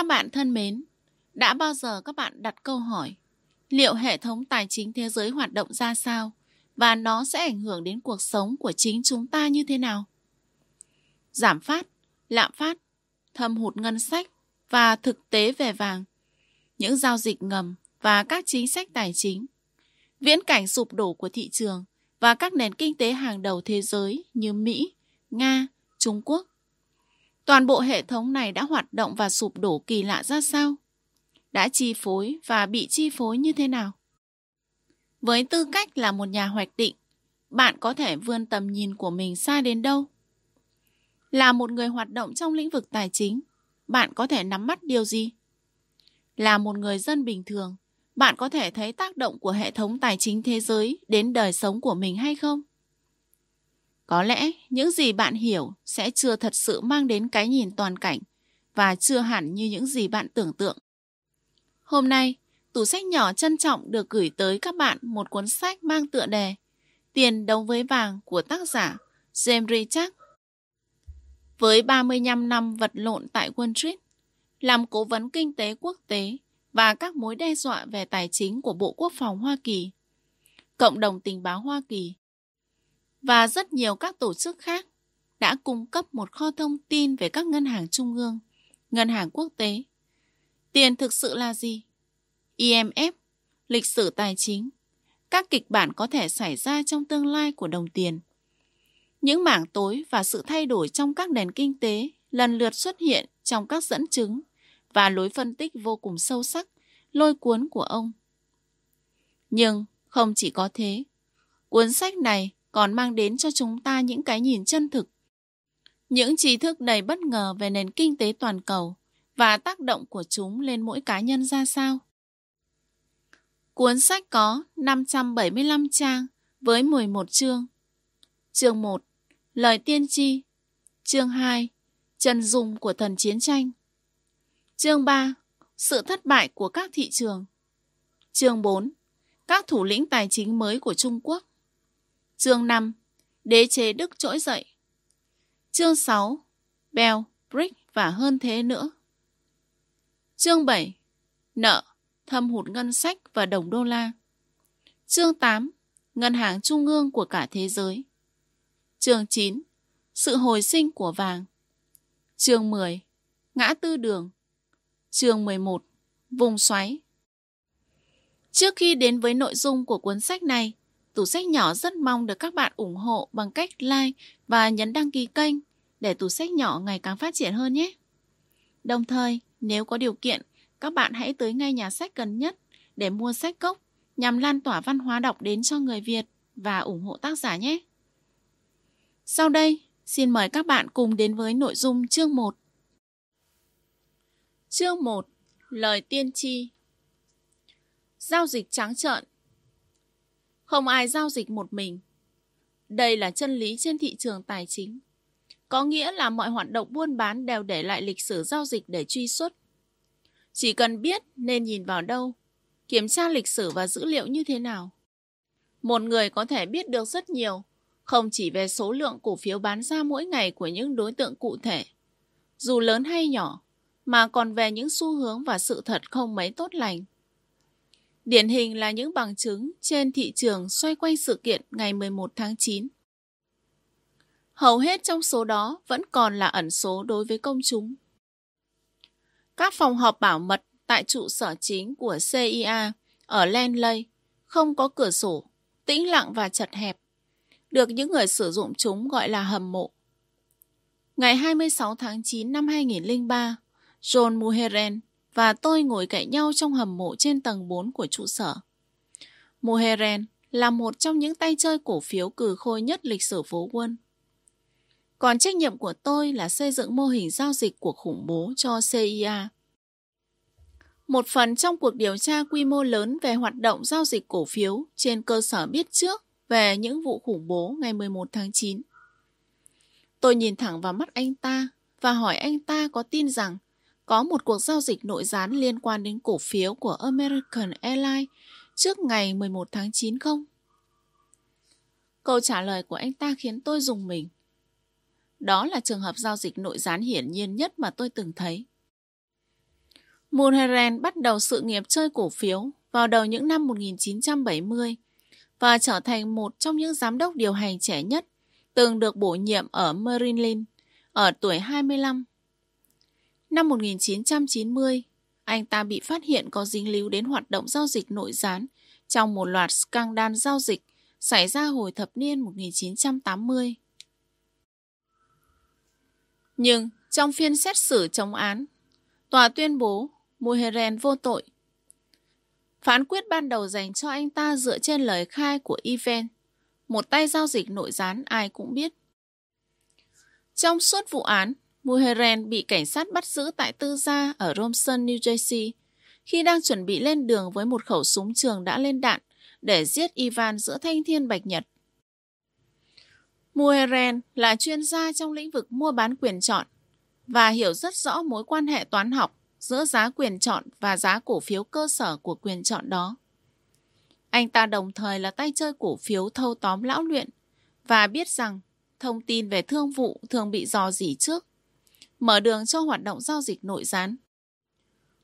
Các bạn thân mến, đã bao giờ các bạn đặt câu hỏi liệu hệ thống tài chính thế giới hoạt động ra sao và nó sẽ ảnh hưởng đến cuộc sống của chính chúng ta như thế nào? Giảm phát, lạm phát, thâm hụt ngân sách và thực tế về vàng, những giao dịch ngầm và các chính sách tài chính, viễn cảnh sụp đổ của thị trường và các nền kinh tế hàng đầu thế giới như Mỹ, Nga, Trung Quốc. Toàn bộ hệ thống này đã hoạt động và sụp đổ kỳ lạ ra sao? Đã chi phối và bị chi phối như thế nào? Với tư cách là một nhà hoạch định, bạn có thể vươn tầm nhìn của mình xa đến đâu? Là một người hoạt động trong lĩnh vực tài chính, bạn có thể nắm bắt điều gì? Là một người dân bình thường, bạn có thể thấy tác động của hệ thống tài chính thế giới đến đời sống của mình hay không? Có lẽ những gì bạn hiểu sẽ chưa thật sự mang đến cái nhìn toàn cảnh và chưa hẳn như những gì bạn tưởng tượng. Hôm nay, tủ sách nhỏ trân trọng được gửi tới các bạn một cuốn sách mang tựa đề Tiền đấu với vàng của tác giả James Richard. Với 35 năm vật lộn tại Wall Street, làm cố vấn kinh tế quốc tế và các mối đe dọa về tài chính của Bộ Quốc phòng Hoa Kỳ, Cộng đồng tình báo Hoa Kỳ và rất nhiều các tổ chức khác đã cung cấp một kho thông tin về các ngân hàng trung ương, ngân hàng quốc tế. Tiền thực sự là gì? IMF, lịch sử tài chính, các kịch bản có thể xảy ra trong tương lai của đồng tiền. Những mảng tối và sự thay đổi trong các nền kinh tế lần lượt xuất hiện trong các dẫn chứng và lối phân tích vô cùng sâu sắc, lôi cuốn của ông. Nhưng không chỉ có thế, cuốn sách này còn mang đến cho chúng ta những cái nhìn chân thực. Những trí thức đầy bất ngờ về nền kinh tế toàn cầu và tác động của chúng lên mỗi cá nhân ra sao. Cuốn sách có 575 trang với 11 chương. Chương 1. Lời tiên tri. Chương 2. Trần dùng của thần chiến tranh. Chương 3. Sự thất bại của các thị trường. Chương 4. Các thủ lĩnh tài chính mới của Trung Quốc. Chương 5. Đế chế Đức trỗi dậy. Chương 6. Bell, Brick và hơn thế nữa. Chương 7. Nợ, thâm hụt ngân sách và đồng đô la. Chương 8. Ngân hàng trung ương của cả thế giới. Chương 9. Sự hồi sinh của vàng. Chương 10. Ngã tư đường. Chương 11. Vùng xoáy. Trước khi đến với nội dung của cuốn sách này, Tủ sách nhỏ rất mong được các bạn ủng hộ bằng cách like và nhấn đăng ký kênh để tủ sách nhỏ ngày càng phát triển hơn nhé. Đồng thời, nếu có điều kiện, các bạn hãy tới ngay nhà sách gần nhất để mua sách cốc nhằm lan tỏa văn hóa đọc đến cho người Việt và ủng hộ tác giả nhé. Sau đây, xin mời các bạn cùng đến với nội dung chương 1. Chương 1. Lời tiên tri Giao dịch trắng trợn không ai giao dịch một mình. Đây là chân lý trên thị trường tài chính. Có nghĩa là mọi hoạt động buôn bán đều để lại lịch sử giao dịch để truy xuất. Chỉ cần biết nên nhìn vào đâu, kiểm tra lịch sử và dữ liệu như thế nào. Một người có thể biết được rất nhiều, không chỉ về số lượng cổ phiếu bán ra mỗi ngày của những đối tượng cụ thể, dù lớn hay nhỏ, mà còn về những xu hướng và sự thật không mấy tốt lành Điển hình là những bằng chứng trên thị trường xoay quanh sự kiện ngày 11 tháng 9. Hầu hết trong số đó vẫn còn là ẩn số đối với công chúng. Các phòng họp bảo mật tại trụ sở chính của CIA ở Lenley không có cửa sổ, tĩnh lặng và chật hẹp, được những người sử dụng chúng gọi là hầm mộ. Ngày 26 tháng 9 năm 2003, John Muheren, và tôi ngồi cạnh nhau trong hầm mộ trên tầng 4 của trụ sở. Moheren là một trong những tay chơi cổ phiếu cừ khôi nhất lịch sử phố quân. Còn trách nhiệm của tôi là xây dựng mô hình giao dịch của khủng bố cho CIA. Một phần trong cuộc điều tra quy mô lớn về hoạt động giao dịch cổ phiếu trên cơ sở biết trước về những vụ khủng bố ngày 11 tháng 9. Tôi nhìn thẳng vào mắt anh ta và hỏi anh ta có tin rằng có một cuộc giao dịch nội gián liên quan đến cổ phiếu của American Airlines trước ngày 11 tháng 9 không? Câu trả lời của anh ta khiến tôi dùng mình. Đó là trường hợp giao dịch nội gián hiển nhiên nhất mà tôi từng thấy. Mulheren bắt đầu sự nghiệp chơi cổ phiếu vào đầu những năm 1970 và trở thành một trong những giám đốc điều hành trẻ nhất, từng được bổ nhiệm ở Merrill ở tuổi 25. Năm 1990, anh ta bị phát hiện có dính líu đến hoạt động giao dịch nội gián trong một loạt scandal giao dịch xảy ra hồi thập niên 1980. Nhưng trong phiên xét xử chống án, tòa tuyên bố Muheren vô tội. Phán quyết ban đầu dành cho anh ta dựa trên lời khai của Ivan, một tay giao dịch nội gián ai cũng biết. Trong suốt vụ án, Muheren bị cảnh sát bắt giữ tại tư gia ở Romson, New Jersey, khi đang chuẩn bị lên đường với một khẩu súng trường đã lên đạn để giết Ivan giữa thanh thiên bạch nhật. Muheren là chuyên gia trong lĩnh vực mua bán quyền chọn và hiểu rất rõ mối quan hệ toán học giữa giá quyền chọn và giá cổ phiếu cơ sở của quyền chọn đó. Anh ta đồng thời là tay chơi cổ phiếu thâu tóm lão luyện và biết rằng thông tin về thương vụ thường bị dò dỉ trước, mở đường cho hoạt động giao dịch nội gián.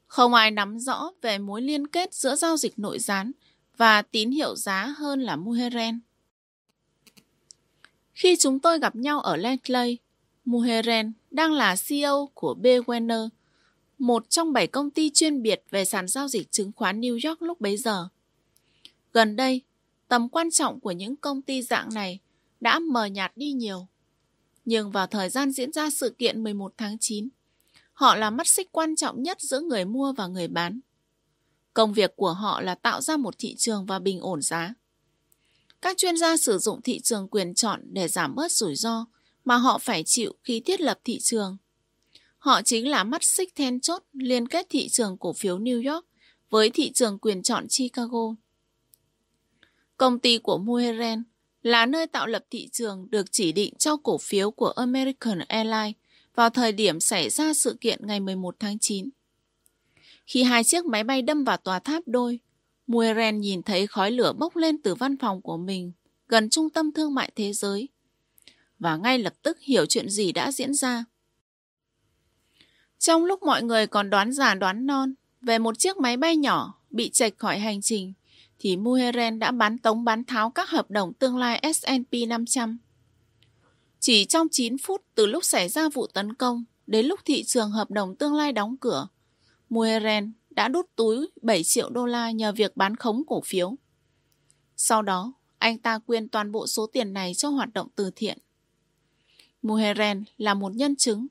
Không ai nắm rõ về mối liên kết giữa giao dịch nội gián và tín hiệu giá hơn là Muheren. Khi chúng tôi gặp nhau ở Langley, Muheren đang là CEO của B. Werner, một trong bảy công ty chuyên biệt về sàn giao dịch chứng khoán New York lúc bấy giờ. Gần đây, tầm quan trọng của những công ty dạng này đã mờ nhạt đi nhiều. Nhưng vào thời gian diễn ra sự kiện 11 tháng 9, họ là mắt xích quan trọng nhất giữa người mua và người bán. Công việc của họ là tạo ra một thị trường và bình ổn giá. Các chuyên gia sử dụng thị trường quyền chọn để giảm bớt rủi ro mà họ phải chịu khi thiết lập thị trường. Họ chính là mắt xích then chốt liên kết thị trường cổ phiếu New York với thị trường quyền chọn Chicago. Công ty của Muheren là nơi tạo lập thị trường được chỉ định cho cổ phiếu của American Airlines vào thời điểm xảy ra sự kiện ngày 11 tháng 9. Khi hai chiếc máy bay đâm vào tòa tháp đôi, Muiren nhìn thấy khói lửa bốc lên từ văn phòng của mình gần trung tâm thương mại thế giới và ngay lập tức hiểu chuyện gì đã diễn ra. Trong lúc mọi người còn đoán già đoán non về một chiếc máy bay nhỏ bị chệch khỏi hành trình, thì Muheren đã bán tống bán tháo các hợp đồng tương lai S&P 500. Chỉ trong 9 phút từ lúc xảy ra vụ tấn công đến lúc thị trường hợp đồng tương lai đóng cửa, Muheren đã đút túi 7 triệu đô la nhờ việc bán khống cổ phiếu. Sau đó, anh ta quyên toàn bộ số tiền này cho hoạt động từ thiện. Muheren là một nhân chứng.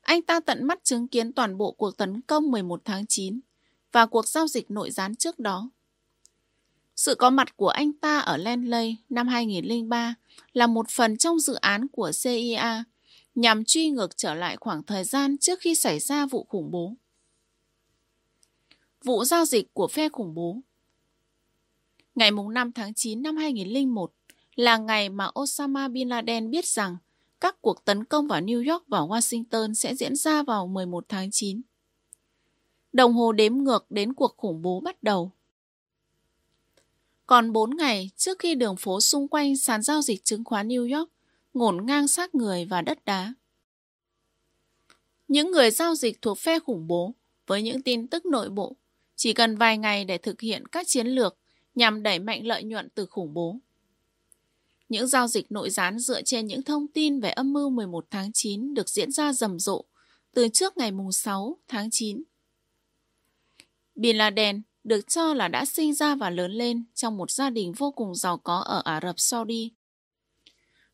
Anh ta tận mắt chứng kiến toàn bộ cuộc tấn công 11 tháng 9 và cuộc giao dịch nội gián trước đó. Sự có mặt của anh ta ở Lenley năm 2003 là một phần trong dự án của CIA nhằm truy ngược trở lại khoảng thời gian trước khi xảy ra vụ khủng bố. Vụ giao dịch của phe khủng bố Ngày 5 tháng 9 năm 2001 là ngày mà Osama Bin Laden biết rằng các cuộc tấn công vào New York và Washington sẽ diễn ra vào 11 tháng 9. Đồng hồ đếm ngược đến cuộc khủng bố bắt đầu. Còn 4 ngày trước khi đường phố xung quanh sàn giao dịch chứng khoán New York ngổn ngang xác người và đất đá. Những người giao dịch thuộc phe khủng bố với những tin tức nội bộ chỉ cần vài ngày để thực hiện các chiến lược nhằm đẩy mạnh lợi nhuận từ khủng bố. Những giao dịch nội gián dựa trên những thông tin về âm mưu 11 tháng 9 được diễn ra rầm rộ từ trước ngày 6 tháng 9. Bin Laden được cho là đã sinh ra và lớn lên trong một gia đình vô cùng giàu có ở Ả Rập Saudi.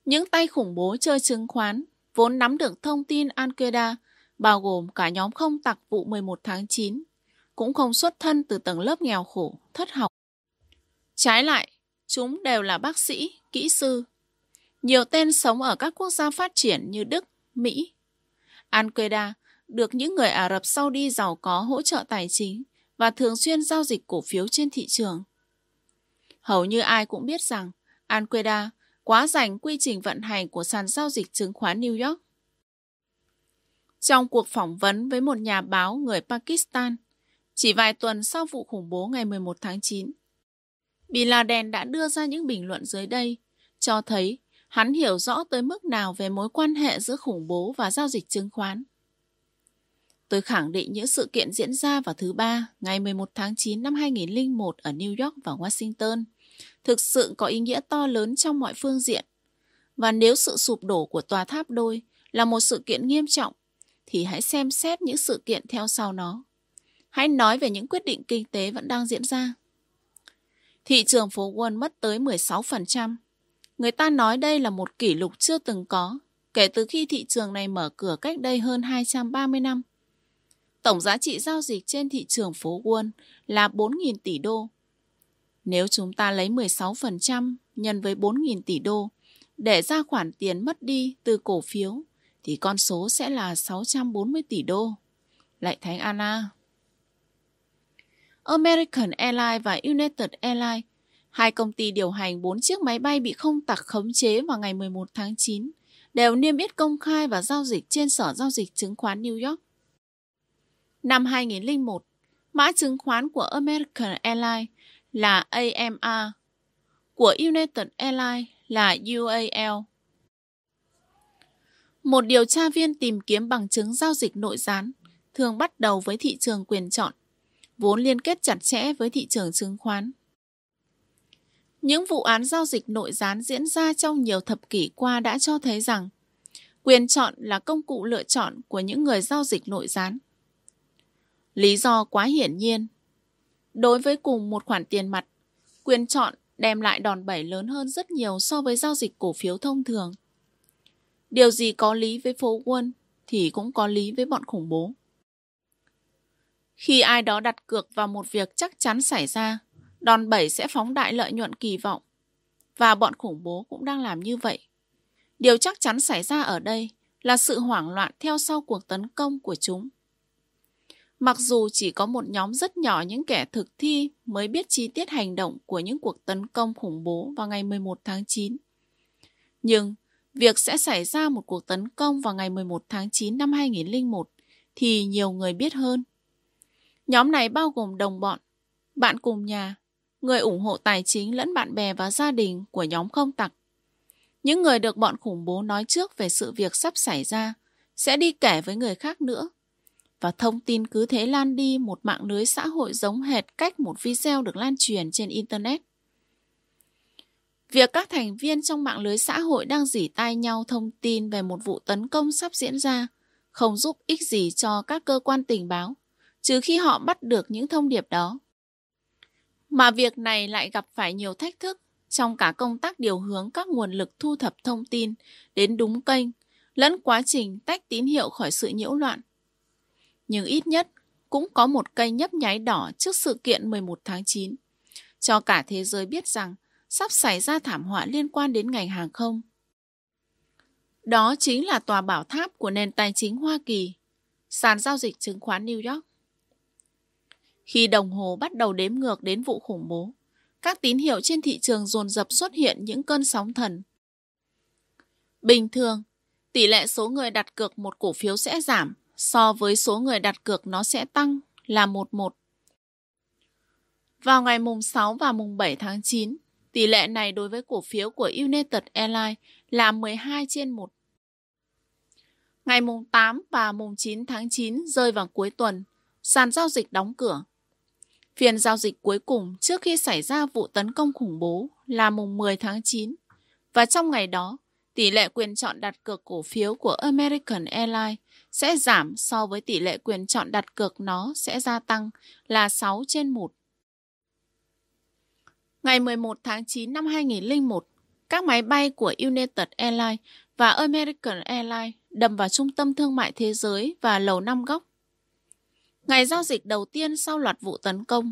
Những tay khủng bố chơi chứng khoán vốn nắm được thông tin Al-Qaeda, bao gồm cả nhóm không tặc vụ 11 tháng 9, cũng không xuất thân từ tầng lớp nghèo khổ, thất học. Trái lại, chúng đều là bác sĩ, kỹ sư. Nhiều tên sống ở các quốc gia phát triển như Đức, Mỹ. Al-Qaeda được những người Ả Rập Saudi giàu có hỗ trợ tài chính và thường xuyên giao dịch cổ phiếu trên thị trường. Hầu như ai cũng biết rằng Al-Qaeda quá rành quy trình vận hành của sàn giao dịch chứng khoán New York. Trong cuộc phỏng vấn với một nhà báo người Pakistan, chỉ vài tuần sau vụ khủng bố ngày 11 tháng 9, Bin Laden đã đưa ra những bình luận dưới đây, cho thấy hắn hiểu rõ tới mức nào về mối quan hệ giữa khủng bố và giao dịch chứng khoán. Tôi khẳng định những sự kiện diễn ra vào thứ ba, ngày 11 tháng 9 năm 2001 ở New York và Washington, thực sự có ý nghĩa to lớn trong mọi phương diện. Và nếu sự sụp đổ của tòa tháp đôi là một sự kiện nghiêm trọng, thì hãy xem xét những sự kiện theo sau nó. Hãy nói về những quyết định kinh tế vẫn đang diễn ra. Thị trường phố Wall mất tới 16%. Người ta nói đây là một kỷ lục chưa từng có, kể từ khi thị trường này mở cửa cách đây hơn 230 năm. Tổng giá trị giao dịch trên thị trường phố Wall là 4.000 tỷ đô. Nếu chúng ta lấy 16% nhân với 4.000 tỷ đô để ra khoản tiền mất đi từ cổ phiếu thì con số sẽ là 640 tỷ đô. Lạy Thánh Anna. American Airlines và United Airlines, hai công ty điều hành 4 chiếc máy bay bị không tặc khống chế vào ngày 11 tháng 9, đều niêm yết công khai và giao dịch trên Sở Giao dịch Chứng khoán New York. Năm 2001, mã chứng khoán của American Airlines là AMA, của United Airlines là UAL. Một điều tra viên tìm kiếm bằng chứng giao dịch nội gián thường bắt đầu với thị trường quyền chọn, vốn liên kết chặt chẽ với thị trường chứng khoán. Những vụ án giao dịch nội gián diễn ra trong nhiều thập kỷ qua đã cho thấy rằng quyền chọn là công cụ lựa chọn của những người giao dịch nội gián. Lý do quá hiển nhiên. Đối với cùng một khoản tiền mặt, quyền chọn đem lại đòn bẩy lớn hơn rất nhiều so với giao dịch cổ phiếu thông thường. Điều gì có lý với phố quân thì cũng có lý với bọn khủng bố. Khi ai đó đặt cược vào một việc chắc chắn xảy ra, đòn bẩy sẽ phóng đại lợi nhuận kỳ vọng. Và bọn khủng bố cũng đang làm như vậy. Điều chắc chắn xảy ra ở đây là sự hoảng loạn theo sau cuộc tấn công của chúng. Mặc dù chỉ có một nhóm rất nhỏ những kẻ thực thi mới biết chi tiết hành động của những cuộc tấn công khủng bố vào ngày 11 tháng 9. Nhưng việc sẽ xảy ra một cuộc tấn công vào ngày 11 tháng 9 năm 2001 thì nhiều người biết hơn. Nhóm này bao gồm đồng bọn, bạn cùng nhà, người ủng hộ tài chính lẫn bạn bè và gia đình của nhóm không tặc. Những người được bọn khủng bố nói trước về sự việc sắp xảy ra sẽ đi kể với người khác nữa và thông tin cứ thế lan đi một mạng lưới xã hội giống hệt cách một video được lan truyền trên Internet. Việc các thành viên trong mạng lưới xã hội đang dỉ tai nhau thông tin về một vụ tấn công sắp diễn ra không giúp ích gì cho các cơ quan tình báo, trừ khi họ bắt được những thông điệp đó. Mà việc này lại gặp phải nhiều thách thức trong cả công tác điều hướng các nguồn lực thu thập thông tin đến đúng kênh, lẫn quá trình tách tín hiệu khỏi sự nhiễu loạn nhưng ít nhất cũng có một cây nhấp nháy đỏ trước sự kiện 11 tháng 9, cho cả thế giới biết rằng sắp xảy ra thảm họa liên quan đến ngành hàng không. Đó chính là tòa bảo tháp của nền tài chính Hoa Kỳ, sàn giao dịch chứng khoán New York. Khi đồng hồ bắt đầu đếm ngược đến vụ khủng bố, các tín hiệu trên thị trường dồn dập xuất hiện những cơn sóng thần. Bình thường, tỷ lệ số người đặt cược một cổ phiếu sẽ giảm so với số người đặt cược nó sẽ tăng là 11. Vào ngày mùng 6 và mùng 7 tháng 9, tỷ lệ này đối với cổ phiếu của United Airlines là 12 trên 1. Ngày mùng 8 và mùng 9 tháng 9 rơi vào cuối tuần, sàn giao dịch đóng cửa. Phiên giao dịch cuối cùng trước khi xảy ra vụ tấn công khủng bố là mùng 10 tháng 9. Và trong ngày đó, tỷ lệ quyền chọn đặt cược cổ phiếu của American Airlines sẽ giảm so với tỷ lệ quyền chọn đặt cược nó sẽ gia tăng là 6 trên 1. Ngày 11 tháng 9 năm 2001, các máy bay của United Airlines và American Airlines đâm vào trung tâm thương mại thế giới và lầu năm góc. Ngày giao dịch đầu tiên sau loạt vụ tấn công,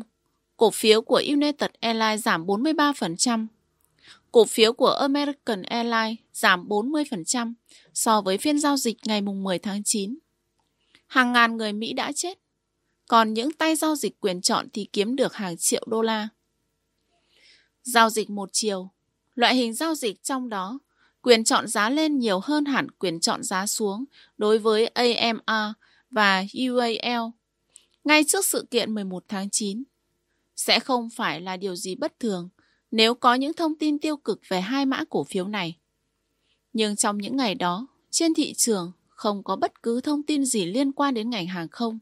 cổ phiếu của United Airlines giảm 43%, cổ phiếu của American Airlines giảm 40% so với phiên giao dịch ngày 10 tháng 9. Hàng ngàn người Mỹ đã chết, còn những tay giao dịch quyền chọn thì kiếm được hàng triệu đô la. Giao dịch một chiều, loại hình giao dịch trong đó, quyền chọn giá lên nhiều hơn hẳn quyền chọn giá xuống đối với AMR và UAL. Ngay trước sự kiện 11 tháng 9, sẽ không phải là điều gì bất thường nếu có những thông tin tiêu cực về hai mã cổ phiếu này. Nhưng trong những ngày đó, trên thị trường không có bất cứ thông tin gì liên quan đến ngành hàng không.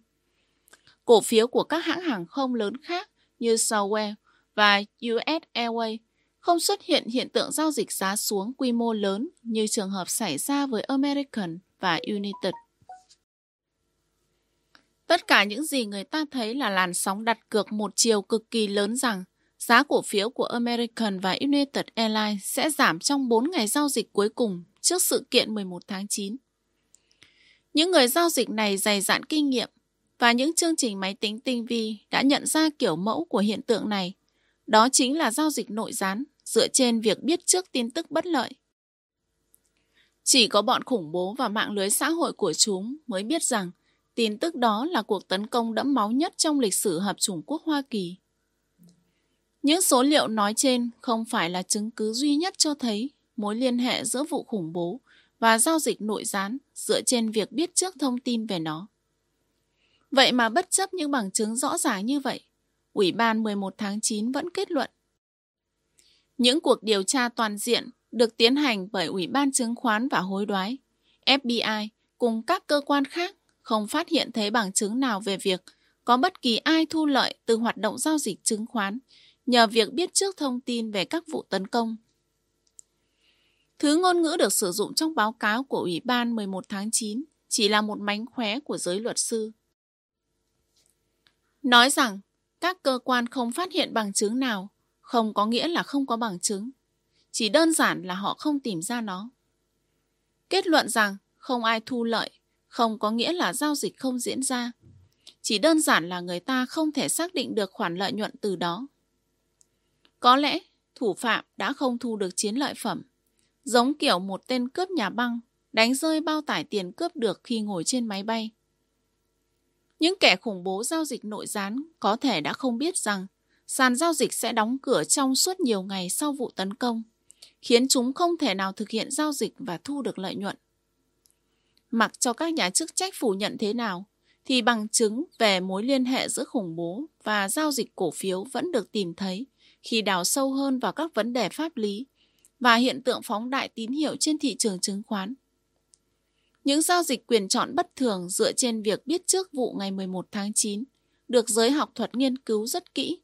Cổ phiếu của các hãng hàng không lớn khác như Southwest và US Airways không xuất hiện hiện tượng giao dịch giá xuống quy mô lớn như trường hợp xảy ra với American và United. Tất cả những gì người ta thấy là làn sóng đặt cược một chiều cực kỳ lớn rằng giá cổ phiếu của American và United Airlines sẽ giảm trong 4 ngày giao dịch cuối cùng trước sự kiện 11 tháng 9. Những người giao dịch này dày dạn kinh nghiệm và những chương trình máy tính tinh vi đã nhận ra kiểu mẫu của hiện tượng này. Đó chính là giao dịch nội gián dựa trên việc biết trước tin tức bất lợi. Chỉ có bọn khủng bố và mạng lưới xã hội của chúng mới biết rằng tin tức đó là cuộc tấn công đẫm máu nhất trong lịch sử Hợp chủng quốc Hoa Kỳ. Những số liệu nói trên không phải là chứng cứ duy nhất cho thấy mối liên hệ giữa vụ khủng bố và giao dịch nội gián dựa trên việc biết trước thông tin về nó. Vậy mà bất chấp những bằng chứng rõ ràng như vậy, Ủy ban 11 tháng 9 vẫn kết luận. Những cuộc điều tra toàn diện được tiến hành bởi Ủy ban chứng khoán và hối đoái, FBI cùng các cơ quan khác không phát hiện thấy bằng chứng nào về việc có bất kỳ ai thu lợi từ hoạt động giao dịch chứng khoán nhờ việc biết trước thông tin về các vụ tấn công. Thứ ngôn ngữ được sử dụng trong báo cáo của Ủy ban 11 tháng 9 chỉ là một mánh khóe của giới luật sư. Nói rằng, các cơ quan không phát hiện bằng chứng nào không có nghĩa là không có bằng chứng. Chỉ đơn giản là họ không tìm ra nó. Kết luận rằng không ai thu lợi không có nghĩa là giao dịch không diễn ra. Chỉ đơn giản là người ta không thể xác định được khoản lợi nhuận từ đó. Có lẽ thủ phạm đã không thu được chiến lợi phẩm, giống kiểu một tên cướp nhà băng đánh rơi bao tải tiền cướp được khi ngồi trên máy bay. Những kẻ khủng bố giao dịch nội gián có thể đã không biết rằng sàn giao dịch sẽ đóng cửa trong suốt nhiều ngày sau vụ tấn công, khiến chúng không thể nào thực hiện giao dịch và thu được lợi nhuận. Mặc cho các nhà chức trách phủ nhận thế nào, thì bằng chứng về mối liên hệ giữa khủng bố và giao dịch cổ phiếu vẫn được tìm thấy khi đào sâu hơn vào các vấn đề pháp lý và hiện tượng phóng đại tín hiệu trên thị trường chứng khoán. Những giao dịch quyền chọn bất thường dựa trên việc biết trước vụ ngày 11 tháng 9 được giới học thuật nghiên cứu rất kỹ.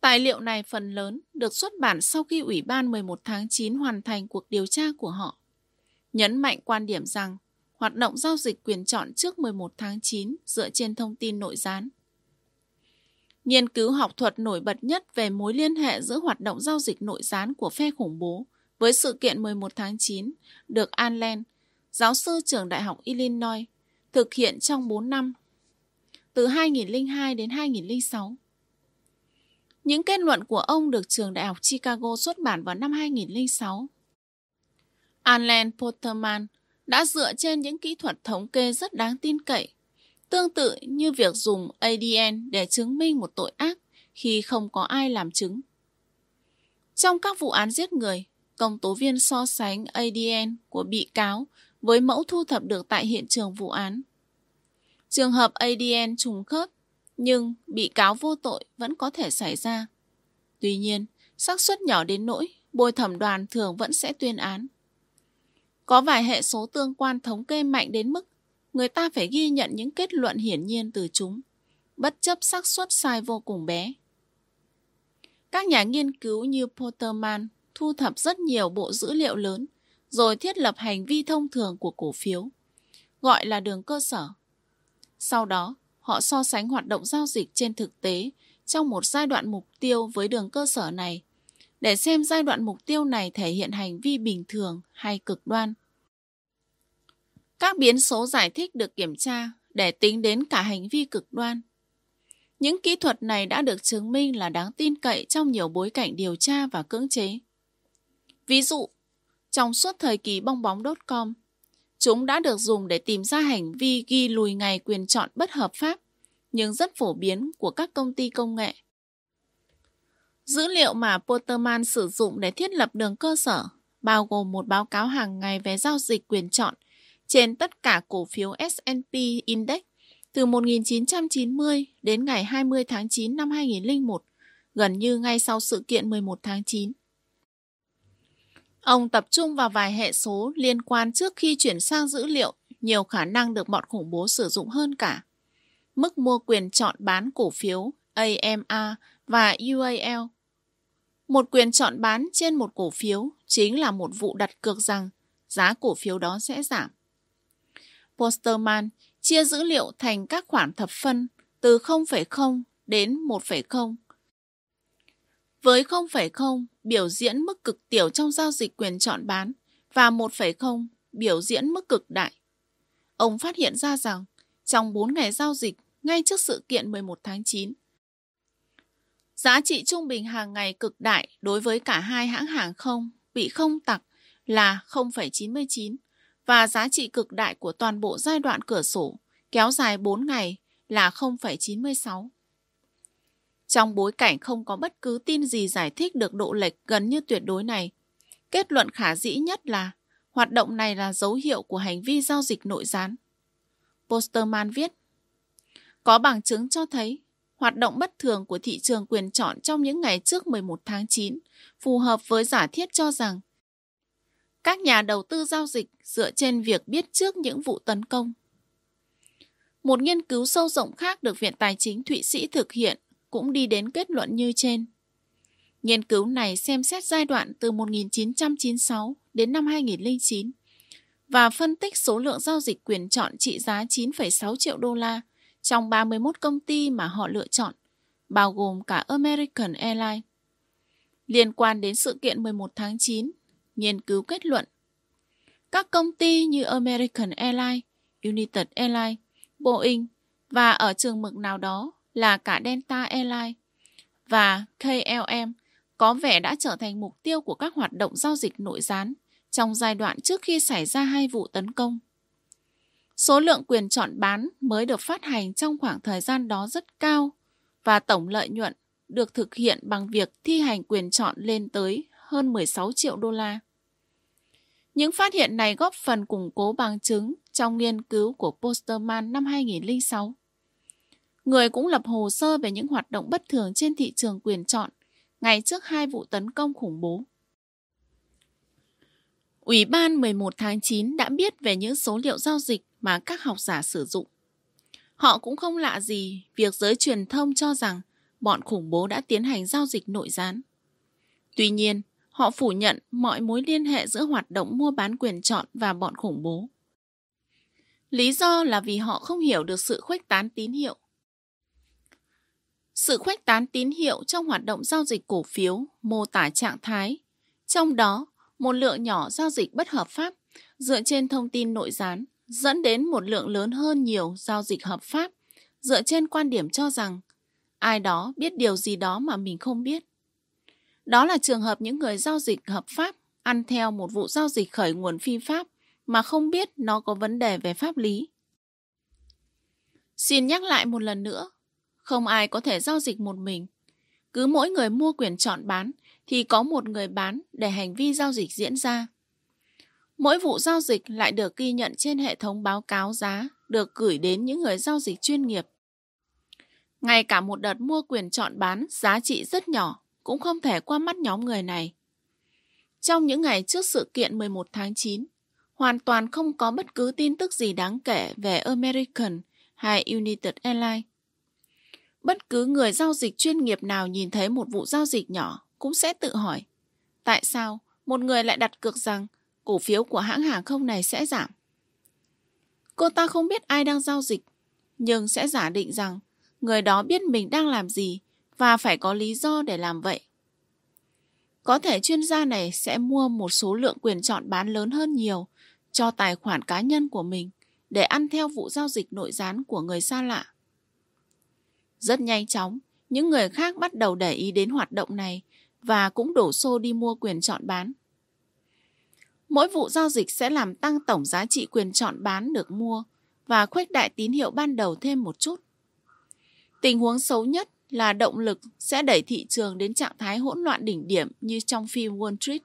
Tài liệu này phần lớn được xuất bản sau khi Ủy ban 11 tháng 9 hoàn thành cuộc điều tra của họ. Nhấn mạnh quan điểm rằng hoạt động giao dịch quyền chọn trước 11 tháng 9 dựa trên thông tin nội gián. Nghiên cứu học thuật nổi bật nhất về mối liên hệ giữa hoạt động giao dịch nội gián của phe khủng bố với sự kiện 11 tháng 9 được Allen, giáo sư trường Đại học Illinois, thực hiện trong 4 năm, từ 2002 đến 2006. Những kết luận của ông được trường Đại học Chicago xuất bản vào năm 2006. Allen Potterman đã dựa trên những kỹ thuật thống kê rất đáng tin cậy, tương tự như việc dùng ADN để chứng minh một tội ác khi không có ai làm chứng. Trong các vụ án giết người, công tố viên so sánh ADN của bị cáo với mẫu thu thập được tại hiện trường vụ án. Trường hợp ADN trùng khớp, nhưng bị cáo vô tội vẫn có thể xảy ra. Tuy nhiên, xác suất nhỏ đến nỗi bồi thẩm đoàn thường vẫn sẽ tuyên án. Có vài hệ số tương quan thống kê mạnh đến mức người ta phải ghi nhận những kết luận hiển nhiên từ chúng, bất chấp xác suất sai vô cùng bé. Các nhà nghiên cứu như Potterman thu thập rất nhiều bộ dữ liệu lớn, rồi thiết lập hành vi thông thường của cổ phiếu, gọi là đường cơ sở. Sau đó, họ so sánh hoạt động giao dịch trên thực tế trong một giai đoạn mục tiêu với đường cơ sở này, để xem giai đoạn mục tiêu này thể hiện hành vi bình thường hay cực đoan. Các biến số giải thích được kiểm tra để tính đến cả hành vi cực đoan. Những kỹ thuật này đã được chứng minh là đáng tin cậy trong nhiều bối cảnh điều tra và cưỡng chế. Ví dụ, trong suốt thời kỳ bong bóng.com, chúng đã được dùng để tìm ra hành vi ghi lùi ngày quyền chọn bất hợp pháp, nhưng rất phổ biến của các công ty công nghệ. Dữ liệu mà Potterman sử dụng để thiết lập đường cơ sở bao gồm một báo cáo hàng ngày về giao dịch quyền chọn trên tất cả cổ phiếu S&P Index từ 1990 đến ngày 20 tháng 9 năm 2001, gần như ngay sau sự kiện 11 tháng 9. Ông tập trung vào vài hệ số liên quan trước khi chuyển sang dữ liệu, nhiều khả năng được bọn khủng bố sử dụng hơn cả. Mức mua quyền chọn bán cổ phiếu AMA và UAL. Một quyền chọn bán trên một cổ phiếu chính là một vụ đặt cược rằng giá cổ phiếu đó sẽ giảm. Posterman chia dữ liệu thành các khoản thập phân từ 0,0 đến 1,0. Với 0,0 biểu diễn mức cực tiểu trong giao dịch quyền chọn bán và 1,0 biểu diễn mức cực đại. Ông phát hiện ra rằng trong 4 ngày giao dịch ngay trước sự kiện 11 tháng 9, giá trị trung bình hàng ngày cực đại đối với cả hai hãng hàng không bị không tặc là 0,99 và giá trị cực đại của toàn bộ giai đoạn cửa sổ kéo dài 4 ngày là 0,96. Trong bối cảnh không có bất cứ tin gì giải thích được độ lệch gần như tuyệt đối này, kết luận khả dĩ nhất là hoạt động này là dấu hiệu của hành vi giao dịch nội gián. Posterman viết, có bằng chứng cho thấy hoạt động bất thường của thị trường quyền chọn trong những ngày trước 11 tháng 9 phù hợp với giả thiết cho rằng các nhà đầu tư giao dịch dựa trên việc biết trước những vụ tấn công. Một nghiên cứu sâu rộng khác được Viện Tài chính Thụy Sĩ thực hiện cũng đi đến kết luận như trên. Nghiên cứu này xem xét giai đoạn từ 1996 đến năm 2009 và phân tích số lượng giao dịch quyền chọn trị giá 9,6 triệu đô la trong 31 công ty mà họ lựa chọn, bao gồm cả American Airlines. Liên quan đến sự kiện 11 tháng 9, nghiên cứu kết luận các công ty như American Airlines, United Airlines, Boeing và ở trường mực nào đó là cả Delta Airlines và KLM có vẻ đã trở thành mục tiêu của các hoạt động giao dịch nội gián trong giai đoạn trước khi xảy ra hai vụ tấn công. Số lượng quyền chọn bán mới được phát hành trong khoảng thời gian đó rất cao và tổng lợi nhuận được thực hiện bằng việc thi hành quyền chọn lên tới hơn 16 triệu đô la. Những phát hiện này góp phần củng cố bằng chứng trong nghiên cứu của Posterman năm 2006. Người cũng lập hồ sơ về những hoạt động bất thường trên thị trường quyền chọn ngày trước hai vụ tấn công khủng bố. Ủy ban 11 tháng 9 đã biết về những số liệu giao dịch mà các học giả sử dụng. Họ cũng không lạ gì việc giới truyền thông cho rằng bọn khủng bố đã tiến hành giao dịch nội gián. Tuy nhiên, họ phủ nhận mọi mối liên hệ giữa hoạt động mua bán quyền chọn và bọn khủng bố. Lý do là vì họ không hiểu được sự khuếch tán tín hiệu. Sự khuếch tán tín hiệu trong hoạt động giao dịch cổ phiếu mô tả trạng thái, trong đó một lượng nhỏ giao dịch bất hợp pháp dựa trên thông tin nội gián dẫn đến một lượng lớn hơn nhiều giao dịch hợp pháp dựa trên quan điểm cho rằng ai đó biết điều gì đó mà mình không biết. Đó là trường hợp những người giao dịch hợp pháp ăn theo một vụ giao dịch khởi nguồn phi pháp mà không biết nó có vấn đề về pháp lý. Xin nhắc lại một lần nữa, không ai có thể giao dịch một mình. Cứ mỗi người mua quyền chọn bán thì có một người bán để hành vi giao dịch diễn ra. Mỗi vụ giao dịch lại được ghi nhận trên hệ thống báo cáo giá được gửi đến những người giao dịch chuyên nghiệp. Ngay cả một đợt mua quyền chọn bán giá trị rất nhỏ cũng không thể qua mắt nhóm người này. Trong những ngày trước sự kiện 11 tháng 9, hoàn toàn không có bất cứ tin tức gì đáng kể về American hay United Airlines. Bất cứ người giao dịch chuyên nghiệp nào nhìn thấy một vụ giao dịch nhỏ cũng sẽ tự hỏi tại sao một người lại đặt cược rằng cổ phiếu của hãng hàng không này sẽ giảm. Cô ta không biết ai đang giao dịch, nhưng sẽ giả định rằng người đó biết mình đang làm gì và phải có lý do để làm vậy. Có thể chuyên gia này sẽ mua một số lượng quyền chọn bán lớn hơn nhiều cho tài khoản cá nhân của mình để ăn theo vụ giao dịch nội gián của người xa lạ. Rất nhanh chóng, những người khác bắt đầu để ý đến hoạt động này và cũng đổ xô đi mua quyền chọn bán. Mỗi vụ giao dịch sẽ làm tăng tổng giá trị quyền chọn bán được mua và khuếch đại tín hiệu ban đầu thêm một chút. Tình huống xấu nhất là động lực sẽ đẩy thị trường đến trạng thái hỗn loạn đỉnh điểm như trong phim Wall Street.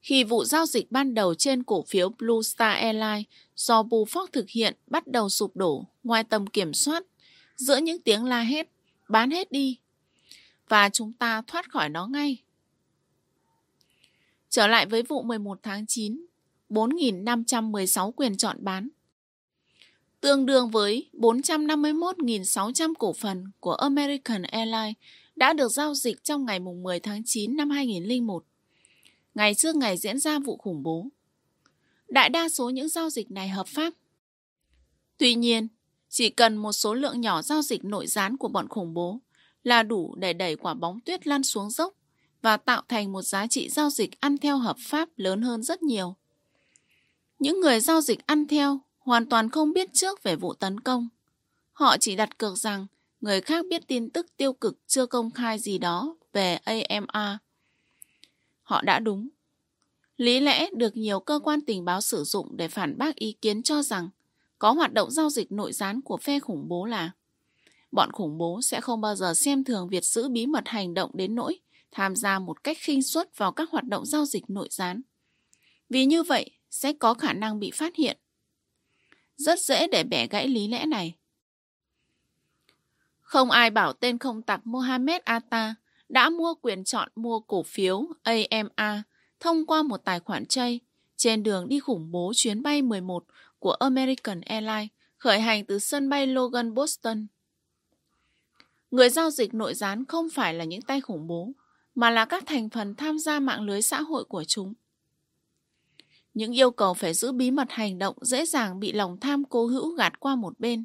Khi vụ giao dịch ban đầu trên cổ phiếu Blue Star Airlines do Buffett thực hiện bắt đầu sụp đổ ngoài tầm kiểm soát giữa những tiếng la hét, bán hết đi. Và chúng ta thoát khỏi nó ngay. Trở lại với vụ 11 tháng 9, 4.516 quyền chọn bán. Tương đương với 451.600 cổ phần của American Airlines đã được giao dịch trong ngày 10 tháng 9 năm 2001, ngày trước ngày diễn ra vụ khủng bố. Đại đa số những giao dịch này hợp pháp. Tuy nhiên, chỉ cần một số lượng nhỏ giao dịch nội gián của bọn khủng bố là đủ để đẩy quả bóng tuyết lăn xuống dốc và tạo thành một giá trị giao dịch ăn theo hợp pháp lớn hơn rất nhiều. Những người giao dịch ăn theo hoàn toàn không biết trước về vụ tấn công. Họ chỉ đặt cược rằng người khác biết tin tức tiêu cực chưa công khai gì đó về AMA. Họ đã đúng. Lý lẽ được nhiều cơ quan tình báo sử dụng để phản bác ý kiến cho rằng có hoạt động giao dịch nội gián của phe khủng bố là bọn khủng bố sẽ không bao giờ xem thường việc giữ bí mật hành động đến nỗi tham gia một cách khinh suất vào các hoạt động giao dịch nội gián. Vì như vậy, sẽ có khả năng bị phát hiện. Rất dễ để bẻ gãy lý lẽ này. Không ai bảo tên không tặc Mohamed Atta đã mua quyền chọn mua cổ phiếu AMA thông qua một tài khoản chay trên đường đi khủng bố chuyến bay 11 của American Airlines khởi hành từ sân bay Logan, Boston. Người giao dịch nội gián không phải là những tay khủng bố, mà là các thành phần tham gia mạng lưới xã hội của chúng. Những yêu cầu phải giữ bí mật hành động dễ dàng bị lòng tham cố hữu gạt qua một bên.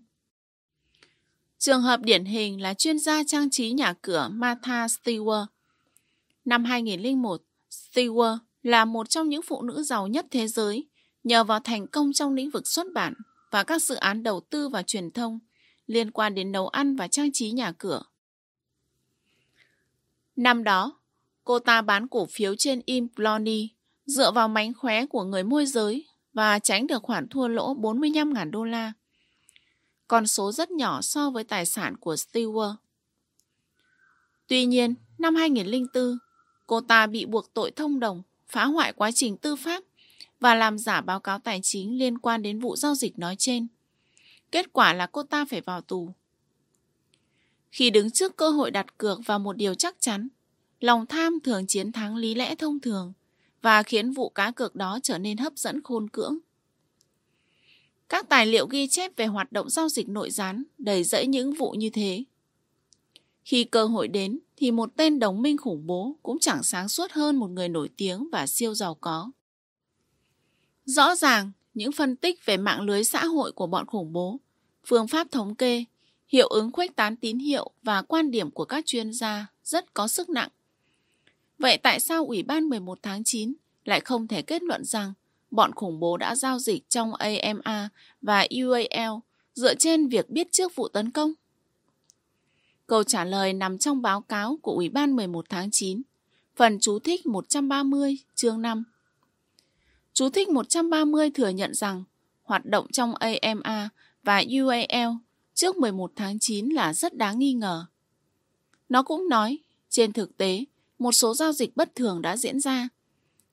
Trường hợp điển hình là chuyên gia trang trí nhà cửa Martha Stewart. Năm 2001, Stewart là một trong những phụ nữ giàu nhất thế giới nhờ vào thành công trong lĩnh vực xuất bản và các dự án đầu tư và truyền thông liên quan đến nấu ăn và trang trí nhà cửa. Năm đó, cô ta bán cổ phiếu trên Implony dựa vào mánh khóe của người môi giới và tránh được khoản thua lỗ 45.000 đô la. Con số rất nhỏ so với tài sản của Stewart. Tuy nhiên, năm 2004, cô ta bị buộc tội thông đồng, phá hoại quá trình tư pháp và làm giả báo cáo tài chính liên quan đến vụ giao dịch nói trên. Kết quả là cô ta phải vào tù. Khi đứng trước cơ hội đặt cược vào một điều chắc chắn, lòng tham thường chiến thắng lý lẽ thông thường và khiến vụ cá cược đó trở nên hấp dẫn khôn cưỡng. Các tài liệu ghi chép về hoạt động giao dịch nội gián đầy rẫy những vụ như thế. Khi cơ hội đến thì một tên đồng minh khủng bố cũng chẳng sáng suốt hơn một người nổi tiếng và siêu giàu có. Rõ ràng, những phân tích về mạng lưới xã hội của bọn khủng bố, phương pháp thống kê, hiệu ứng khuếch tán tín hiệu và quan điểm của các chuyên gia rất có sức nặng. Vậy tại sao Ủy ban 11 tháng 9 lại không thể kết luận rằng bọn khủng bố đã giao dịch trong AMA và UAL dựa trên việc biết trước vụ tấn công? Câu trả lời nằm trong báo cáo của Ủy ban 11 tháng 9, phần chú thích 130, chương 5. Chú thích 130 thừa nhận rằng hoạt động trong AMA và UAL trước 11 tháng 9 là rất đáng nghi ngờ. Nó cũng nói, trên thực tế, một số giao dịch bất thường đã diễn ra,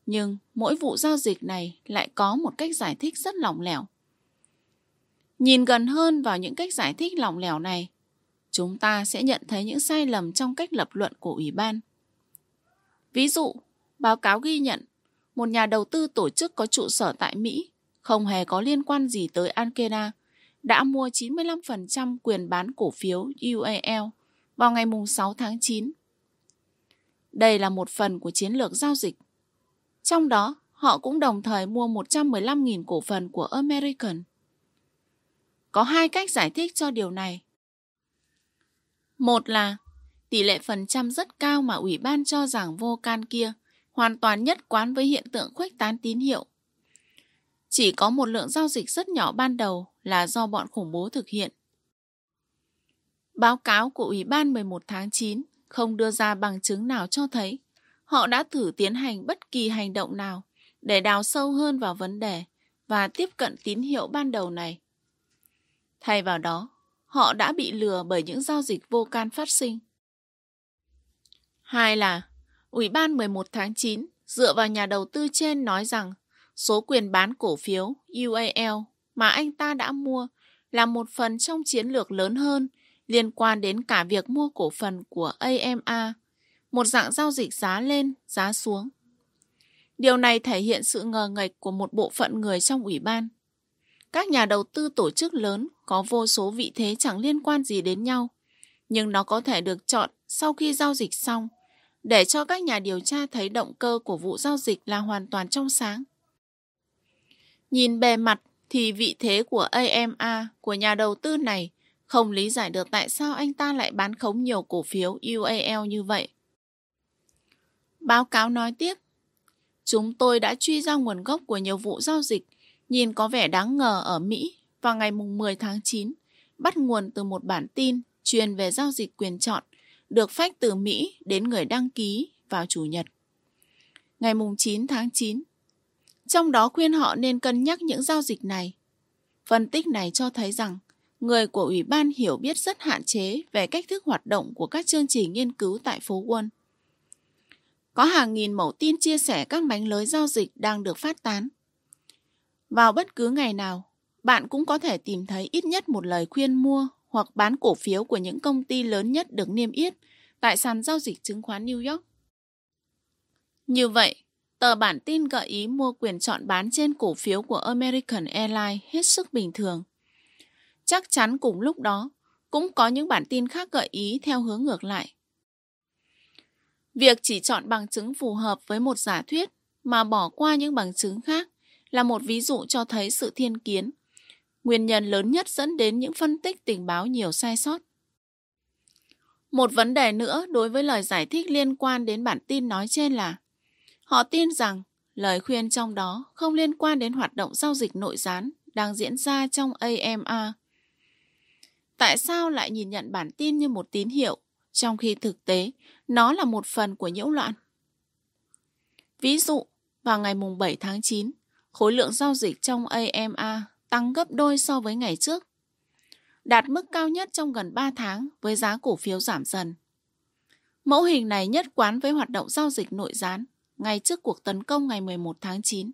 nhưng mỗi vụ giao dịch này lại có một cách giải thích rất lỏng lẻo. Nhìn gần hơn vào những cách giải thích lỏng lẻo này, chúng ta sẽ nhận thấy những sai lầm trong cách lập luận của Ủy ban. Ví dụ, báo cáo ghi nhận một nhà đầu tư tổ chức có trụ sở tại Mỹ, không hề có liên quan gì tới Ankena đã mua 95% quyền bán cổ phiếu UAL vào ngày 6 tháng 9. Đây là một phần của chiến lược giao dịch. Trong đó, họ cũng đồng thời mua 115.000 cổ phần của American. Có hai cách giải thích cho điều này. Một là tỷ lệ phần trăm rất cao mà ủy ban cho rằng vô can kia hoàn toàn nhất quán với hiện tượng khuếch tán tín hiệu. Chỉ có một lượng giao dịch rất nhỏ ban đầu là do bọn khủng bố thực hiện. Báo cáo của Ủy ban 11 tháng 9 không đưa ra bằng chứng nào cho thấy họ đã thử tiến hành bất kỳ hành động nào để đào sâu hơn vào vấn đề và tiếp cận tín hiệu ban đầu này. Thay vào đó, họ đã bị lừa bởi những giao dịch vô can phát sinh. Hai là Ủy ban 11 tháng 9 dựa vào nhà đầu tư trên nói rằng số quyền bán cổ phiếu UAL mà anh ta đã mua là một phần trong chiến lược lớn hơn liên quan đến cả việc mua cổ phần của AMA, một dạng giao dịch giá lên, giá xuống. Điều này thể hiện sự ngờ nghệch của một bộ phận người trong ủy ban. Các nhà đầu tư tổ chức lớn có vô số vị thế chẳng liên quan gì đến nhau, nhưng nó có thể được chọn sau khi giao dịch xong để cho các nhà điều tra thấy động cơ của vụ giao dịch là hoàn toàn trong sáng. Nhìn bề mặt thì vị thế của AMA của nhà đầu tư này không lý giải được tại sao anh ta lại bán khống nhiều cổ phiếu UAL như vậy. Báo cáo nói tiếp, chúng tôi đã truy ra nguồn gốc của nhiều vụ giao dịch nhìn có vẻ đáng ngờ ở Mỹ vào ngày 10 tháng 9, bắt nguồn từ một bản tin truyền về giao dịch quyền chọn được phách từ Mỹ đến người đăng ký vào Chủ nhật. Ngày 9 tháng 9, trong đó khuyên họ nên cân nhắc những giao dịch này. Phân tích này cho thấy rằng người của Ủy ban hiểu biết rất hạn chế về cách thức hoạt động của các chương trình nghiên cứu tại phố Wall. Có hàng nghìn mẫu tin chia sẻ các mánh lưới giao dịch đang được phát tán. Vào bất cứ ngày nào, bạn cũng có thể tìm thấy ít nhất một lời khuyên mua hoặc bán cổ phiếu của những công ty lớn nhất được niêm yết tại sàn giao dịch chứng khoán New York. Như vậy, tờ bản tin gợi ý mua quyền chọn bán trên cổ phiếu của American Airlines hết sức bình thường. Chắc chắn cùng lúc đó, cũng có những bản tin khác gợi ý theo hướng ngược lại. Việc chỉ chọn bằng chứng phù hợp với một giả thuyết mà bỏ qua những bằng chứng khác là một ví dụ cho thấy sự thiên kiến nguyên nhân lớn nhất dẫn đến những phân tích tình báo nhiều sai sót. Một vấn đề nữa đối với lời giải thích liên quan đến bản tin nói trên là họ tin rằng lời khuyên trong đó không liên quan đến hoạt động giao dịch nội gián đang diễn ra trong AMA. Tại sao lại nhìn nhận bản tin như một tín hiệu, trong khi thực tế nó là một phần của nhiễu loạn? Ví dụ, vào ngày 7 tháng 9, khối lượng giao dịch trong AMA tăng gấp đôi so với ngày trước, đạt mức cao nhất trong gần 3 tháng với giá cổ phiếu giảm dần. Mẫu hình này nhất quán với hoạt động giao dịch nội gián ngay trước cuộc tấn công ngày 11 tháng 9.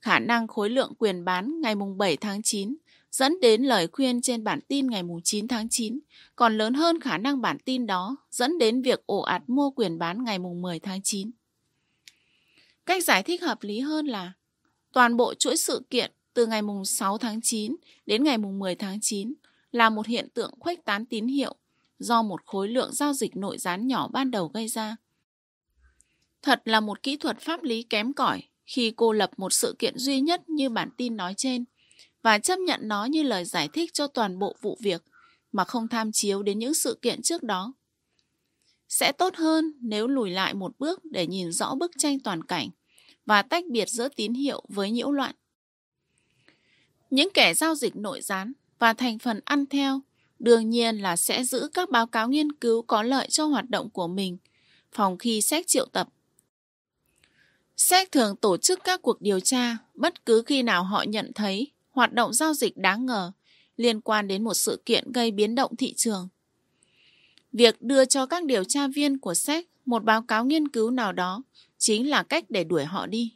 Khả năng khối lượng quyền bán ngày 7 tháng 9 dẫn đến lời khuyên trên bản tin ngày 9 tháng 9 còn lớn hơn khả năng bản tin đó, dẫn đến việc ổ ạt mua quyền bán ngày 10 tháng 9. Cách giải thích hợp lý hơn là, toàn bộ chuỗi sự kiện từ ngày 6 tháng 9 đến ngày 10 tháng 9 là một hiện tượng khuếch tán tín hiệu do một khối lượng giao dịch nội gián nhỏ ban đầu gây ra. Thật là một kỹ thuật pháp lý kém cỏi khi cô lập một sự kiện duy nhất như bản tin nói trên và chấp nhận nó như lời giải thích cho toàn bộ vụ việc, mà không tham chiếu đến những sự kiện trước đó. Sẽ tốt hơn nếu lùi lại một bước để nhìn rõ bức tranh toàn cảnh và tách biệt giữa tín hiệu với nhiễu loạn. Những kẻ giao dịch nội gián và thành phần ăn theo đương nhiên là sẽ giữ các báo cáo nghiên cứu có lợi cho hoạt động của mình, phòng khi xét triệu tập. SEC thường tổ chức các cuộc điều tra, bất cứ khi nào họ nhận thấy hoạt động giao dịch đáng ngờ liên quan đến một sự kiện gây biến động thị trường. Việc đưa cho các điều tra viên của SEC một báo cáo nghiên cứu nào đó chính là cách để đuổi họ đi.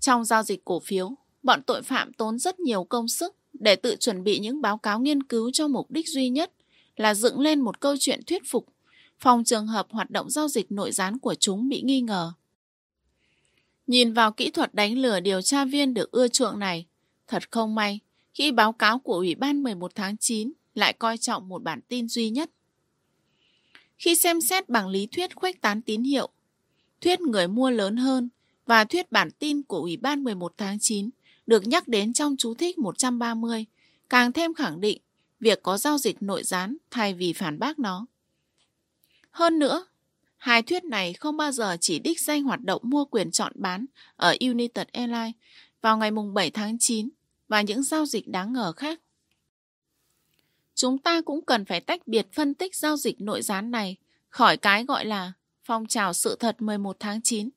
Trong giao dịch cổ phiếu, bọn tội phạm tốn rất nhiều công sức để tự chuẩn bị những báo cáo nghiên cứu cho mục đích duy nhất là dựng lên một câu chuyện thuyết phục phòng trường hợp hoạt động giao dịch nội gián của chúng bị nghi ngờ. Nhìn vào kỹ thuật đánh lừa điều tra viên được ưa chuộng này, thật không may khi báo cáo của Ủy ban 11 tháng 9 lại coi trọng một bản tin duy nhất. Khi xem xét bằng lý thuyết khuếch tán tín hiệu, thuyết người mua lớn hơn và thuyết bản tin của Ủy ban 11 tháng 9 được nhắc đến trong chú thích 130, càng thêm khẳng định việc có giao dịch nội gián thay vì phản bác nó. Hơn nữa, hai thuyết này không bao giờ chỉ đích danh hoạt động mua quyền chọn bán ở United Airlines vào ngày 7 tháng 9 và những giao dịch đáng ngờ khác. Chúng ta cũng cần phải tách biệt phân tích giao dịch nội gián này khỏi cái gọi là phong trào sự thật 11 tháng 9.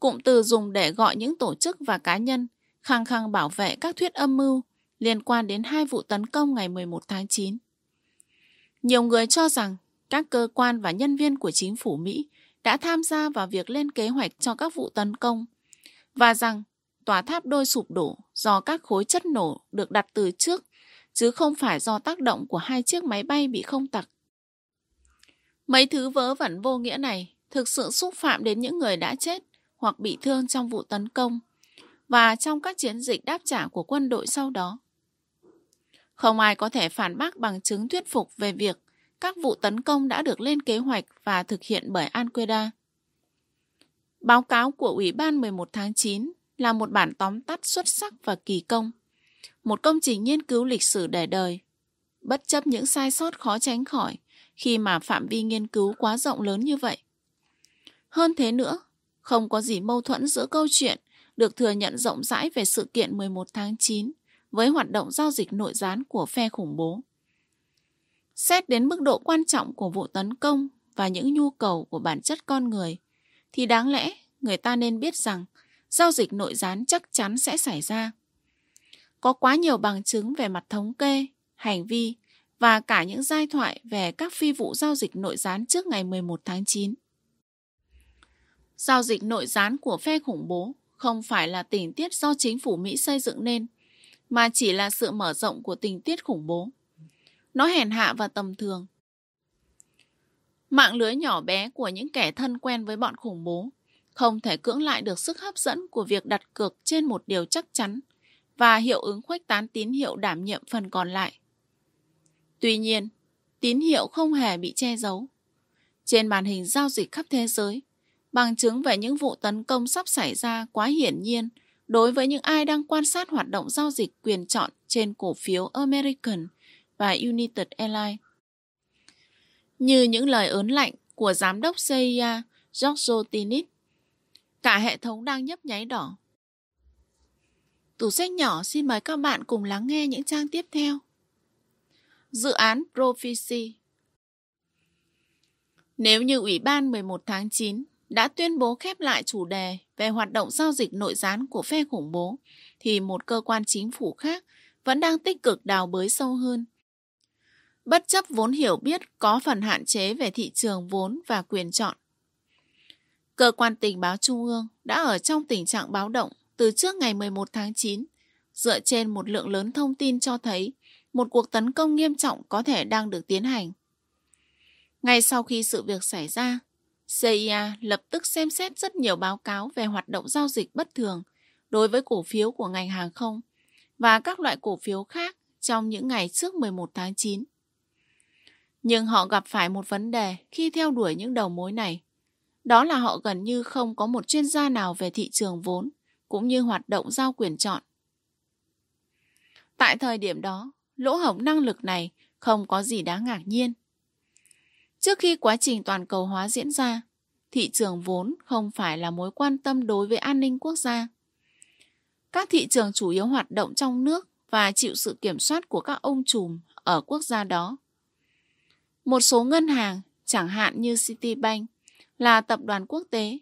Cụm từ dùng để gọi những tổ chức và cá nhân khăng khăng bảo vệ các thuyết âm mưu liên quan đến hai vụ tấn công ngày 11 tháng 9. Nhiều người cho rằng các cơ quan và nhân viên của chính phủ Mỹ đã tham gia vào việc lên kế hoạch cho các vụ tấn công và rằng tòa tháp đôi sụp đổ do các khối chất nổ được đặt từ trước, chứ không phải do tác động của hai chiếc máy bay bị không tặc. Mấy thứ vớ vẩn vô nghĩa này thực sự xúc phạm đến những người đã chết hoặc bị thương trong vụ tấn công và trong các chiến dịch đáp trả của quân đội sau đó. Không ai có thể phản bác bằng chứng thuyết phục về việc các vụ tấn công đã được lên kế hoạch và thực hiện bởi Al-Qaeda. Báo cáo của Ủy ban 11 tháng 9 là một bản tóm tắt xuất sắc và kỳ công, một công trình nghiên cứu lịch sử để đời, bất chấp những sai sót khó tránh khỏi khi mà phạm vi nghiên cứu quá rộng lớn như vậy. Hơn thế nữa, không có gì mâu thuẫn giữa câu chuyện được thừa nhận rộng rãi về sự kiện 11 tháng 9 với hoạt động giao dịch nội gián của phe khủng bố. Xét đến mức độ quan trọng của vụ tấn công và những nhu cầu của bản chất con người, thì đáng lẽ người ta nên biết rằng giao dịch nội gián chắc chắn sẽ xảy ra. Có quá nhiều bằng chứng về mặt thống kê, hành vi và cả những giai thoại về các phi vụ giao dịch nội gián trước ngày 11 tháng 9. Giao dịch nội gián của phe khủng bố không phải là tình tiết do chính phủ Mỹ xây dựng nên, mà chỉ là sự mở rộng của tình tiết khủng bố. Nó hèn hạ và tầm thường. Mạng lưới nhỏ bé của những kẻ thân quen với bọn khủng bố không thể cưỡng lại được sức hấp dẫn của việc đặt cược trên một điều chắc chắn và hiệu ứng khuếch tán tín hiệu đảm nhiệm phần còn lại. Tuy nhiên, tín hiệu không hề bị che giấu. Trên màn hình giao dịch khắp thế giới, bằng chứng về những vụ tấn công sắp xảy ra quá hiển nhiên đối với những ai đang quan sát hoạt động giao dịch quyền chọn trên cổ phiếu American và United Airlines. Như những lời ớn lạnh của giám đốc CIA Giorgio Tinit, cả hệ thống đang nhấp nháy đỏ. Tủ sách nhỏ xin mời các bạn cùng lắng nghe những trang tiếp theo. Dự án Prophecy Nếu như Ủy ban 11 tháng 9 đã tuyên bố khép lại chủ đề về hoạt động giao dịch nội gián của phe khủng bố, thì một cơ quan chính phủ khác vẫn đang tích cực đào bới sâu hơn. Bất chấp vốn hiểu biết có phần hạn chế về thị trường vốn và quyền chọn. Cơ quan tình báo Trung ương đã ở trong tình trạng báo động từ trước ngày 11 tháng 9, dựa trên một lượng lớn thông tin cho thấy một cuộc tấn công nghiêm trọng có thể đang được tiến hành. Ngay sau khi sự việc xảy ra, CIA lập tức xem xét rất nhiều báo cáo về hoạt động giao dịch bất thường đối với cổ phiếu của ngành hàng không và các loại cổ phiếu khác trong những ngày trước 11 tháng 9. Nhưng họ gặp phải một vấn đề khi theo đuổi những đầu mối này. Đó là họ gần như không có một chuyên gia nào về thị trường vốn cũng như hoạt động giao quyền chọn. Tại thời điểm đó, lỗ hổng năng lực này không có gì đáng ngạc nhiên. Trước khi quá trình toàn cầu hóa diễn ra, thị trường vốn không phải là mối quan tâm đối với an ninh quốc gia. Các thị trường chủ yếu hoạt động trong nước và chịu sự kiểm soát của các ông trùm ở quốc gia đó. Một số ngân hàng, chẳng hạn như Citibank, là tập đoàn quốc tế,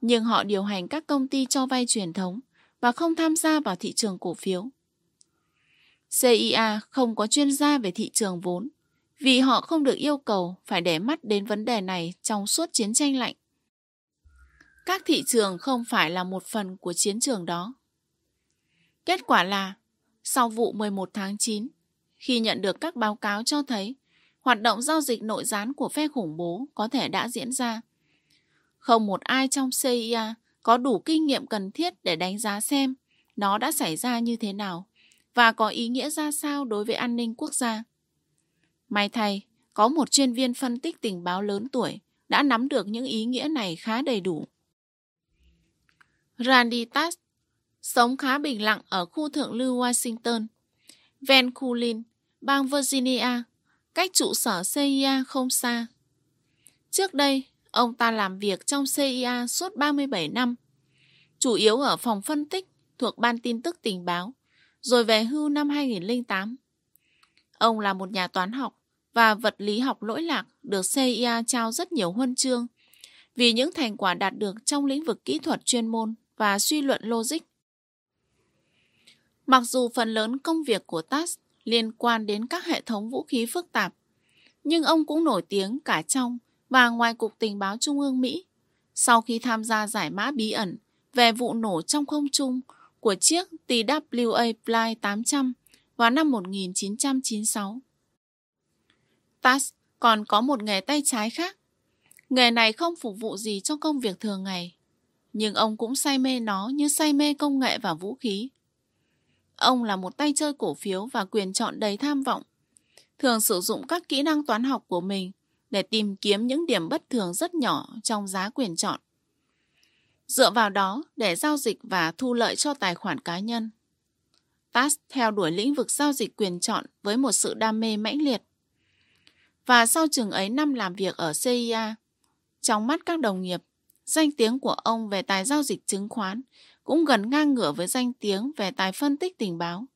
nhưng họ điều hành các công ty cho vay truyền thống và không tham gia vào thị trường cổ phiếu. CIA không có chuyên gia về thị trường vốn vì họ không được yêu cầu phải để mắt đến vấn đề này trong suốt chiến tranh lạnh. Các thị trường không phải là một phần của chiến trường đó. Kết quả là, sau vụ 11 tháng 9, khi nhận được các báo cáo cho thấy hoạt động giao dịch nội gián của phe khủng bố có thể đã diễn ra, không một ai trong CIA có đủ kinh nghiệm cần thiết để đánh giá xem nó đã xảy ra như thế nào và có ý nghĩa ra sao đối với an ninh quốc gia. May thay, có một chuyên viên phân tích tình báo lớn tuổi đã nắm được những ý nghĩa này khá đầy đủ. Randy Tass sống khá bình lặng ở khu thượng lưu Washington, Van Vancouver, bang Virginia, cách trụ sở CIA không xa. Trước đây, ông ta làm việc trong CIA suốt 37 năm, chủ yếu ở phòng phân tích thuộc Ban tin tức tình báo, rồi về hưu năm 2008. Ông là một nhà toán học và vật lý học lỗi lạc được CIA trao rất nhiều huân chương vì những thành quả đạt được trong lĩnh vực kỹ thuật chuyên môn và suy luận logic. Mặc dù phần lớn công việc của TASS liên quan đến các hệ thống vũ khí phức tạp, nhưng ông cũng nổi tiếng cả trong và ngoài Cục Tình báo Trung ương Mỹ sau khi tham gia giải mã bí ẩn về vụ nổ trong không trung của chiếc TWA Fly 800 vào năm 1996. Tass còn có một nghề tay trái khác. Nghề này không phục vụ gì cho công việc thường ngày. Nhưng ông cũng say mê nó như say mê công nghệ và vũ khí. Ông là một tay chơi cổ phiếu và quyền chọn đầy tham vọng. Thường sử dụng các kỹ năng toán học của mình để tìm kiếm những điểm bất thường rất nhỏ trong giá quyền chọn. Dựa vào đó để giao dịch và thu lợi cho tài khoản cá nhân. Tass theo đuổi lĩnh vực giao dịch quyền chọn với một sự đam mê mãnh liệt. Và sau chừng ấy năm làm việc ở CIA, trong mắt các đồng nghiệp, danh tiếng của ông về tài giao dịch chứng khoán cũng gần ngang ngửa với danh tiếng về tài phân tích tình báo.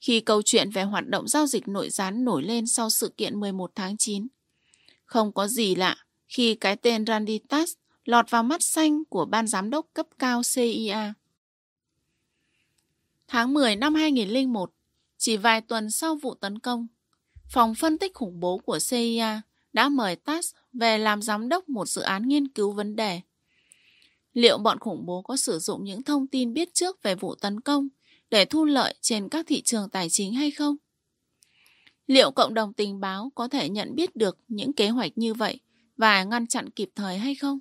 Khi câu chuyện về hoạt động giao dịch nội gián nổi lên sau sự kiện 11 tháng 9, không có gì lạ khi cái tên Randy Tass lọt vào mắt xanh của ban giám đốc cấp cao CIA. Tháng 10 năm 2001, chỉ vài tuần sau vụ tấn công, phòng phân tích khủng bố của CIA đã mời Tass về làm giám đốc một dự án nghiên cứu vấn đề. Liệu bọn khủng bố có sử dụng những thông tin biết trước về vụ tấn công để thu lợi trên các thị trường tài chính hay không? Liệu cộng đồng tình báo có thể nhận biết được những kế hoạch như vậy và ngăn chặn kịp thời hay không?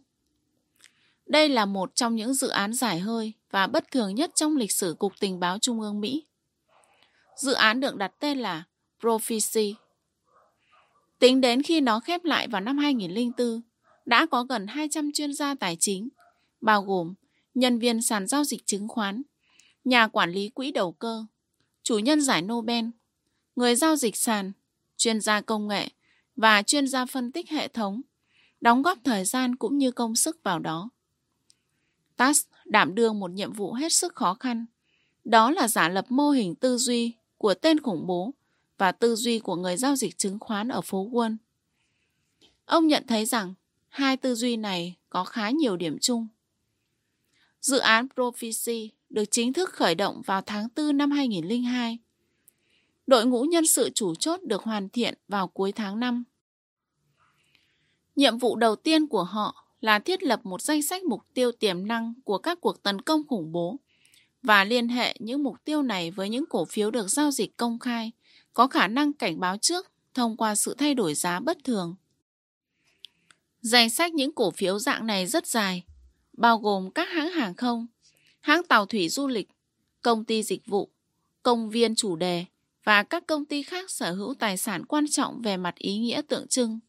Đây là một trong những dự án giải hơi và bất thường nhất trong lịch sử Cục Tình báo Trung ương Mỹ. Dự án được đặt tên là Prophecy. Tính đến khi nó khép lại vào năm 2004, đã có gần 200 chuyên gia tài chính, bao gồm nhân viên sàn giao dịch chứng khoán, nhà quản lý quỹ đầu cơ, chủ nhân giải Nobel, người giao dịch sàn, chuyên gia công nghệ và chuyên gia phân tích hệ thống, đóng góp thời gian cũng như công sức vào đó. TAS đảm đương một nhiệm vụ hết sức khó khăn. Đó là giả lập mô hình tư duy của tên khủng bố và tư duy của người giao dịch chứng khoán ở phố Wall. Ông nhận thấy rằng hai tư duy này có khá nhiều điểm chung. Dự án Prophecy được chính thức khởi động vào tháng 4 năm 2002. Đội ngũ nhân sự chủ chốt được hoàn thiện vào cuối tháng 5. Nhiệm vụ đầu tiên của họ là thiết lập một danh sách mục tiêu tiềm năng của các cuộc tấn công khủng bố và liên hệ những mục tiêu này với những cổ phiếu được giao dịch công khai, có khả năng cảnh báo trước thông qua sự thay đổi giá bất thường. Danh sách những cổ phiếu dạng này rất dài, bao gồm các hãng hàng không, hãng tàu thủy du lịch, công ty dịch vụ, công viên chủ đề và các công ty khác sở hữu tài sản quan trọng về mặt ý nghĩa tượng trưng.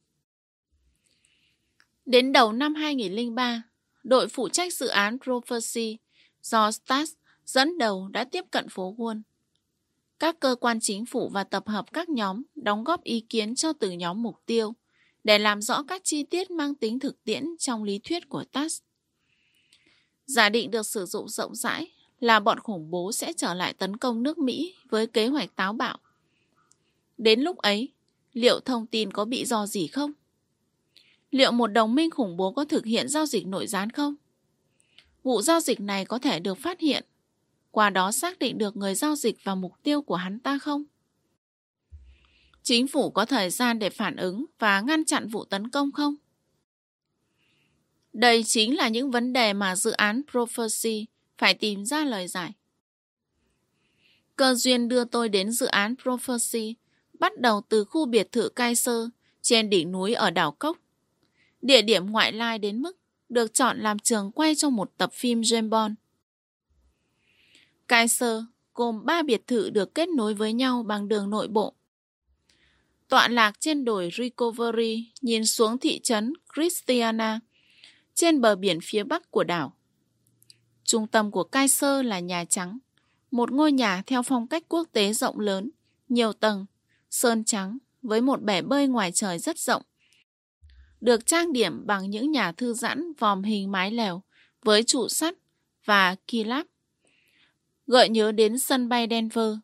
Đến đầu năm 2003, đội phụ trách dự án Prophecy do Stas dẫn đầu đã tiếp cận phố Wall. Các cơ quan chính phủ và tập hợp các nhóm đóng góp ý kiến cho từng nhóm mục tiêu để làm rõ các chi tiết mang tính thực tiễn trong lý thuyết của TAS. Giả định được sử dụng rộng rãi là bọn khủng bố sẽ trở lại tấn công nước Mỹ với kế hoạch táo bạo. Đến lúc ấy, liệu thông tin có bị do gì không? Liệu một đồng minh khủng bố có thực hiện giao dịch nội gián không? Vụ giao dịch này có thể được phát hiện, qua đó xác định được người giao dịch và mục tiêu của hắn ta không? Chính phủ có thời gian để phản ứng và ngăn chặn vụ tấn công không? Đây chính là những vấn đề mà dự án Prophecy phải tìm ra lời giải. Cơ duyên đưa tôi đến dự án Prophecy bắt đầu từ khu biệt thự Kaiser trên đỉnh núi ở đảo Cốc Địa điểm ngoại lai đến mức được chọn làm trường quay cho một tập phim James Bond. Kaiser gồm 3 biệt thự được kết nối với nhau bằng đường nội bộ. Tọa lạc trên đồi Recovery nhìn xuống thị trấn Christiana, trên bờ biển phía bắc của đảo. Trung tâm của Kaiser là Nhà Trắng, một ngôi nhà theo phong cách quốc tế rộng lớn, nhiều tầng, sơn trắng với một bể bơi ngoài trời rất rộng được trang điểm bằng những nhà thư giãn vòm hình mái lèo với trụ sắt và kỳ láp, gợi nhớ đến sân bay Denver.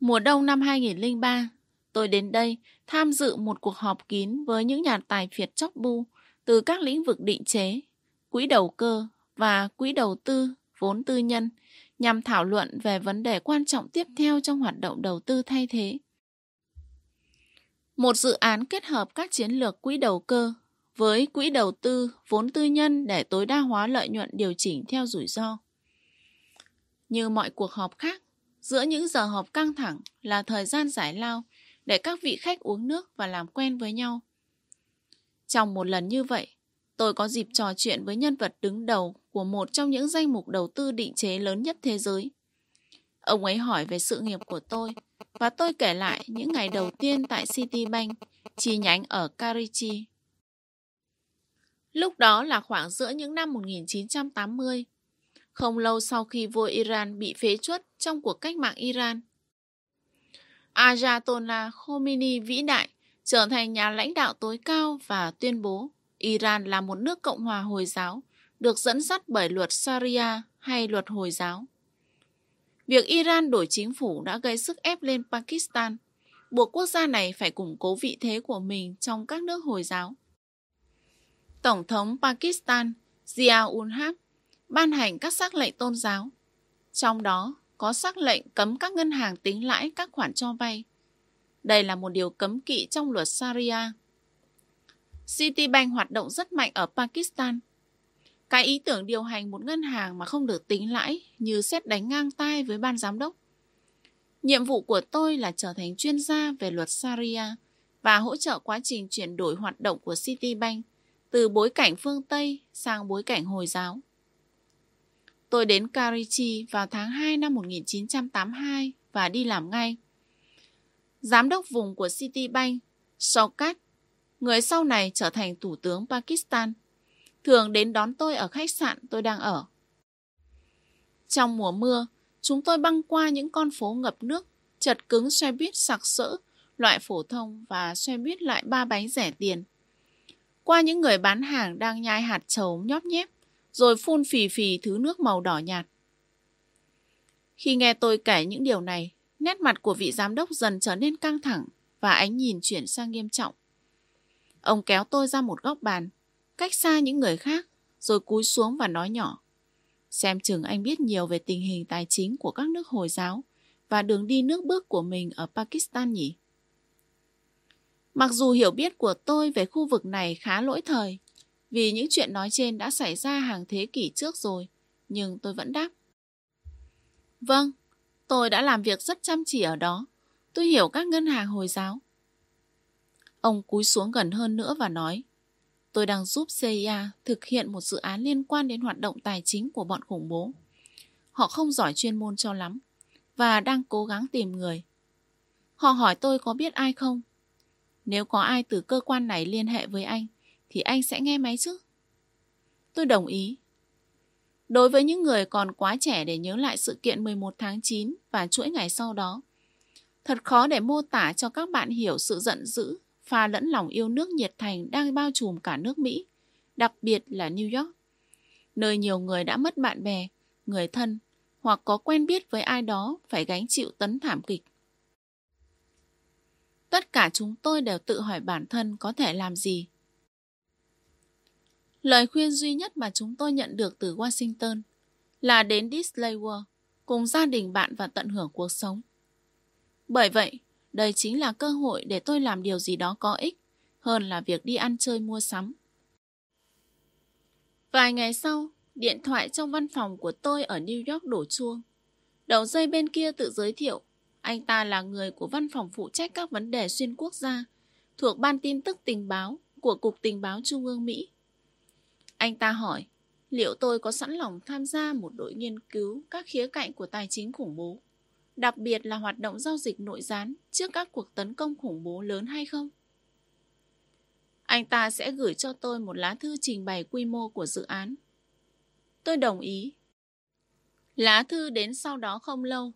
Mùa đông năm 2003, tôi đến đây tham dự một cuộc họp kín với những nhà tài phiệt chóc bu từ các lĩnh vực định chế, quỹ đầu cơ và quỹ đầu tư, vốn tư nhân nhằm thảo luận về vấn đề quan trọng tiếp theo trong hoạt động đầu tư thay thế. Một dự án kết hợp các chiến lược quỹ đầu cơ với quỹ đầu tư vốn tư nhân để tối đa hóa lợi nhuận điều chỉnh theo rủi ro. Như mọi cuộc họp khác, giữa những giờ họp căng thẳng là thời gian giải lao để các vị khách uống nước và làm quen với nhau. Trong một lần như vậy, tôi có dịp trò chuyện với nhân vật đứng đầu của một trong những danh mục đầu tư định chế lớn nhất thế giới. Ông ấy hỏi về sự nghiệp của tôi và tôi kể lại những ngày đầu tiên tại Citibank, chi nhánh ở Karachi. Lúc đó là khoảng giữa những năm 1980, không lâu sau khi vua Iran bị phế chuất trong cuộc cách mạng Iran. Ayatollah Khomeini vĩ đại trở thành nhà lãnh đạo tối cao và tuyên bố Iran là một nước Cộng hòa Hồi giáo được dẫn dắt bởi luật Sharia hay luật Hồi giáo. Việc Iran đổi chính phủ đã gây sức ép lên Pakistan, buộc quốc gia này phải củng cố vị thế của mình trong các nước Hồi giáo. Tổng thống Pakistan Zia-ul-Haq ban hành các sắc lệnh tôn giáo, trong đó có sắc lệnh cấm các ngân hàng tính lãi các khoản cho vay. Đây là một điều cấm kỵ trong luật Sharia. Citibank hoạt động rất mạnh ở Pakistan. Cái ý tưởng điều hành một ngân hàng mà không được tính lãi như xét đánh ngang tai với ban giám đốc. Nhiệm vụ của tôi là trở thành chuyên gia về luật Sharia và hỗ trợ quá trình chuyển đổi hoạt động của Citibank từ bối cảnh phương Tây sang bối cảnh Hồi giáo. Tôi đến Karachi vào tháng 2 năm 1982 và đi làm ngay. Giám đốc vùng của Citibank, Shaukat, người sau này trở thành thủ tướng Pakistan, thường đến đón tôi ở khách sạn tôi đang ở. Trong mùa mưa, chúng tôi băng qua những con phố ngập nước, chật cứng xe buýt sặc sỡ, loại phổ thông và xe buýt loại ba bánh rẻ tiền. Qua những người bán hàng đang nhai hạt trầu nhóp nhép, rồi phun phì phì thứ nước màu đỏ nhạt. Khi nghe tôi kể những điều này, nét mặt của vị giám đốc dần trở nên căng thẳng và ánh nhìn chuyển sang nghiêm trọng. Ông kéo tôi ra một góc bàn, cách xa những người khác, rồi cúi xuống và nói nhỏ. Xem chừng anh biết nhiều về tình hình tài chính của các nước Hồi giáo và đường đi nước bước của mình ở Pakistan nhỉ? Mặc dù hiểu biết của tôi về khu vực này khá lỗi thời, vì những chuyện nói trên đã xảy ra hàng thế kỷ trước rồi, nhưng tôi vẫn đáp. Vâng, tôi đã làm việc rất chăm chỉ ở đó. Tôi hiểu các ngân hàng Hồi giáo. Ông cúi xuống gần hơn nữa và nói, tôi đang giúp CIA thực hiện một dự án liên quan đến hoạt động tài chính của bọn khủng bố. Họ không giỏi chuyên môn cho lắm và đang cố gắng tìm người. Họ hỏi tôi có biết ai không? Nếu có ai từ cơ quan này liên hệ với anh, thì anh sẽ nghe máy chứ? Tôi đồng ý. Đối với những người còn quá trẻ để nhớ lại sự kiện 11 tháng 9 và chuỗi ngày sau đó, thật khó để mô tả cho các bạn hiểu sự giận dữ, pha lẫn lòng yêu nước nhiệt thành đang bao trùm cả nước Mỹ, đặc biệt là New York, nơi nhiều người đã mất bạn bè, người thân hoặc có quen biết với ai đó phải gánh chịu tấn thảm kịch. Tất cả chúng tôi đều tự hỏi bản thân có thể làm gì Lời khuyên duy nhất mà chúng tôi nhận được từ Washington là đến Disney World cùng gia đình bạn và tận hưởng cuộc sống. Bởi vậy, đây chính là cơ hội để tôi làm điều gì đó có ích hơn là việc đi ăn chơi mua sắm. Vài ngày sau, điện thoại trong văn phòng của tôi ở New York đổ chuông. Đầu dây bên kia tự giới thiệu, anh ta là người của văn phòng phụ trách các vấn đề xuyên quốc gia, thuộc Ban tin tức tình báo của Cục Tình báo Trung ương Mỹ. Anh ta hỏi, liệu tôi có sẵn lòng tham gia một đội nghiên cứu các khía cạnh của tài chính khủng bố, đặc biệt là hoạt động giao dịch nội gián trước các cuộc tấn công khủng bố lớn hay không? Anh ta sẽ gửi cho tôi một lá thư trình bày quy mô của dự án. Tôi đồng ý. Lá thư đến sau đó không lâu,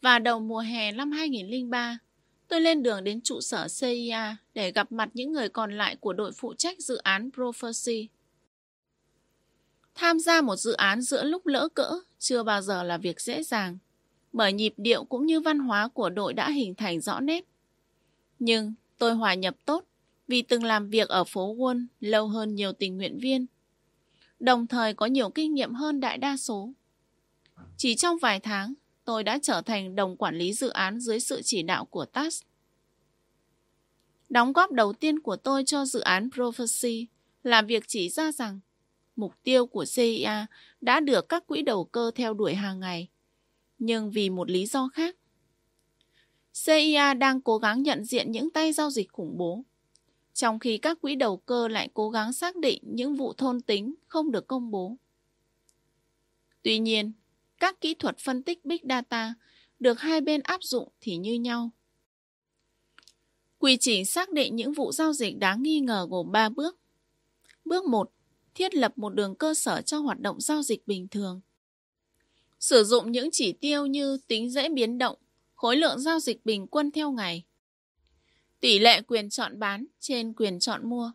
và đầu mùa hè năm 2003, tôi lên đường đến trụ sở CIA để gặp mặt những người còn lại của đội phụ trách dự án Prophecy. Tham gia một dự án giữa lúc lỡ cỡ chưa bao giờ là việc dễ dàng, bởi nhịp điệu cũng như văn hóa của đội đã hình thành rõ nét. Nhưng tôi hòa nhập tốt vì từng làm việc ở phố Wall lâu hơn nhiều tình nguyện viên, đồng thời có nhiều kinh nghiệm hơn đại đa số. Chỉ trong vài tháng, tôi đã trở thành đồng quản lý dự án dưới sự chỉ đạo của TAS. Đóng góp đầu tiên của tôi cho dự án Prophecy là việc chỉ ra rằng mục tiêu của CIA đã được các quỹ đầu cơ theo đuổi hàng ngày. Nhưng vì một lý do khác, CIA đang cố gắng nhận diện những tay giao dịch khủng bố. trong khi các quỹ đầu cơ lại cố gắng xác định những vụ thôn tính không được công bố. Tuy nhiên, các kỹ thuật phân tích Big Data được hai bên áp dụng thì như nhau. Quy trình xác định những vụ giao dịch đáng nghi ngờ gồm 3 bước. Bước 1. Thiết lập một đường cơ sở cho hoạt động giao dịch bình thường. Sử dụng những chỉ tiêu như tính dễ biến động, khối lượng giao dịch bình quân theo ngày, tỷ lệ quyền chọn bán trên quyền chọn mua,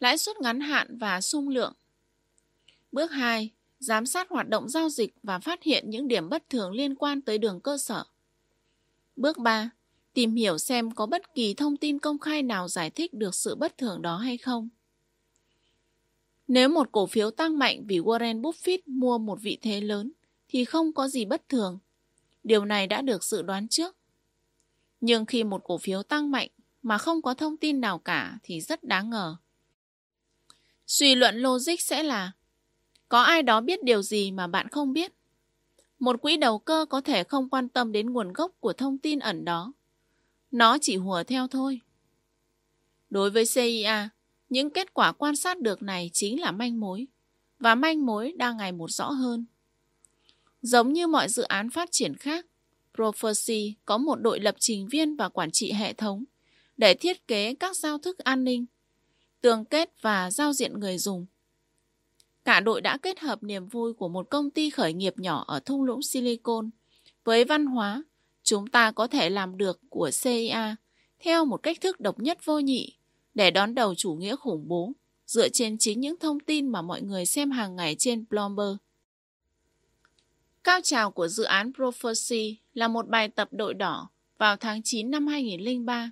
lãi suất ngắn hạn và sung lượng. Bước 2. Giám sát hoạt động giao dịch và phát hiện những điểm bất thường liên quan tới đường cơ sở. Bước 3. Tìm hiểu xem có bất kỳ thông tin công khai nào giải thích được sự bất thường đó hay không. Nếu một cổ phiếu tăng mạnh vì Warren Buffett mua một vị thế lớn, thì không có gì bất thường. Điều này đã được dự đoán trước. Nhưng khi một cổ phiếu tăng mạnh mà không có thông tin nào cả thì rất đáng ngờ. Suy luận logic sẽ là có ai đó biết điều gì mà bạn không biết? Một quỹ đầu cơ có thể không quan tâm đến nguồn gốc của thông tin ẩn đó. Nó chỉ hùa theo thôi. Đối với CIA, những kết quả quan sát được này chính là manh mối, và manh mối đang ngày một rõ hơn. Giống như mọi dự án phát triển khác, Prophecy có một đội lập trình viên và quản trị hệ thống để thiết kế các giao thức an ninh, tương kết và giao diện người dùng. Cả đội đã kết hợp niềm vui của một công ty khởi nghiệp nhỏ ở thung lũng Silicon với văn hóa chúng ta có thể làm được của CIA theo một cách thức độc nhất vô nhị để đón đầu chủ nghĩa khủng bố, dựa trên chính những thông tin mà mọi người xem hàng ngày trên Bloomberg. Cao trào của dự án Prophecy là một bài tập đội đỏ vào tháng 9 năm 2003.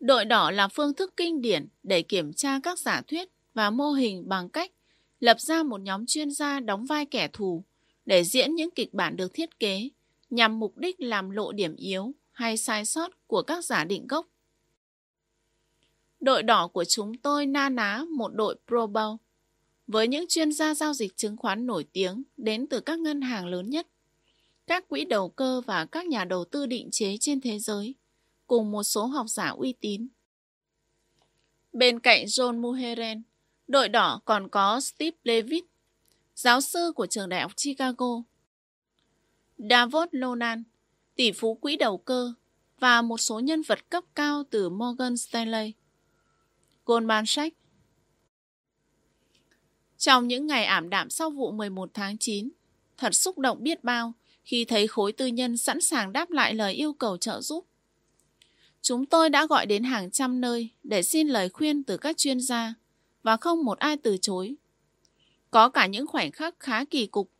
Đội đỏ là phương thức kinh điển để kiểm tra các giả thuyết và mô hình bằng cách lập ra một nhóm chuyên gia đóng vai kẻ thù để diễn những kịch bản được thiết kế nhằm mục đích làm lộ điểm yếu hay sai sót của các giả định gốc. Đội đỏ của chúng tôi na ná một đội Pro Bowl với những chuyên gia giao dịch chứng khoán nổi tiếng đến từ các ngân hàng lớn nhất, các quỹ đầu cơ và các nhà đầu tư định chế trên thế giới, cùng một số học giả uy tín. Bên cạnh John Muheren, đội đỏ còn có Steve Levitt, giáo sư của trường đại học Chicago, Davos Lonan, tỷ phú quỹ đầu cơ và một số nhân vật cấp cao từ Morgan Stanley. Goldman Sachs trong những ngày ảm đạm sau vụ 11 tháng 9, thật xúc động biết bao khi thấy khối tư nhân sẵn sàng đáp lại lời yêu cầu trợ giúp. Chúng tôi đã gọi đến hàng trăm nơi để xin lời khuyên từ các chuyên gia và không một ai từ chối. Có cả những khoảnh khắc khá kỳ cục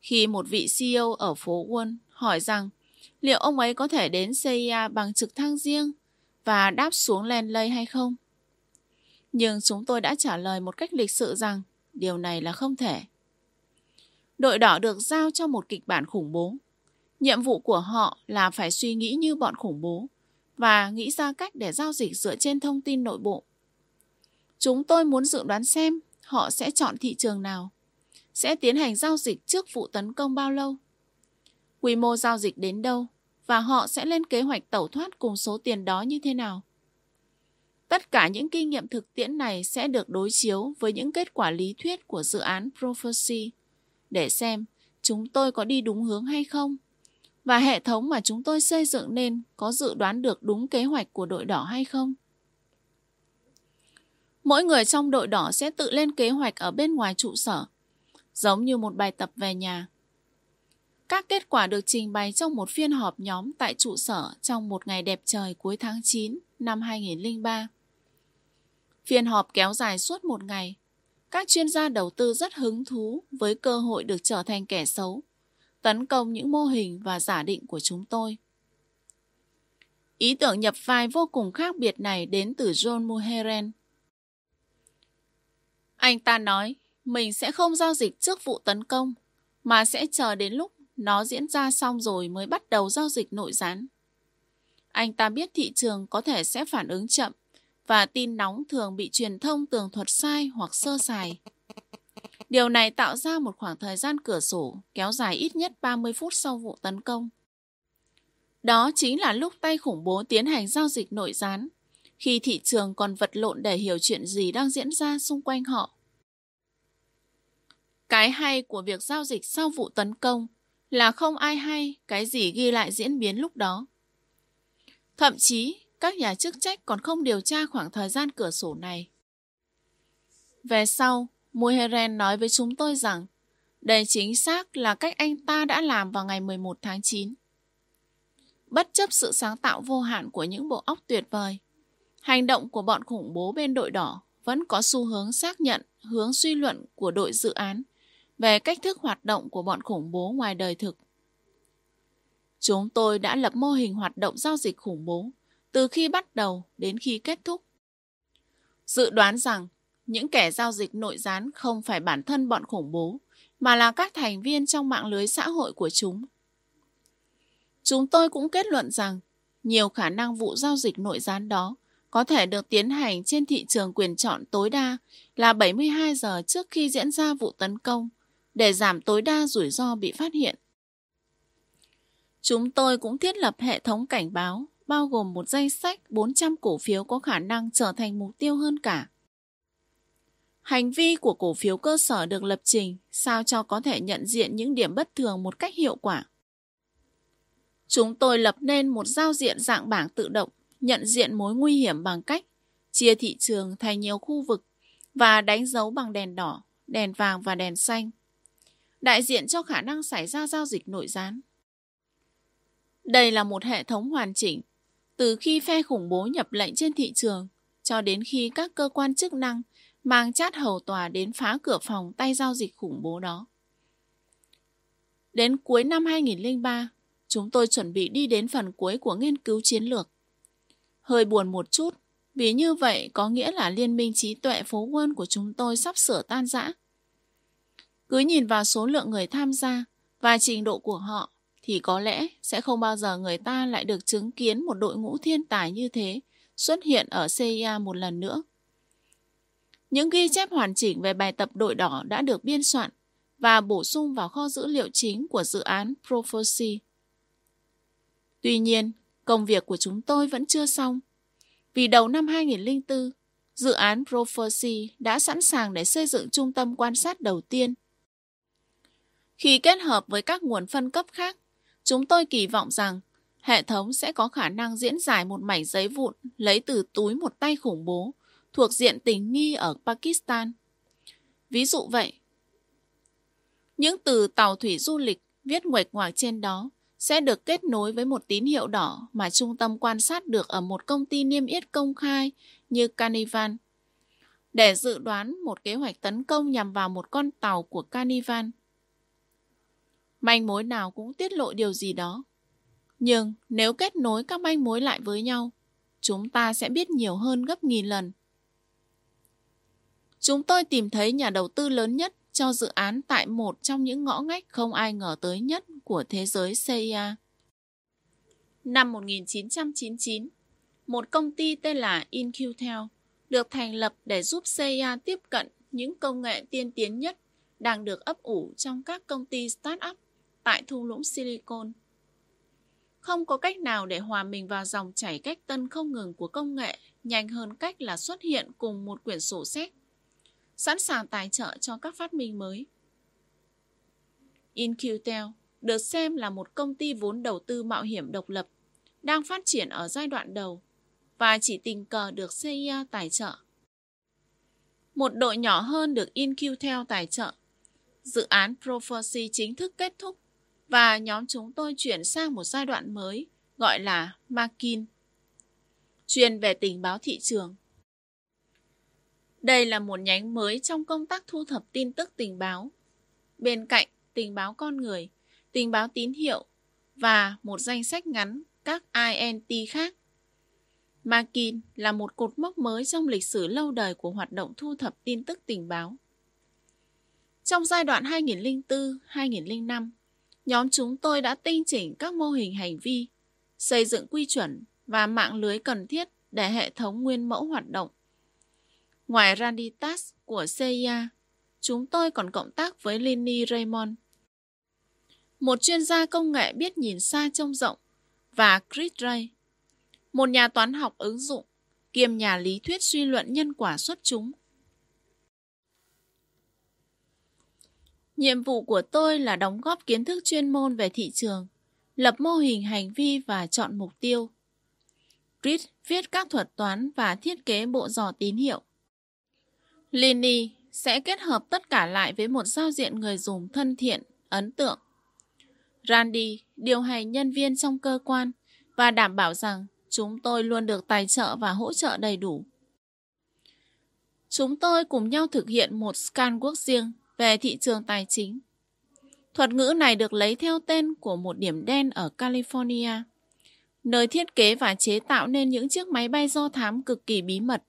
khi một vị CEO ở phố Wall hỏi rằng liệu ông ấy có thể đến CIA bằng trực thăng riêng và đáp xuống Lenley hay không. Nhưng chúng tôi đã trả lời một cách lịch sự rằng điều này là không thể. Đội đỏ được giao cho một kịch bản khủng bố. Nhiệm vụ của họ là phải suy nghĩ như bọn khủng bố và nghĩ ra cách để giao dịch dựa trên thông tin nội bộ. Chúng tôi muốn dự đoán xem họ sẽ chọn thị trường nào, sẽ tiến hành giao dịch trước vụ tấn công bao lâu, quy mô giao dịch đến đâu và họ sẽ lên kế hoạch tẩu thoát cùng số tiền đó như thế nào. Tất cả những kinh nghiệm thực tiễn này sẽ được đối chiếu với những kết quả lý thuyết của dự án Prophecy để xem chúng tôi có đi đúng hướng hay không và hệ thống mà chúng tôi xây dựng nên có dự đoán được đúng kế hoạch của đội đỏ hay không. Mỗi người trong đội đỏ sẽ tự lên kế hoạch ở bên ngoài trụ sở, giống như một bài tập về nhà. Các kết quả được trình bày trong một phiên họp nhóm tại trụ sở trong một ngày đẹp trời cuối tháng 9 năm 2003. Phiên họp kéo dài suốt một ngày. Các chuyên gia đầu tư rất hứng thú với cơ hội được trở thành kẻ xấu, tấn công những mô hình và giả định của chúng tôi. Ý tưởng nhập vai vô cùng khác biệt này đến từ John Muheren. Anh ta nói, mình sẽ không giao dịch trước vụ tấn công, mà sẽ chờ đến lúc nó diễn ra xong rồi mới bắt đầu giao dịch nội gián. Anh ta biết thị trường có thể sẽ phản ứng chậm và tin nóng thường bị truyền thông tường thuật sai hoặc sơ sài. Điều này tạo ra một khoảng thời gian cửa sổ kéo dài ít nhất 30 phút sau vụ tấn công. Đó chính là lúc tay khủng bố tiến hành giao dịch nội gián khi thị trường còn vật lộn để hiểu chuyện gì đang diễn ra xung quanh họ. Cái hay của việc giao dịch sau vụ tấn công là không ai hay cái gì ghi lại diễn biến lúc đó. Thậm chí, các nhà chức trách còn không điều tra khoảng thời gian cửa sổ này. Về sau, Muheren nói với chúng tôi rằng đây chính xác là cách anh ta đã làm vào ngày 11 tháng 9. Bất chấp sự sáng tạo vô hạn của những bộ óc tuyệt vời, hành động của bọn khủng bố bên đội đỏ vẫn có xu hướng xác nhận hướng suy luận của đội dự án về cách thức hoạt động của bọn khủng bố ngoài đời thực. Chúng tôi đã lập mô hình hoạt động giao dịch khủng bố từ khi bắt đầu đến khi kết thúc. Dự đoán rằng những kẻ giao dịch nội gián không phải bản thân bọn khủng bố, mà là các thành viên trong mạng lưới xã hội của chúng. Chúng tôi cũng kết luận rằng nhiều khả năng vụ giao dịch nội gián đó có thể được tiến hành trên thị trường quyền chọn tối đa là 72 giờ trước khi diễn ra vụ tấn công để giảm tối đa rủi ro bị phát hiện. Chúng tôi cũng thiết lập hệ thống cảnh báo bao gồm một danh sách 400 cổ phiếu có khả năng trở thành mục tiêu hơn cả. Hành vi của cổ phiếu cơ sở được lập trình sao cho có thể nhận diện những điểm bất thường một cách hiệu quả. Chúng tôi lập nên một giao diện dạng bảng tự động nhận diện mối nguy hiểm bằng cách chia thị trường thành nhiều khu vực và đánh dấu bằng đèn đỏ, đèn vàng và đèn xanh, đại diện cho khả năng xảy ra giao dịch nội gián. Đây là một hệ thống hoàn chỉnh, từ khi phe khủng bố nhập lệnh trên thị trường cho đến khi các cơ quan chức năng mang chát hầu tòa đến phá cửa phòng tay giao dịch khủng bố đó. Đến cuối năm 2003, chúng tôi chuẩn bị đi đến phần cuối của nghiên cứu chiến lược. Hơi buồn một chút, vì như vậy có nghĩa là liên minh trí tuệ phố quân của chúng tôi sắp sửa tan rã. Cứ nhìn vào số lượng người tham gia và trình độ của họ thì có lẽ sẽ không bao giờ người ta lại được chứng kiến một đội ngũ thiên tài như thế xuất hiện ở CIA một lần nữa. Những ghi chép hoàn chỉnh về bài tập đội đỏ đã được biên soạn và bổ sung vào kho dữ liệu chính của dự án Prophecy. Tuy nhiên, công việc của chúng tôi vẫn chưa xong. Vì đầu năm 2004, dự án Prophecy đã sẵn sàng để xây dựng trung tâm quan sát đầu tiên. Khi kết hợp với các nguồn phân cấp khác, chúng tôi kỳ vọng rằng hệ thống sẽ có khả năng diễn giải một mảnh giấy vụn lấy từ túi một tay khủng bố thuộc diện tình nghi ở Pakistan. Ví dụ vậy, những từ tàu thủy du lịch viết nguệch ngoạc trên đó sẽ được kết nối với một tín hiệu đỏ mà trung tâm quan sát được ở một công ty niêm yết công khai như Carnival. Để dự đoán một kế hoạch tấn công nhằm vào một con tàu của Carnival. Manh mối nào cũng tiết lộ điều gì đó. Nhưng nếu kết nối các manh mối lại với nhau, chúng ta sẽ biết nhiều hơn gấp nghìn lần. Chúng tôi tìm thấy nhà đầu tư lớn nhất cho dự án tại một trong những ngõ ngách không ai ngờ tới nhất của thế giới CIA. Năm 1999, một công ty tên là InQtel được thành lập để giúp CIA tiếp cận những công nghệ tiên tiến nhất đang được ấp ủ trong các công ty start-up tại thung lũng Silicon. Không có cách nào để hòa mình vào dòng chảy cách tân không ngừng của công nghệ nhanh hơn cách là xuất hiện cùng một quyển sổ sách sẵn sàng tài trợ cho các phát minh mới. InQtel được xem là một công ty vốn đầu tư mạo hiểm độc lập, đang phát triển ở giai đoạn đầu và chỉ tình cờ được CIA tài trợ. Một đội nhỏ hơn được InQtel tài trợ. Dự án Prophecy chính thức kết thúc và nhóm chúng tôi chuyển sang một giai đoạn mới gọi là Makin, chuyên về tình báo thị trường. Đây là một nhánh mới trong công tác thu thập tin tức tình báo. Bên cạnh tình báo con người, tình báo tín hiệu và một danh sách ngắn các INT khác. Makin là một cột mốc mới trong lịch sử lâu đời của hoạt động thu thập tin tức tình báo. Trong giai đoạn 2004-2005, nhóm chúng tôi đã tinh chỉnh các mô hình hành vi, xây dựng quy chuẩn và mạng lưới cần thiết để hệ thống nguyên mẫu hoạt động Ngoài Randitas của CIA, chúng tôi còn cộng tác với Lini Raymond, một chuyên gia công nghệ biết nhìn xa trông rộng, và Chris Ray, một nhà toán học ứng dụng, kiêm nhà lý thuyết suy luận nhân quả xuất chúng. Nhiệm vụ của tôi là đóng góp kiến thức chuyên môn về thị trường, lập mô hình hành vi và chọn mục tiêu. Reed viết các thuật toán và thiết kế bộ dò tín hiệu. Lini sẽ kết hợp tất cả lại với một giao diện người dùng thân thiện, ấn tượng. Randy điều hành nhân viên trong cơ quan và đảm bảo rằng chúng tôi luôn được tài trợ và hỗ trợ đầy đủ. Chúng tôi cùng nhau thực hiện một scan quốc riêng về thị trường tài chính. Thuật ngữ này được lấy theo tên của một điểm đen ở California, nơi thiết kế và chế tạo nên những chiếc máy bay do thám cực kỳ bí mật.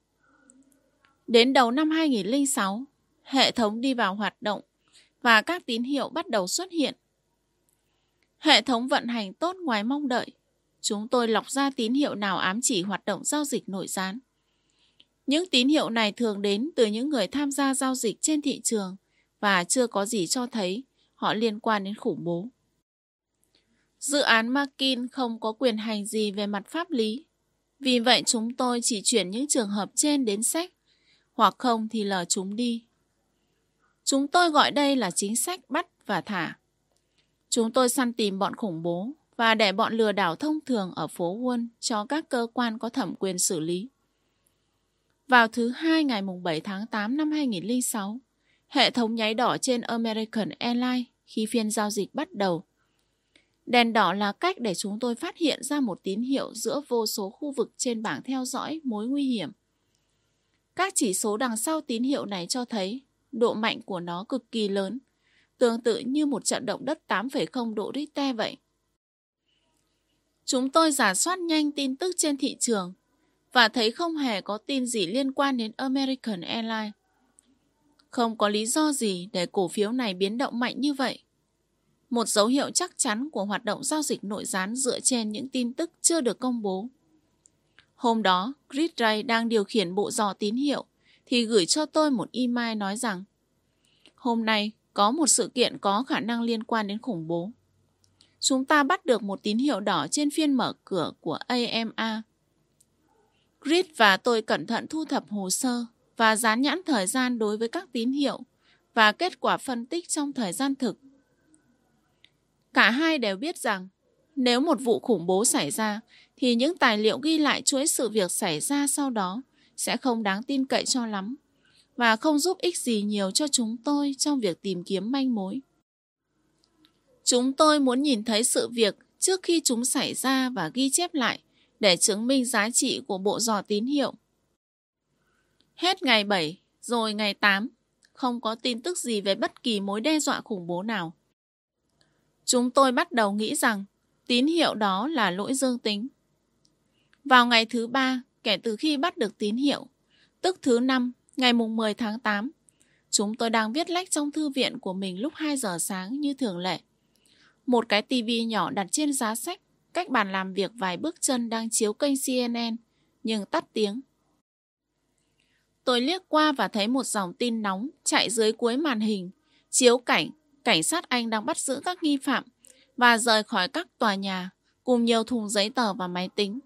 Đến đầu năm 2006, hệ thống đi vào hoạt động và các tín hiệu bắt đầu xuất hiện. Hệ thống vận hành tốt ngoài mong đợi. Chúng tôi lọc ra tín hiệu nào ám chỉ hoạt động giao dịch nội gián. Những tín hiệu này thường đến từ những người tham gia giao dịch trên thị trường và chưa có gì cho thấy họ liên quan đến khủng bố. Dự án Markin không có quyền hành gì về mặt pháp lý. Vì vậy chúng tôi chỉ chuyển những trường hợp trên đến sách, hoặc không thì lờ chúng đi. Chúng tôi gọi đây là chính sách bắt và thả. Chúng tôi săn tìm bọn khủng bố và để bọn lừa đảo thông thường ở phố Wall cho các cơ quan có thẩm quyền xử lý. Vào thứ hai ngày 7 tháng 8 năm 2006, hệ thống nháy đỏ trên American Airlines khi phiên giao dịch bắt đầu. Đèn đỏ là cách để chúng tôi phát hiện ra một tín hiệu giữa vô số khu vực trên bảng theo dõi mối nguy hiểm. Các chỉ số đằng sau tín hiệu này cho thấy độ mạnh của nó cực kỳ lớn, tương tự như một trận động đất 8,0 độ Richter vậy. Chúng tôi giả soát nhanh tin tức trên thị trường và thấy không hề có tin gì liên quan đến American Airlines. Không có lý do gì để cổ phiếu này biến động mạnh như vậy. Một dấu hiệu chắc chắn của hoạt động giao dịch nội gián dựa trên những tin tức chưa được công bố. Hôm đó, Gridray đang điều khiển bộ dò tín hiệu thì gửi cho tôi một email nói rằng Hôm nay có một sự kiện có khả năng liên quan đến khủng bố. Chúng ta bắt được một tín hiệu đỏ trên phiên mở cửa của AMA. Grid và tôi cẩn thận thu thập hồ sơ và dán nhãn thời gian đối với các tín hiệu và kết quả phân tích trong thời gian thực. Cả hai đều biết rằng, nếu một vụ khủng bố xảy ra, thì những tài liệu ghi lại chuỗi sự việc xảy ra sau đó sẽ không đáng tin cậy cho lắm và không giúp ích gì nhiều cho chúng tôi trong việc tìm kiếm manh mối. Chúng tôi muốn nhìn thấy sự việc trước khi chúng xảy ra và ghi chép lại để chứng minh giá trị của bộ dò tín hiệu. Hết ngày 7, rồi ngày 8, không có tin tức gì về bất kỳ mối đe dọa khủng bố nào. Chúng tôi bắt đầu nghĩ rằng tín hiệu đó là lỗi dương tính. Vào ngày thứ ba, kể từ khi bắt được tín hiệu, tức thứ năm, ngày mùng 10 tháng 8, chúng tôi đang viết lách trong thư viện của mình lúc 2 giờ sáng như thường lệ. Một cái tivi nhỏ đặt trên giá sách, cách bàn làm việc vài bước chân đang chiếu kênh CNN, nhưng tắt tiếng. Tôi liếc qua và thấy một dòng tin nóng chạy dưới cuối màn hình, chiếu cảnh cảnh sát Anh đang bắt giữ các nghi phạm và rời khỏi các tòa nhà cùng nhiều thùng giấy tờ và máy tính.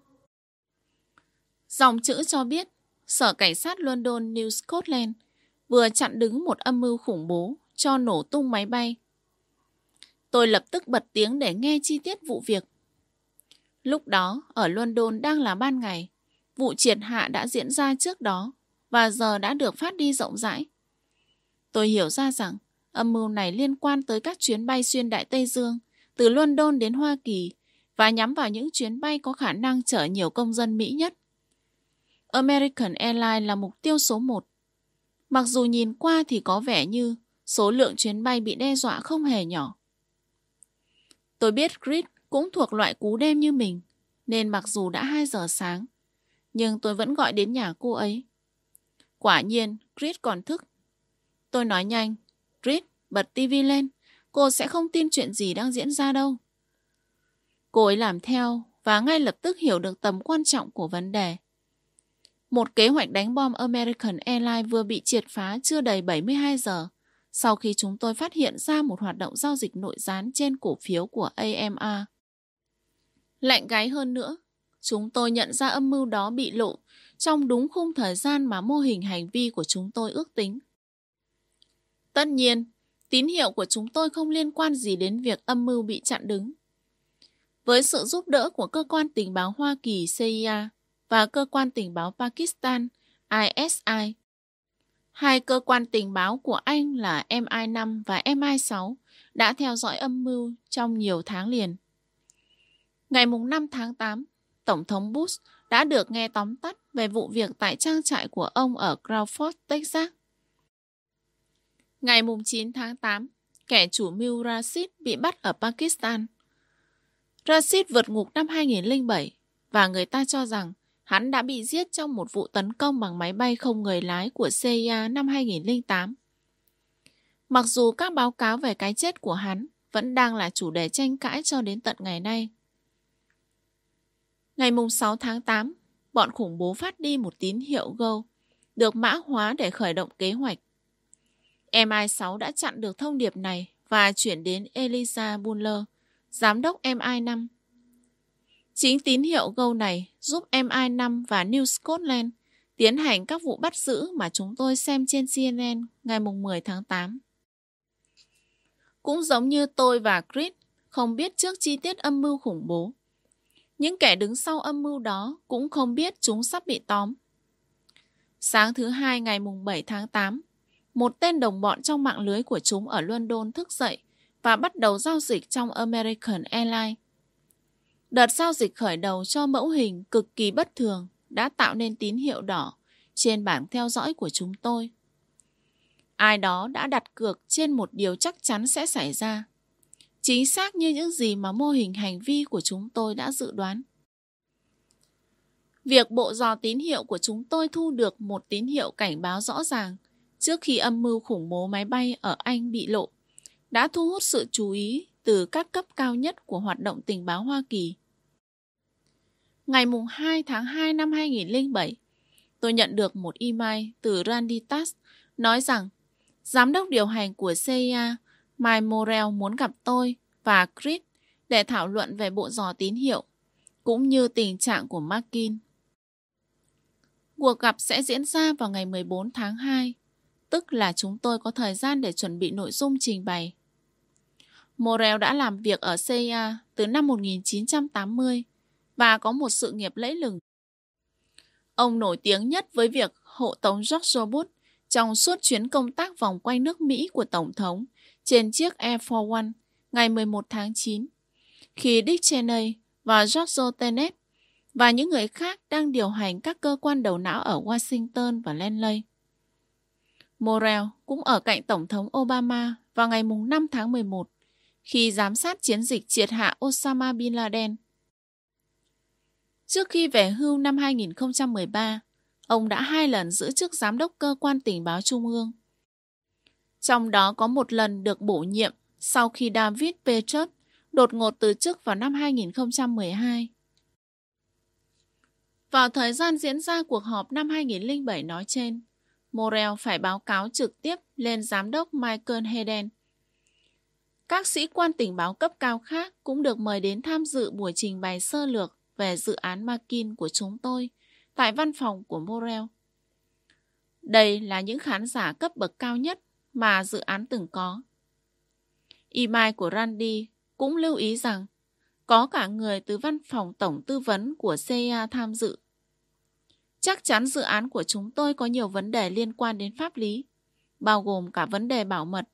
Dòng chữ cho biết Sở Cảnh sát London New Scotland vừa chặn đứng một âm mưu khủng bố cho nổ tung máy bay. Tôi lập tức bật tiếng để nghe chi tiết vụ việc. Lúc đó, ở London đang là ban ngày. Vụ triệt hạ đã diễn ra trước đó và giờ đã được phát đi rộng rãi. Tôi hiểu ra rằng âm mưu này liên quan tới các chuyến bay xuyên Đại Tây Dương từ London đến Hoa Kỳ và nhắm vào những chuyến bay có khả năng chở nhiều công dân Mỹ nhất. American Airlines là mục tiêu số 1. Mặc dù nhìn qua thì có vẻ như số lượng chuyến bay bị đe dọa không hề nhỏ. Tôi biết Grid cũng thuộc loại cú đêm như mình, nên mặc dù đã 2 giờ sáng, nhưng tôi vẫn gọi đến nhà cô ấy. Quả nhiên, Chris còn thức. Tôi nói nhanh, Chris, bật tivi lên, cô sẽ không tin chuyện gì đang diễn ra đâu. Cô ấy làm theo và ngay lập tức hiểu được tầm quan trọng của vấn đề. Một kế hoạch đánh bom American Airlines vừa bị triệt phá chưa đầy 72 giờ sau khi chúng tôi phát hiện ra một hoạt động giao dịch nội gián trên cổ phiếu của AMA. Lạnh gáy hơn nữa, chúng tôi nhận ra âm mưu đó bị lộ trong đúng khung thời gian mà mô hình hành vi của chúng tôi ước tính. Tất nhiên, tín hiệu của chúng tôi không liên quan gì đến việc âm mưu bị chặn đứng. Với sự giúp đỡ của cơ quan tình báo Hoa Kỳ CIA và cơ quan tình báo Pakistan ISI, hai cơ quan tình báo của Anh là MI5 và MI6 đã theo dõi âm mưu trong nhiều tháng liền. Ngày 5 tháng 8, Tổng thống Bush đã được nghe tóm tắt về vụ việc tại trang trại của ông ở Crawford, Texas. Ngày 9 tháng 8, kẻ chủ mưu Rashid bị bắt ở Pakistan. Rashid vượt ngục năm 2007 và người ta cho rằng hắn đã bị giết trong một vụ tấn công bằng máy bay không người lái của CIA năm 2008. Mặc dù các báo cáo về cái chết của hắn vẫn đang là chủ đề tranh cãi cho đến tận ngày nay. Ngày 6 tháng 8, bọn khủng bố phát đi một tín hiệu Go, được mã hóa để khởi động kế hoạch. MI6 đã chặn được thông điệp này và chuyển đến Elisa Buller, giám đốc MI5. Chính tín hiệu Go này giúp MI5 và New Scotland tiến hành các vụ bắt giữ mà chúng tôi xem trên CNN ngày 10 tháng 8. Cũng giống như tôi và Chris không biết trước chi tiết âm mưu khủng bố. Những kẻ đứng sau âm mưu đó cũng không biết chúng sắp bị tóm. Sáng thứ hai ngày mùng 7 tháng 8, một tên đồng bọn trong mạng lưới của chúng ở London thức dậy và bắt đầu giao dịch trong American Airlines. Đợt giao dịch khởi đầu cho mẫu hình cực kỳ bất thường đã tạo nên tín hiệu đỏ trên bảng theo dõi của chúng tôi. Ai đó đã đặt cược trên một điều chắc chắn sẽ xảy ra. Chính xác như những gì mà mô hình hành vi của chúng tôi đã dự đoán. Việc bộ dò tín hiệu của chúng tôi thu được một tín hiệu cảnh báo rõ ràng trước khi âm mưu khủng bố máy bay ở Anh bị lộ đã thu hút sự chú ý từ các cấp cao nhất của hoạt động tình báo Hoa Kỳ. Ngày 2 tháng 2 năm 2007, tôi nhận được một email từ Randy Tass nói rằng giám đốc điều hành của CIA Mike Morel muốn gặp tôi và Chris để thảo luận về bộ dò tín hiệu, cũng như tình trạng của Markin. Cuộc gặp sẽ diễn ra vào ngày 14 tháng 2, tức là chúng tôi có thời gian để chuẩn bị nội dung trình bày. Morel đã làm việc ở CIA từ năm 1980 và có một sự nghiệp lẫy lừng. Ông nổi tiếng nhất với việc hộ tống George Bush trong suốt chuyến công tác vòng quanh nước Mỹ của Tổng thống trên chiếc Air Force One ngày 11 tháng 9, khi Dick Cheney và George Tenet và những người khác đang điều hành các cơ quan đầu não ở Washington và Lenley, Morrell cũng ở cạnh Tổng thống Obama vào ngày 5 tháng 11 khi giám sát chiến dịch triệt hạ Osama Bin Laden. Trước khi về hưu năm 2013, ông đã hai lần giữ chức giám đốc cơ quan tình báo trung ương. Trong đó có một lần được bổ nhiệm sau khi David Petrus đột ngột từ chức vào năm 2012. Vào thời gian diễn ra cuộc họp năm 2007 nói trên, Morel phải báo cáo trực tiếp lên giám đốc Michael Hayden. Các sĩ quan tình báo cấp cao khác cũng được mời đến tham dự buổi trình bày sơ lược về dự án Makin của chúng tôi tại văn phòng của Morel. Đây là những khán giả cấp bậc cao nhất mà dự án từng có. Email của Randy cũng lưu ý rằng có cả người từ văn phòng tổng tư vấn của CIA tham dự. Chắc chắn dự án của chúng tôi có nhiều vấn đề liên quan đến pháp lý, bao gồm cả vấn đề bảo mật,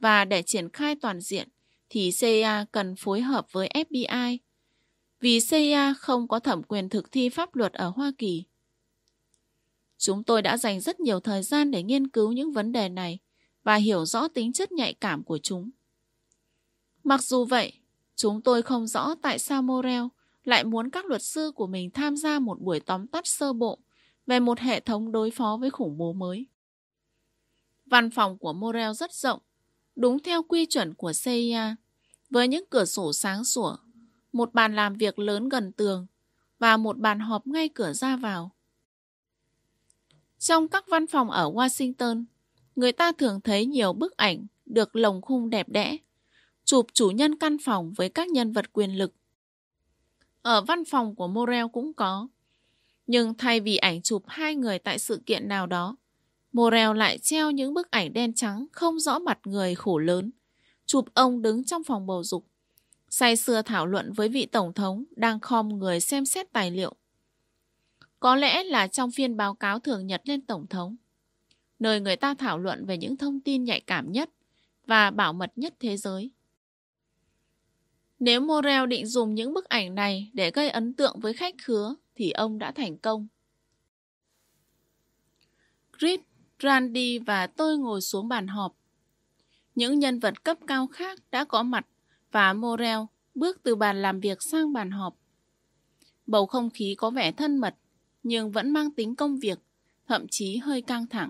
và để triển khai toàn diện thì CIA cần phối hợp với FBI, vì CIA không có thẩm quyền thực thi pháp luật ở Hoa Kỳ. Chúng tôi đã dành rất nhiều thời gian để nghiên cứu những vấn đề này và hiểu rõ tính chất nhạy cảm của chúng. Mặc dù vậy, chúng tôi không rõ tại sao Morel lại muốn các luật sư của mình tham gia một buổi tóm tắt sơ bộ về một hệ thống đối phó với khủng bố mới. Văn phòng của Morel rất rộng, đúng theo quy chuẩn của CIA, với những cửa sổ sáng sủa, một bàn làm việc lớn gần tường và một bàn họp ngay cửa ra vào. Trong các văn phòng ở Washington, người ta thường thấy nhiều bức ảnh được lồng khung đẹp đẽ chụp chủ nhân căn phòng với các nhân vật quyền lực. Ở văn phòng của Morel cũng có. Nhưng thay vì ảnh chụp hai người tại sự kiện nào đó, Morel lại treo những bức ảnh đen trắng không rõ mặt người khổ lớn. Chụp ông đứng trong phòng bầu dục, say sưa thảo luận với vị tổng thống đang khom người xem xét tài liệu. Có lẽ là trong phiên báo cáo thường nhật lên tổng thống, nơi người ta thảo luận về những thông tin nhạy cảm nhất và bảo mật nhất thế giới. Nếu Morel định dùng những bức ảnh này để gây ấn tượng với khách khứa thì ông đã thành công. Chris, Randy và tôi ngồi xuống bàn họp. Những nhân vật cấp cao khác đã có mặt và Morel bước từ bàn làm việc sang bàn họp. Bầu không khí có vẻ thân mật nhưng vẫn mang tính công việc, thậm chí hơi căng thẳng.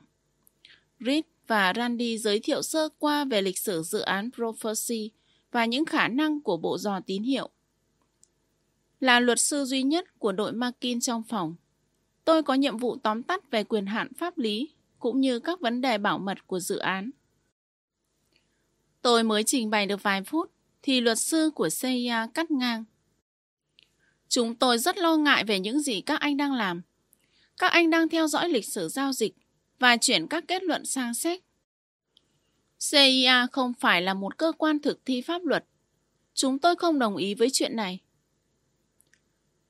Reed và Randy giới thiệu sơ qua về lịch sử dự án Prophecy và những khả năng của bộ dò tín hiệu. Là luật sư duy nhất của đội Markin trong phòng, tôi có nhiệm vụ tóm tắt về quyền hạn pháp lý cũng như các vấn đề bảo mật của dự án. Tôi mới trình bày được vài phút thì luật sư của CIA cắt ngang. Chúng tôi rất lo ngại về những gì các anh đang làm. Các anh đang theo dõi lịch sử giao dịch và chuyển các kết luận sang SEC. CIA không phải là một cơ quan thực thi pháp luật. Chúng tôi không đồng ý với chuyện này.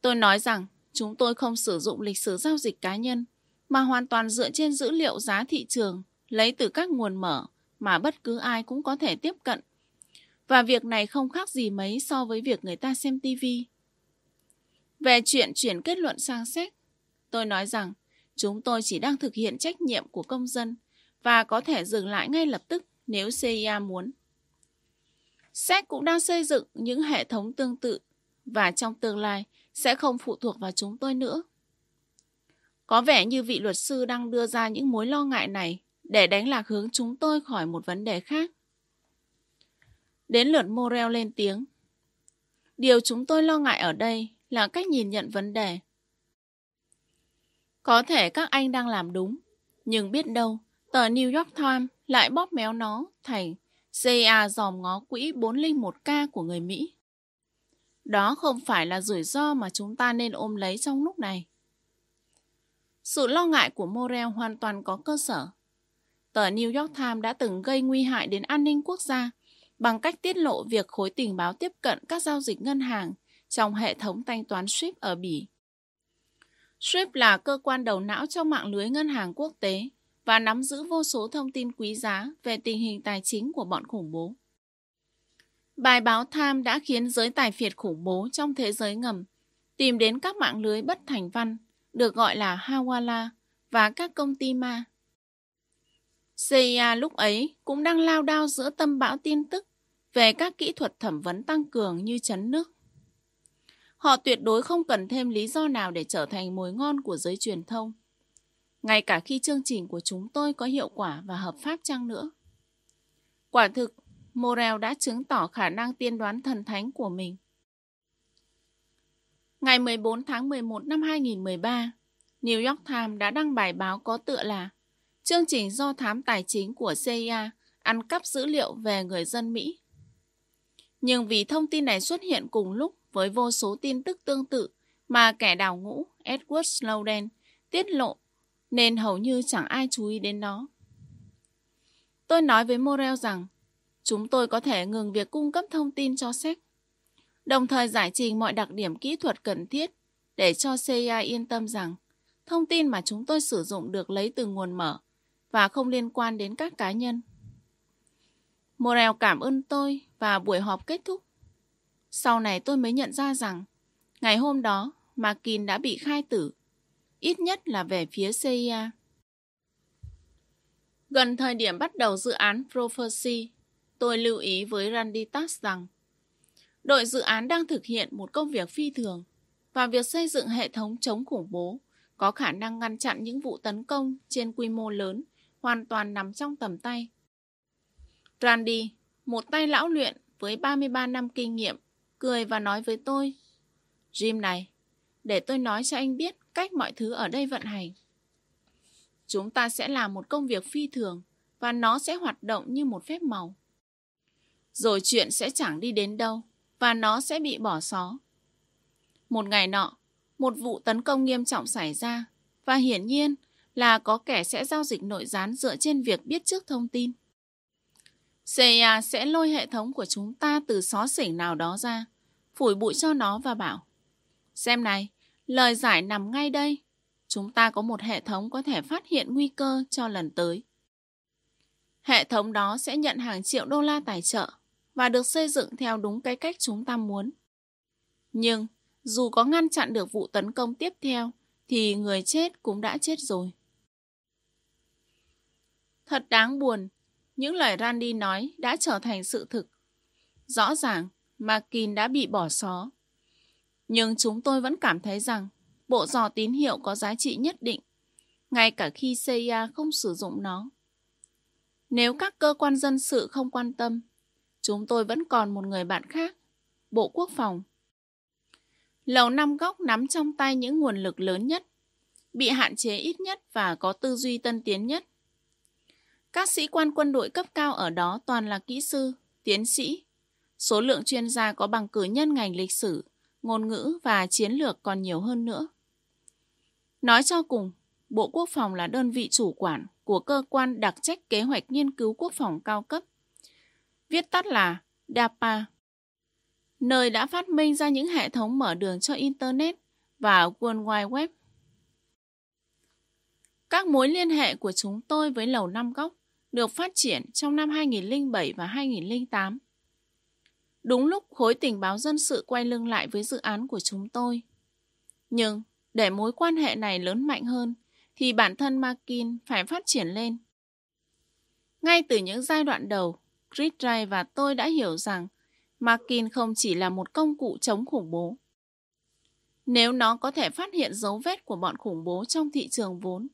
Tôi nói rằng chúng tôi không sử dụng lịch sử giao dịch cá nhân, mà hoàn toàn dựa trên dữ liệu giá thị trường, lấy từ các nguồn mở mà bất cứ ai cũng có thể tiếp cận. Và việc này không khác gì mấy so với việc người ta xem TV. Về chuyện chuyển kết luận sang sách, tôi nói rằng chúng tôi chỉ đang thực hiện trách nhiệm của công dân và có thể dừng lại ngay lập tức nếu CIA muốn. SEC cũng đang xây dựng những hệ thống tương tự và trong tương lai sẽ không phụ thuộc vào chúng tôi nữa. Có vẻ như vị luật sư đang đưa ra những mối lo ngại này để đánh lạc hướng chúng tôi khỏi một vấn đề khác. Đến lượt Morel lên tiếng. Điều chúng tôi lo ngại ở đây là cách nhìn nhận vấn đề. Có thể các anh đang làm đúng, nhưng biết đâu, tờ New York Times lại bóp méo nó thành CIA dòm ngó quỹ 401k của người Mỹ. Đó không phải là rủi ro mà chúng ta nên ôm lấy trong lúc này. Sự lo ngại của Morel hoàn toàn có cơ sở. Tờ New York Times đã từng gây nguy hại đến an ninh quốc gia bằng cách tiết lộ việc khối tình báo tiếp cận các giao dịch ngân hàng trong hệ thống thanh toán SWIFT ở Bỉ. SWIFT là cơ quan đầu não trong mạng lưới ngân hàng quốc tế và nắm giữ vô số thông tin quý giá về tình hình tài chính của bọn khủng bố. Bài báo Tham đã khiến giới tài phiệt khủng bố trong thế giới ngầm tìm đến các mạng lưới bất thành văn, được gọi là Hawala, và các công ty ma. CIA lúc ấy cũng đang lao đao giữa tâm bão tin tức về các kỹ thuật thẩm vấn tăng cường như chấn nước. Họ tuyệt đối không cần thêm lý do nào để trở thành mối ngon của giới truyền thông ngay cả khi chương trình của chúng tôi có hiệu quả và hợp pháp chăng nữa. Quả thực, Morel đã chứng tỏ khả năng tiên đoán thần thánh của mình. Ngày 14 tháng 11 năm 2013, New York Times đã đăng bài báo có tựa là Chương trình do thám tài chính của CIA ăn cắp dữ liệu về người dân Mỹ. Nhưng vì thông tin này xuất hiện cùng lúc với vô số tin tức tương tự mà kẻ đào ngũ Edward Snowden tiết lộ nên hầu như chẳng ai chú ý đến nó. Tôi nói với Morel rằng chúng tôi có thể ngừng việc cung cấp thông tin cho SEC, đồng thời giải trình mọi đặc điểm kỹ thuật cần thiết để cho CIA yên tâm rằng thông tin mà chúng tôi sử dụng được lấy từ nguồn mở và không liên quan đến các cá nhân. Morel cảm ơn tôi và buổi họp kết thúc. Sau này tôi mới nhận ra rằng ngày hôm đó Makin đã bị khai tử ít nhất là về phía CIA. Gần thời điểm bắt đầu dự án Prophecy, tôi lưu ý với Randy Tass rằng đội dự án đang thực hiện một công việc phi thường và việc xây dựng hệ thống chống khủng bố có khả năng ngăn chặn những vụ tấn công trên quy mô lớn hoàn toàn nằm trong tầm tay. Randy, một tay lão luyện với 33 năm kinh nghiệm, cười và nói với tôi, Jim này, để tôi nói cho anh biết cách mọi thứ ở đây vận hành. Chúng ta sẽ làm một công việc phi thường và nó sẽ hoạt động như một phép màu. Rồi chuyện sẽ chẳng đi đến đâu và nó sẽ bị bỏ xó. Một ngày nọ, một vụ tấn công nghiêm trọng xảy ra và hiển nhiên là có kẻ sẽ giao dịch nội gián dựa trên việc biết trước thông tin. Seiya sẽ lôi hệ thống của chúng ta từ xó xỉnh nào đó ra, phủi bụi cho nó và bảo Xem này, lời giải nằm ngay đây. Chúng ta có một hệ thống có thể phát hiện nguy cơ cho lần tới. Hệ thống đó sẽ nhận hàng triệu đô la tài trợ và được xây dựng theo đúng cái cách chúng ta muốn. Nhưng dù có ngăn chặn được vụ tấn công tiếp theo thì người chết cũng đã chết rồi. Thật đáng buồn, những lời Randy nói đã trở thành sự thực. Rõ ràng, Makin đã bị bỏ xó. Nhưng chúng tôi vẫn cảm thấy rằng bộ dò tín hiệu có giá trị nhất định, ngay cả khi CIA không sử dụng nó. Nếu các cơ quan dân sự không quan tâm, chúng tôi vẫn còn một người bạn khác, Bộ Quốc phòng. Lầu Năm Góc nắm trong tay những nguồn lực lớn nhất, bị hạn chế ít nhất và có tư duy tân tiến nhất. Các sĩ quan quân đội cấp cao ở đó toàn là kỹ sư, tiến sĩ. Số lượng chuyên gia có bằng cử nhân ngành lịch sử, ngôn ngữ và chiến lược còn nhiều hơn nữa. Nói cho cùng, Bộ Quốc phòng là đơn vị chủ quản của cơ quan đặc trách kế hoạch nghiên cứu quốc phòng cao cấp. Viết tắt là DAPA, nơi đã phát minh ra những hệ thống mở đường cho Internet và World Wide Web. Các mối liên hệ của chúng tôi với Lầu Năm Góc được phát triển trong năm 2007 và 2008. Đúng lúc khối tình báo dân sự quay lưng lại với dự án của chúng tôi. Nhưng để mối quan hệ này lớn mạnh hơn, thì bản thân Makin phải phát triển lên. Ngay từ những giai đoạn đầu, Chris Ray và tôi đã hiểu rằng Makin không chỉ là một công cụ chống khủng bố. Nếu nó có thể phát hiện dấu vết của bọn khủng bố trong thị trường vốn,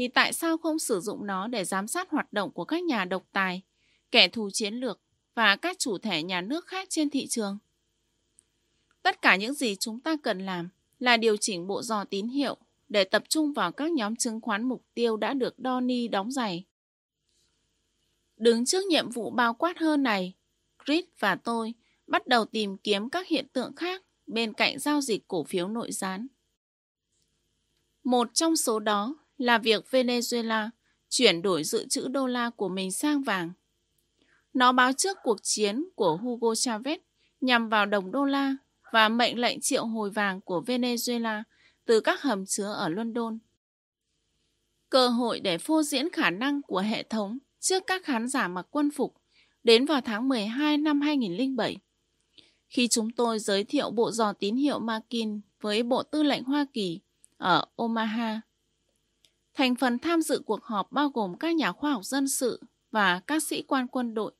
thì tại sao không sử dụng nó để giám sát hoạt động của các nhà độc tài, kẻ thù chiến lược và các chủ thể nhà nước khác trên thị trường? Tất cả những gì chúng ta cần làm là điều chỉnh bộ dò tín hiệu để tập trung vào các nhóm chứng khoán mục tiêu đã được Donny đóng giày. Đứng trước nhiệm vụ bao quát hơn này, Chris và tôi bắt đầu tìm kiếm các hiện tượng khác bên cạnh giao dịch cổ phiếu nội gián. Một trong số đó là việc Venezuela chuyển đổi dự trữ đô la của mình sang vàng. Nó báo trước cuộc chiến của Hugo Chavez nhằm vào đồng đô la và mệnh lệnh triệu hồi vàng của Venezuela từ các hầm chứa ở London. Cơ hội để phô diễn khả năng của hệ thống trước các khán giả mặc quân phục đến vào tháng 12 năm 2007. Khi chúng tôi giới thiệu bộ dò tín hiệu Makin với Bộ Tư lệnh Hoa Kỳ ở Omaha. Thành phần tham dự cuộc họp bao gồm các nhà khoa học dân sự và các sĩ quan quân đội.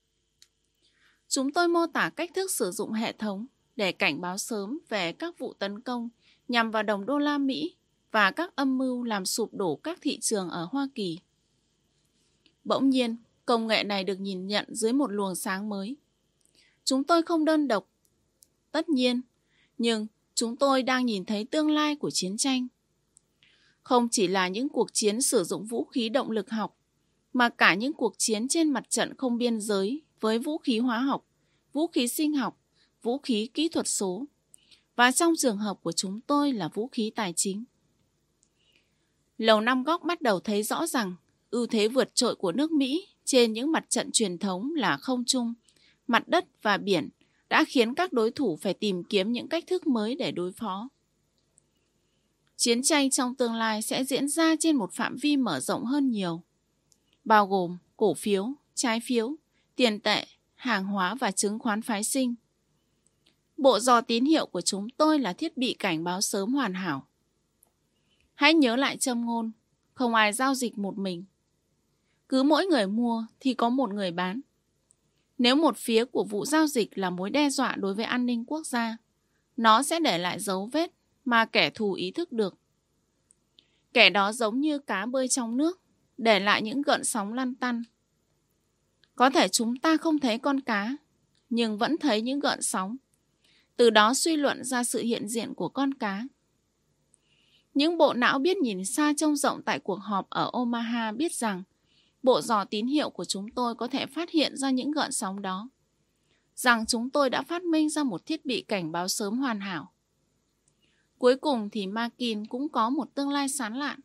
Chúng tôi mô tả cách thức sử dụng hệ thống để cảnh báo sớm về các vụ tấn công nhằm vào đồng đô la Mỹ và các âm mưu làm sụp đổ các thị trường ở Hoa Kỳ. Bỗng nhiên, công nghệ này được nhìn nhận dưới một luồng sáng mới. Chúng tôi không đơn độc. Tất nhiên, nhưng chúng tôi đang nhìn thấy tương lai của chiến tranh. Không chỉ là những cuộc chiến sử dụng vũ khí động lực học, mà cả những cuộc chiến trên mặt trận không biên giới với vũ khí hóa học, vũ khí sinh học, vũ khí kỹ thuật số và trong trường hợp của chúng tôi là vũ khí tài chính. Lầu Năm Góc bắt đầu thấy rõ rằng ưu thế vượt trội của nước Mỹ trên những mặt trận truyền thống là không trung, mặt đất và biển đã khiến các đối thủ phải tìm kiếm những cách thức mới để đối phó. Chiến tranh trong tương lai sẽ diễn ra trên một phạm vi mở rộng hơn nhiều, bao gồm cổ phiếu, trái phiếu, tiền tệ, hàng hóa và chứng khoán phái sinh – Bộ dò tín hiệu của chúng tôi là thiết bị cảnh báo sớm hoàn hảo. Hãy nhớ lại châm ngôn, không ai giao dịch một mình. Cứ mỗi người mua thì có một người bán. Nếu một phía của vụ giao dịch là mối đe dọa đối với an ninh quốc gia, nó sẽ để lại dấu vết mà kẻ thù ý thức được. Kẻ đó giống như cá bơi trong nước, để lại những gợn sóng lăn tăn. Có thể chúng ta không thấy con cá, nhưng vẫn thấy những gợn sóng từ đó suy luận ra sự hiện diện của con cá. Những bộ não biết nhìn xa trông rộng tại cuộc họp ở Omaha biết rằng bộ dò tín hiệu của chúng tôi có thể phát hiện ra những gợn sóng đó. Rằng chúng tôi đã phát minh ra một thiết bị cảnh báo sớm hoàn hảo. Cuối cùng thì Makin cũng có một tương lai sán lạn.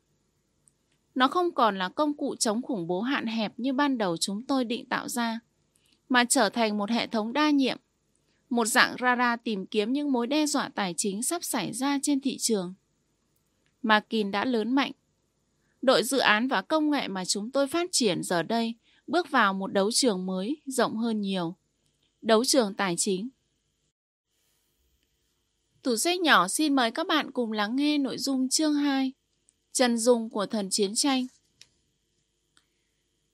Nó không còn là công cụ chống khủng bố hạn hẹp như ban đầu chúng tôi định tạo ra, mà trở thành một hệ thống đa nhiệm, một dạng radar tìm kiếm những mối đe dọa tài chính sắp xảy ra trên thị trường. Makin đã lớn mạnh. Đội dự án và công nghệ mà chúng tôi phát triển giờ đây bước vào một đấu trường mới rộng hơn nhiều. Đấu trường tài chính. Tủ sách nhỏ xin mời các bạn cùng lắng nghe nội dung chương 2 Chân dung của thần chiến tranh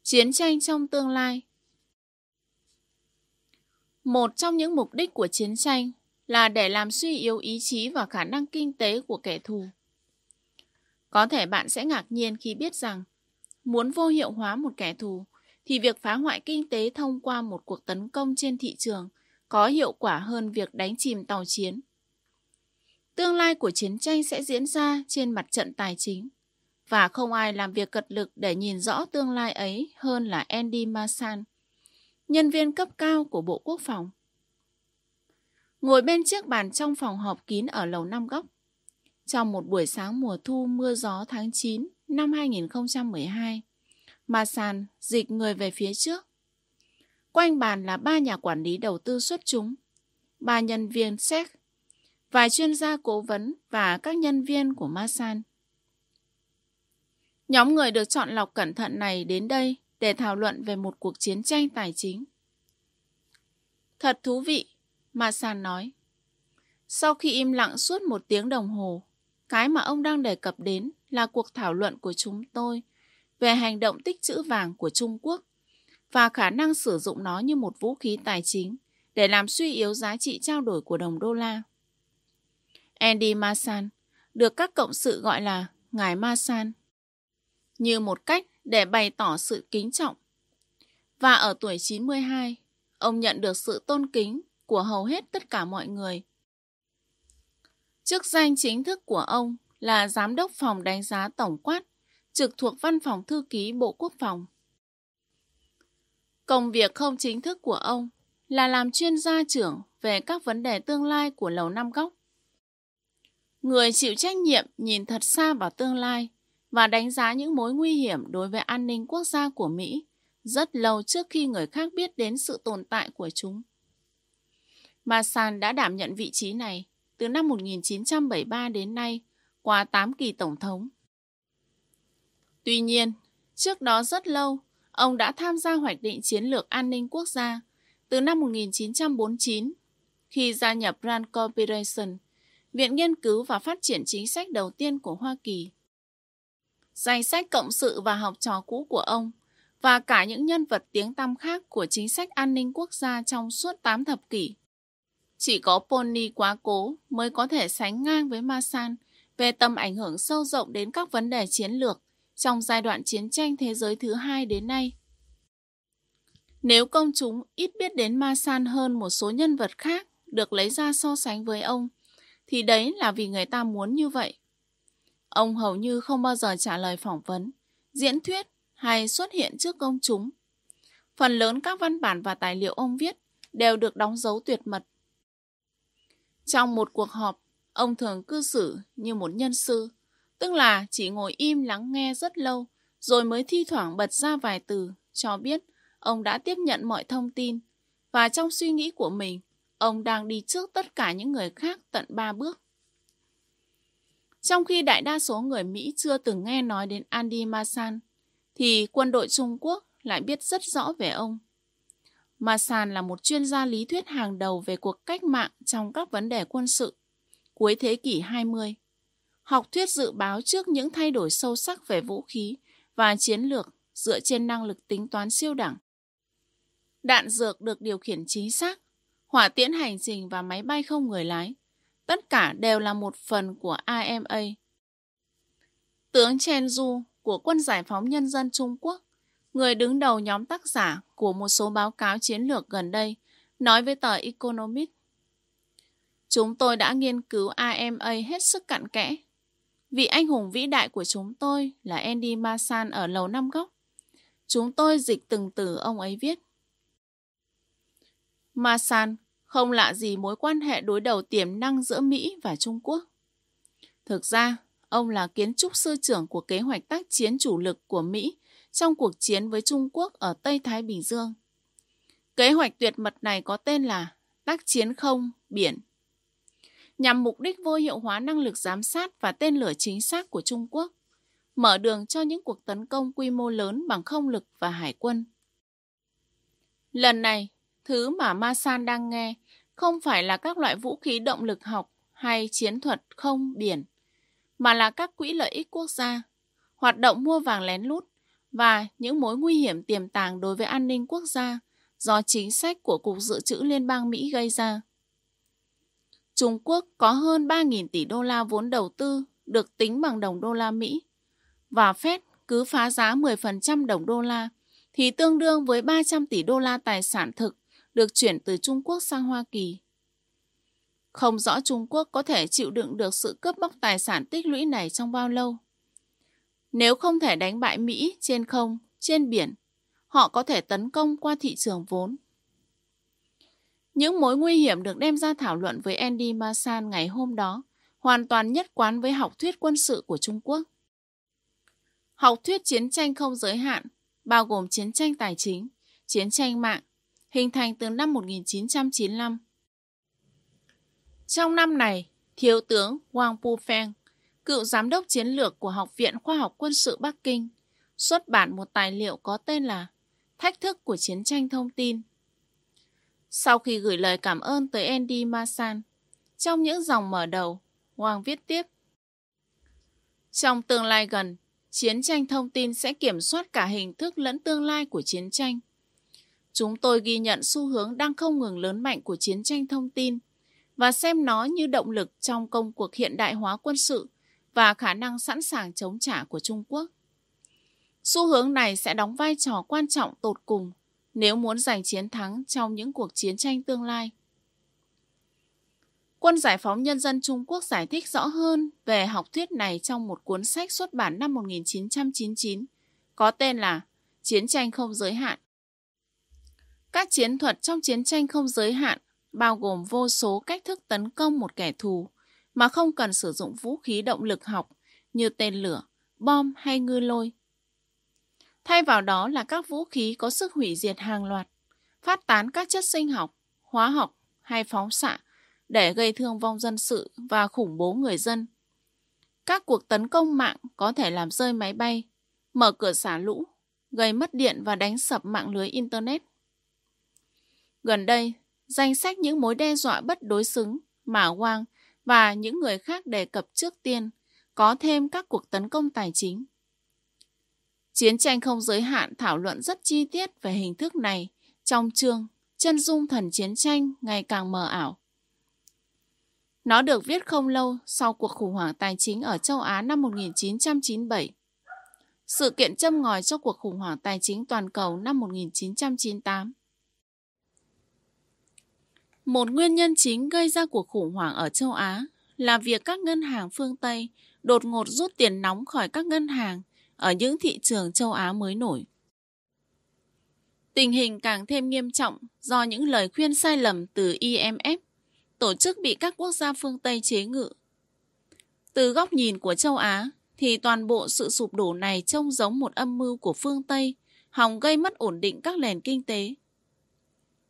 Chiến tranh trong tương lai Một trong những mục đích của chiến tranh là để làm suy yếu ý chí và khả năng kinh tế của kẻ thù. Có thể bạn sẽ ngạc nhiên khi biết rằng, muốn vô hiệu hóa một kẻ thù, thì việc phá hoại kinh tế thông qua một cuộc tấn công trên thị trường có hiệu quả hơn việc đánh chìm tàu chiến. Tương lai của chiến tranh sẽ diễn ra trên mặt trận tài chính và không ai làm việc cật lực để nhìn rõ tương lai ấy hơn là Andy Masan, nhân viên cấp cao của Bộ Quốc phòng. Ngồi bên chiếc bàn trong phòng họp kín ở lầu năm góc, trong một buổi sáng mùa thu mưa gió tháng 9 năm 2012, Masan dịch người về phía trước. Quanh bàn là ba nhà quản lý đầu tư xuất chúng, ba nhân viên SEC vài chuyên gia cố vấn và các nhân viên của Masan. Nhóm người được chọn lọc cẩn thận này đến đây để thảo luận về một cuộc chiến tranh tài chính. Thật thú vị, Masan nói. Sau khi im lặng suốt một tiếng đồng hồ, cái mà ông đang đề cập đến là cuộc thảo luận của chúng tôi về hành động tích trữ vàng của Trung Quốc và khả năng sử dụng nó như một vũ khí tài chính để làm suy yếu giá trị trao đổi của đồng đô la. Andy Masan được các cộng sự gọi là Ngài Masan như một cách để bày tỏ sự kính trọng. Và ở tuổi 92, ông nhận được sự tôn kính của hầu hết tất cả mọi người. Chức danh chính thức của ông là Giám đốc phòng đánh giá tổng quát, trực thuộc Văn phòng Thư ký Bộ Quốc phòng. Công việc không chính thức của ông là làm chuyên gia trưởng về các vấn đề tương lai của Lầu Năm Góc Người chịu trách nhiệm nhìn thật xa vào tương lai và đánh giá những mối nguy hiểm đối với an ninh quốc gia của Mỹ rất lâu trước khi người khác biết đến sự tồn tại của chúng. Masan đã đảm nhận vị trí này từ năm 1973 đến nay qua 8 kỳ tổng thống. Tuy nhiên, trước đó rất lâu, ông đã tham gia hoạch định chiến lược an ninh quốc gia từ năm 1949 khi gia nhập Rand Corporation – Viện Nghiên cứu và Phát triển Chính sách đầu tiên của Hoa Kỳ. Danh sách cộng sự và học trò cũ của ông và cả những nhân vật tiếng tăm khác của chính sách an ninh quốc gia trong suốt 8 thập kỷ. Chỉ có Pony quá cố mới có thể sánh ngang với Masan về tầm ảnh hưởng sâu rộng đến các vấn đề chiến lược trong giai đoạn chiến tranh thế giới thứ hai đến nay. Nếu công chúng ít biết đến Masan hơn một số nhân vật khác được lấy ra so sánh với ông, thì đấy là vì người ta muốn như vậy. Ông hầu như không bao giờ trả lời phỏng vấn, diễn thuyết hay xuất hiện trước công chúng. Phần lớn các văn bản và tài liệu ông viết đều được đóng dấu tuyệt mật. Trong một cuộc họp, ông thường cư xử như một nhân sư, tức là chỉ ngồi im lắng nghe rất lâu, rồi mới thi thoảng bật ra vài từ, cho biết ông đã tiếp nhận mọi thông tin, và trong suy nghĩ của mình, Ông đang đi trước tất cả những người khác tận ba bước. Trong khi đại đa số người Mỹ chưa từng nghe nói đến Andy Masan, thì quân đội Trung Quốc lại biết rất rõ về ông. Masan là một chuyên gia lý thuyết hàng đầu về cuộc cách mạng trong các vấn đề quân sự cuối thế kỷ 20. Học thuyết dự báo trước những thay đổi sâu sắc về vũ khí và chiến lược dựa trên năng lực tính toán siêu đẳng. Đạn dược được điều khiển chính xác hỏa tiễn hành trình và máy bay không người lái. Tất cả đều là một phần của IMA. Tướng Chen Du của Quân Giải phóng Nhân dân Trung Quốc, người đứng đầu nhóm tác giả của một số báo cáo chiến lược gần đây, nói với tờ Economist. Chúng tôi đã nghiên cứu IMA hết sức cặn kẽ. Vị anh hùng vĩ đại của chúng tôi là Andy Masan ở Lầu Năm Góc. Chúng tôi dịch từng từ ông ấy viết. Masan không lạ gì mối quan hệ đối đầu tiềm năng giữa Mỹ và Trung Quốc. Thực ra, ông là kiến trúc sư trưởng của kế hoạch tác chiến chủ lực của Mỹ trong cuộc chiến với Trung Quốc ở Tây Thái Bình Dương. Kế hoạch tuyệt mật này có tên là tác chiến không biển nhằm mục đích vô hiệu hóa năng lực giám sát và tên lửa chính xác của Trung Quốc, mở đường cho những cuộc tấn công quy mô lớn bằng không lực và hải quân. Lần này, thứ mà Masan đang nghe không phải là các loại vũ khí động lực học hay chiến thuật không biển, mà là các quỹ lợi ích quốc gia, hoạt động mua vàng lén lút và những mối nguy hiểm tiềm tàng đối với an ninh quốc gia do chính sách của Cục Dự trữ Liên bang Mỹ gây ra. Trung Quốc có hơn 3.000 tỷ đô la vốn đầu tư được tính bằng đồng đô la Mỹ và Fed cứ phá giá 10% đồng đô la thì tương đương với 300 tỷ đô la tài sản thực được chuyển từ Trung Quốc sang Hoa Kỳ. Không rõ Trung Quốc có thể chịu đựng được sự cướp bóc tài sản tích lũy này trong bao lâu. Nếu không thể đánh bại Mỹ trên không, trên biển, họ có thể tấn công qua thị trường vốn. Những mối nguy hiểm được đem ra thảo luận với Andy Masan ngày hôm đó hoàn toàn nhất quán với học thuyết quân sự của Trung Quốc. Học thuyết chiến tranh không giới hạn, bao gồm chiến tranh tài chính, chiến tranh mạng, hình thành từ năm 1995. Trong năm này, Thiếu tướng Wang Pufeng, cựu giám đốc chiến lược của Học viện Khoa học Quân sự Bắc Kinh, xuất bản một tài liệu có tên là Thách thức của chiến tranh thông tin sau khi gửi lời cảm ơn tới Andy Masan, trong những dòng mở đầu, Hoàng viết tiếp. Trong tương lai gần, chiến tranh thông tin sẽ kiểm soát cả hình thức lẫn tương lai của chiến tranh. Chúng tôi ghi nhận xu hướng đang không ngừng lớn mạnh của chiến tranh thông tin và xem nó như động lực trong công cuộc hiện đại hóa quân sự và khả năng sẵn sàng chống trả của Trung Quốc. Xu hướng này sẽ đóng vai trò quan trọng tột cùng nếu muốn giành chiến thắng trong những cuộc chiến tranh tương lai. Quân Giải phóng Nhân dân Trung Quốc giải thích rõ hơn về học thuyết này trong một cuốn sách xuất bản năm 1999 có tên là Chiến tranh không giới hạn. Các chiến thuật trong chiến tranh không giới hạn bao gồm vô số cách thức tấn công một kẻ thù mà không cần sử dụng vũ khí động lực học như tên lửa, bom hay ngư lôi. Thay vào đó là các vũ khí có sức hủy diệt hàng loạt, phát tán các chất sinh học, hóa học hay phóng xạ để gây thương vong dân sự và khủng bố người dân. Các cuộc tấn công mạng có thể làm rơi máy bay, mở cửa xả lũ, gây mất điện và đánh sập mạng lưới Internet. Gần đây, danh sách những mối đe dọa bất đối xứng mà Wang và những người khác đề cập trước tiên có thêm các cuộc tấn công tài chính. Chiến tranh không giới hạn thảo luận rất chi tiết về hình thức này trong chương Chân dung thần chiến tranh ngày càng mờ ảo. Nó được viết không lâu sau cuộc khủng hoảng tài chính ở châu Á năm 1997. Sự kiện châm ngòi cho cuộc khủng hoảng tài chính toàn cầu năm 1998. Một nguyên nhân chính gây ra cuộc khủng hoảng ở châu Á là việc các ngân hàng phương Tây đột ngột rút tiền nóng khỏi các ngân hàng ở những thị trường châu Á mới nổi. Tình hình càng thêm nghiêm trọng do những lời khuyên sai lầm từ IMF, tổ chức bị các quốc gia phương Tây chế ngự. Từ góc nhìn của châu Á, thì toàn bộ sự sụp đổ này trông giống một âm mưu của phương Tây, hòng gây mất ổn định các nền kinh tế.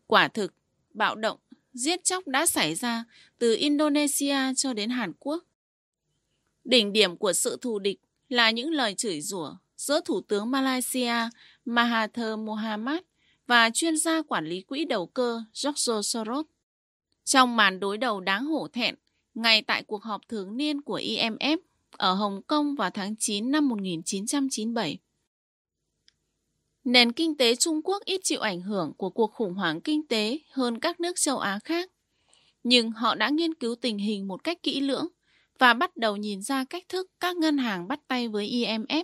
Quả thực, bạo động, giết chóc đã xảy ra từ Indonesia cho đến Hàn Quốc. Đỉnh điểm của sự thù địch là những lời chửi rủa giữa Thủ tướng Malaysia Mahathir Mohamad và chuyên gia quản lý quỹ đầu cơ George Soros. Trong màn đối đầu đáng hổ thẹn, ngay tại cuộc họp thường niên của IMF ở Hồng Kông vào tháng 9 năm 1997. Nền kinh tế Trung Quốc ít chịu ảnh hưởng của cuộc khủng hoảng kinh tế hơn các nước châu Á khác. Nhưng họ đã nghiên cứu tình hình một cách kỹ lưỡng và bắt đầu nhìn ra cách thức các ngân hàng bắt tay với IMF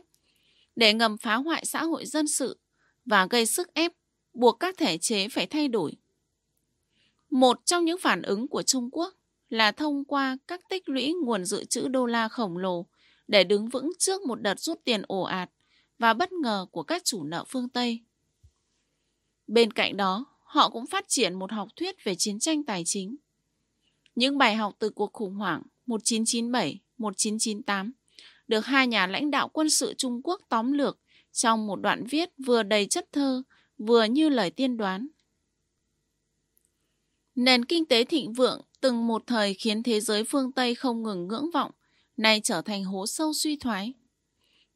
để ngầm phá hoại xã hội dân sự và gây sức ép buộc các thể chế phải thay đổi. Một trong những phản ứng của Trung Quốc là thông qua các tích lũy nguồn dự trữ đô la khổng lồ để đứng vững trước một đợt rút tiền ồ ạt và bất ngờ của các chủ nợ phương Tây. Bên cạnh đó, họ cũng phát triển một học thuyết về chiến tranh tài chính. Những bài học từ cuộc khủng hoảng 1997 1998, được hai nhà lãnh đạo quân sự Trung Quốc tóm lược trong một đoạn viết vừa đầy chất thơ, vừa như lời tiên đoán. Nền kinh tế thịnh vượng từng một thời khiến thế giới phương Tây không ngừng ngưỡng vọng, nay trở thành hố sâu suy thoái.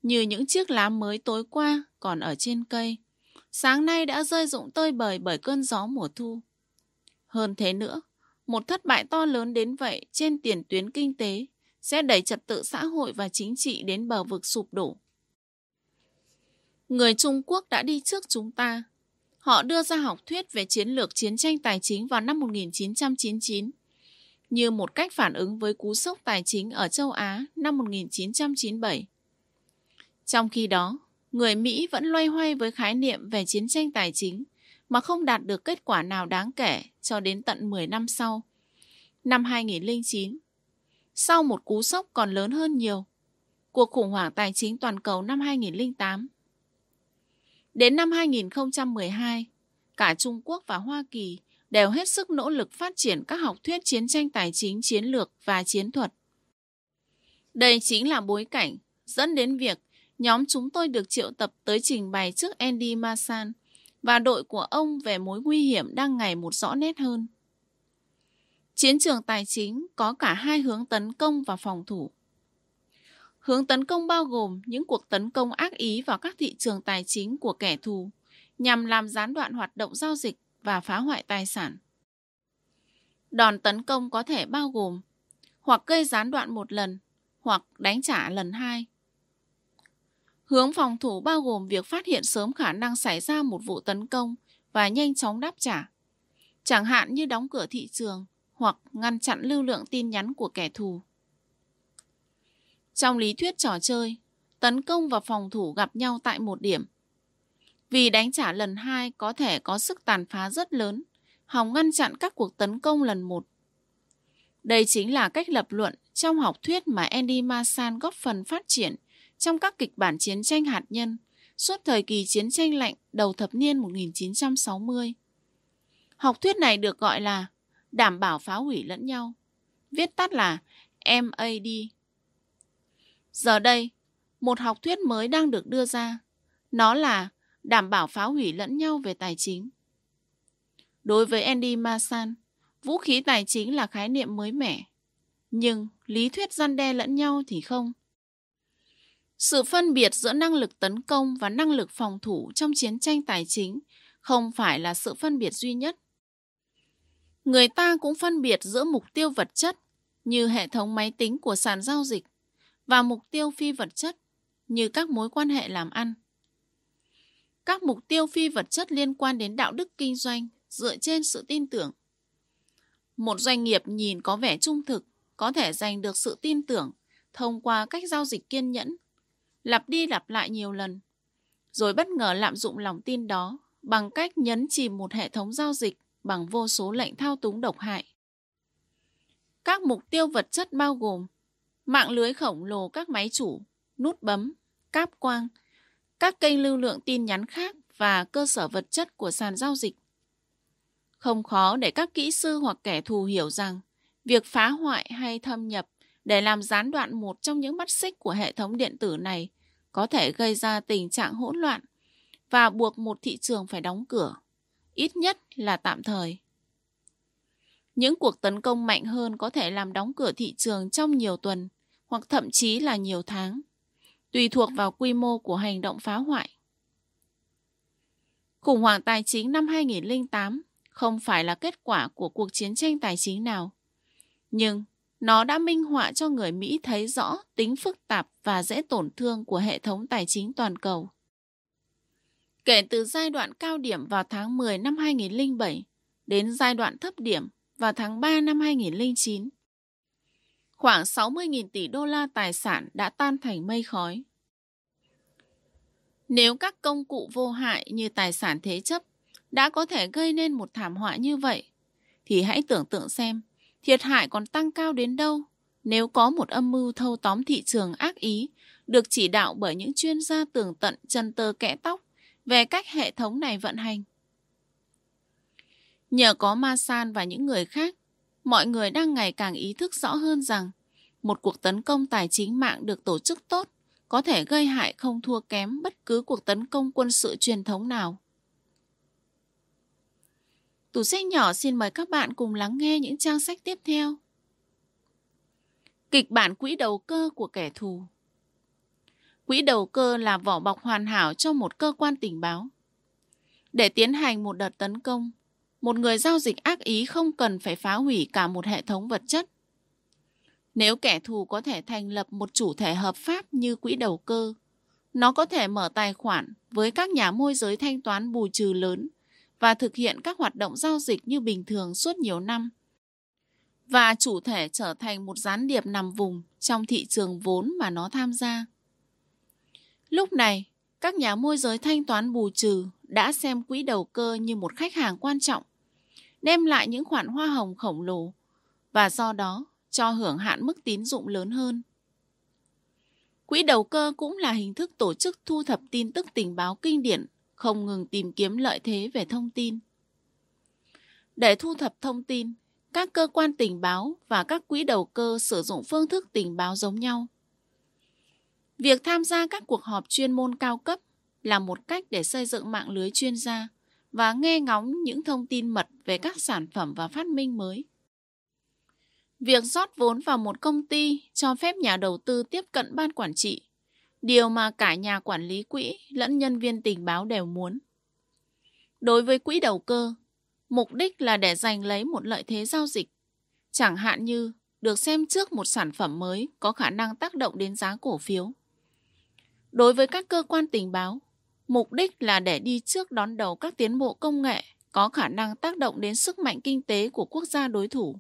Như những chiếc lá mới tối qua còn ở trên cây, sáng nay đã rơi rụng tơi bời bởi cơn gió mùa thu. Hơn thế nữa, một thất bại to lớn đến vậy trên tiền tuyến kinh tế sẽ đẩy trật tự xã hội và chính trị đến bờ vực sụp đổ. Người Trung Quốc đã đi trước chúng ta. Họ đưa ra học thuyết về chiến lược chiến tranh tài chính vào năm 1999 như một cách phản ứng với cú sốc tài chính ở châu Á năm 1997. Trong khi đó, người Mỹ vẫn loay hoay với khái niệm về chiến tranh tài chính mà không đạt được kết quả nào đáng kể cho đến tận 10 năm sau. Năm 2009, sau một cú sốc còn lớn hơn nhiều, cuộc khủng hoảng tài chính toàn cầu năm 2008. Đến năm 2012, cả Trung Quốc và Hoa Kỳ đều hết sức nỗ lực phát triển các học thuyết chiến tranh tài chính chiến lược và chiến thuật. Đây chính là bối cảnh dẫn đến việc nhóm chúng tôi được triệu tập tới trình bày trước Andy Masan và đội của ông về mối nguy hiểm đang ngày một rõ nét hơn. Chiến trường tài chính có cả hai hướng tấn công và phòng thủ. Hướng tấn công bao gồm những cuộc tấn công ác ý vào các thị trường tài chính của kẻ thù nhằm làm gián đoạn hoạt động giao dịch và phá hoại tài sản. Đòn tấn công có thể bao gồm hoặc gây gián đoạn một lần hoặc đánh trả lần hai. Hướng phòng thủ bao gồm việc phát hiện sớm khả năng xảy ra một vụ tấn công và nhanh chóng đáp trả, chẳng hạn như đóng cửa thị trường hoặc ngăn chặn lưu lượng tin nhắn của kẻ thù. Trong lý thuyết trò chơi, tấn công và phòng thủ gặp nhau tại một điểm. Vì đánh trả lần hai có thể có sức tàn phá rất lớn, hòng ngăn chặn các cuộc tấn công lần một. Đây chính là cách lập luận trong học thuyết mà Andy Masan góp phần phát triển trong các kịch bản chiến tranh hạt nhân suốt thời kỳ chiến tranh lạnh đầu thập niên 1960. Học thuyết này được gọi là đảm bảo phá hủy lẫn nhau, viết tắt là MAD. Giờ đây, một học thuyết mới đang được đưa ra. Nó là đảm bảo phá hủy lẫn nhau về tài chính. Đối với Andy Masan, vũ khí tài chính là khái niệm mới mẻ. Nhưng lý thuyết gian đe lẫn nhau thì không. Sự phân biệt giữa năng lực tấn công và năng lực phòng thủ trong chiến tranh tài chính không phải là sự phân biệt duy nhất. Người ta cũng phân biệt giữa mục tiêu vật chất như hệ thống máy tính của sàn giao dịch và mục tiêu phi vật chất như các mối quan hệ làm ăn. Các mục tiêu phi vật chất liên quan đến đạo đức kinh doanh dựa trên sự tin tưởng. Một doanh nghiệp nhìn có vẻ trung thực có thể giành được sự tin tưởng thông qua cách giao dịch kiên nhẫn lặp đi lặp lại nhiều lần, rồi bất ngờ lạm dụng lòng tin đó bằng cách nhấn chìm một hệ thống giao dịch bằng vô số lệnh thao túng độc hại. Các mục tiêu vật chất bao gồm mạng lưới khổng lồ các máy chủ, nút bấm, cáp quang, các kênh lưu lượng tin nhắn khác và cơ sở vật chất của sàn giao dịch. Không khó để các kỹ sư hoặc kẻ thù hiểu rằng việc phá hoại hay thâm nhập để làm gián đoạn một trong những mắt xích của hệ thống điện tử này có thể gây ra tình trạng hỗn loạn và buộc một thị trường phải đóng cửa, ít nhất là tạm thời. Những cuộc tấn công mạnh hơn có thể làm đóng cửa thị trường trong nhiều tuần hoặc thậm chí là nhiều tháng, tùy thuộc vào quy mô của hành động phá hoại. Khủng hoảng tài chính năm 2008 không phải là kết quả của cuộc chiến tranh tài chính nào, nhưng nó đã minh họa cho người Mỹ thấy rõ tính phức tạp và dễ tổn thương của hệ thống tài chính toàn cầu. Kể từ giai đoạn cao điểm vào tháng 10 năm 2007 đến giai đoạn thấp điểm vào tháng 3 năm 2009, khoảng 60.000 tỷ đô la tài sản đã tan thành mây khói. Nếu các công cụ vô hại như tài sản thế chấp đã có thể gây nên một thảm họa như vậy, thì hãy tưởng tượng xem thiệt hại còn tăng cao đến đâu nếu có một âm mưu thâu tóm thị trường ác ý được chỉ đạo bởi những chuyên gia tường tận chân tơ kẽ tóc về cách hệ thống này vận hành. Nhờ có Masan và những người khác, mọi người đang ngày càng ý thức rõ hơn rằng một cuộc tấn công tài chính mạng được tổ chức tốt có thể gây hại không thua kém bất cứ cuộc tấn công quân sự truyền thống nào. Tủ sách nhỏ xin mời các bạn cùng lắng nghe những trang sách tiếp theo. Kịch bản quỹ đầu cơ của kẻ thù Quỹ đầu cơ là vỏ bọc hoàn hảo cho một cơ quan tình báo. Để tiến hành một đợt tấn công, một người giao dịch ác ý không cần phải phá hủy cả một hệ thống vật chất. Nếu kẻ thù có thể thành lập một chủ thể hợp pháp như quỹ đầu cơ, nó có thể mở tài khoản với các nhà môi giới thanh toán bù trừ lớn và thực hiện các hoạt động giao dịch như bình thường suốt nhiều năm. Và chủ thể trở thành một gián điệp nằm vùng trong thị trường vốn mà nó tham gia. Lúc này, các nhà môi giới thanh toán bù trừ đã xem quỹ đầu cơ như một khách hàng quan trọng, đem lại những khoản hoa hồng khổng lồ và do đó cho hưởng hạn mức tín dụng lớn hơn. Quỹ đầu cơ cũng là hình thức tổ chức thu thập tin tức tình báo kinh điển, không ngừng tìm kiếm lợi thế về thông tin. Để thu thập thông tin, các cơ quan tình báo và các quỹ đầu cơ sử dụng phương thức tình báo giống nhau. Việc tham gia các cuộc họp chuyên môn cao cấp là một cách để xây dựng mạng lưới chuyên gia và nghe ngóng những thông tin mật về các sản phẩm và phát minh mới. Việc rót vốn vào một công ty cho phép nhà đầu tư tiếp cận ban quản trị, điều mà cả nhà quản lý quỹ lẫn nhân viên tình báo đều muốn. Đối với quỹ đầu cơ, mục đích là để giành lấy một lợi thế giao dịch, chẳng hạn như được xem trước một sản phẩm mới có khả năng tác động đến giá cổ phiếu. Đối với các cơ quan tình báo, mục đích là để đi trước đón đầu các tiến bộ công nghệ có khả năng tác động đến sức mạnh kinh tế của quốc gia đối thủ.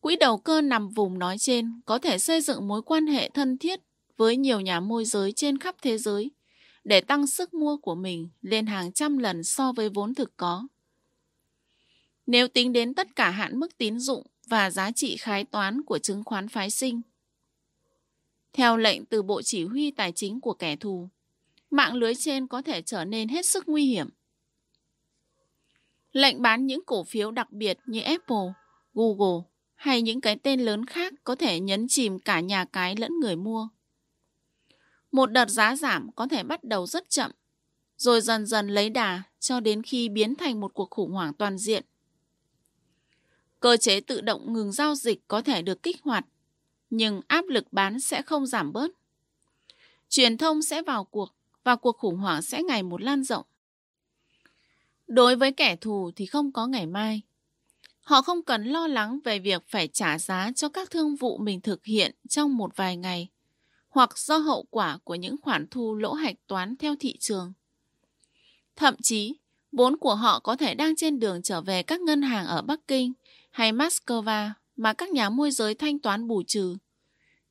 Quỹ đầu cơ nằm vùng nói trên có thể xây dựng mối quan hệ thân thiết với nhiều nhà môi giới trên khắp thế giới để tăng sức mua của mình lên hàng trăm lần so với vốn thực có. Nếu tính đến tất cả hạn mức tín dụng và giá trị khái toán của chứng khoán phái sinh, theo lệnh từ Bộ Chỉ huy Tài chính của kẻ thù, mạng lưới trên có thể trở nên hết sức nguy hiểm. Lệnh bán những cổ phiếu đặc biệt như Apple, Google hay những cái tên lớn khác có thể nhấn chìm cả nhà cái lẫn người mua. Một đợt giá giảm có thể bắt đầu rất chậm, rồi dần dần lấy đà cho đến khi biến thành một cuộc khủng hoảng toàn diện. Cơ chế tự động ngừng giao dịch có thể được kích hoạt, nhưng áp lực bán sẽ không giảm bớt. Truyền thông sẽ vào cuộc và cuộc khủng hoảng sẽ ngày một lan rộng. Đối với kẻ thù thì không có ngày mai. Họ không cần lo lắng về việc phải trả giá cho các thương vụ mình thực hiện trong một vài ngày, hoặc do hậu quả của những khoản thu lỗ hạch toán theo thị trường. Thậm chí, vốn của họ có thể đang trên đường trở về các ngân hàng ở Bắc Kinh hay Moscow mà các nhà môi giới thanh toán bù trừ.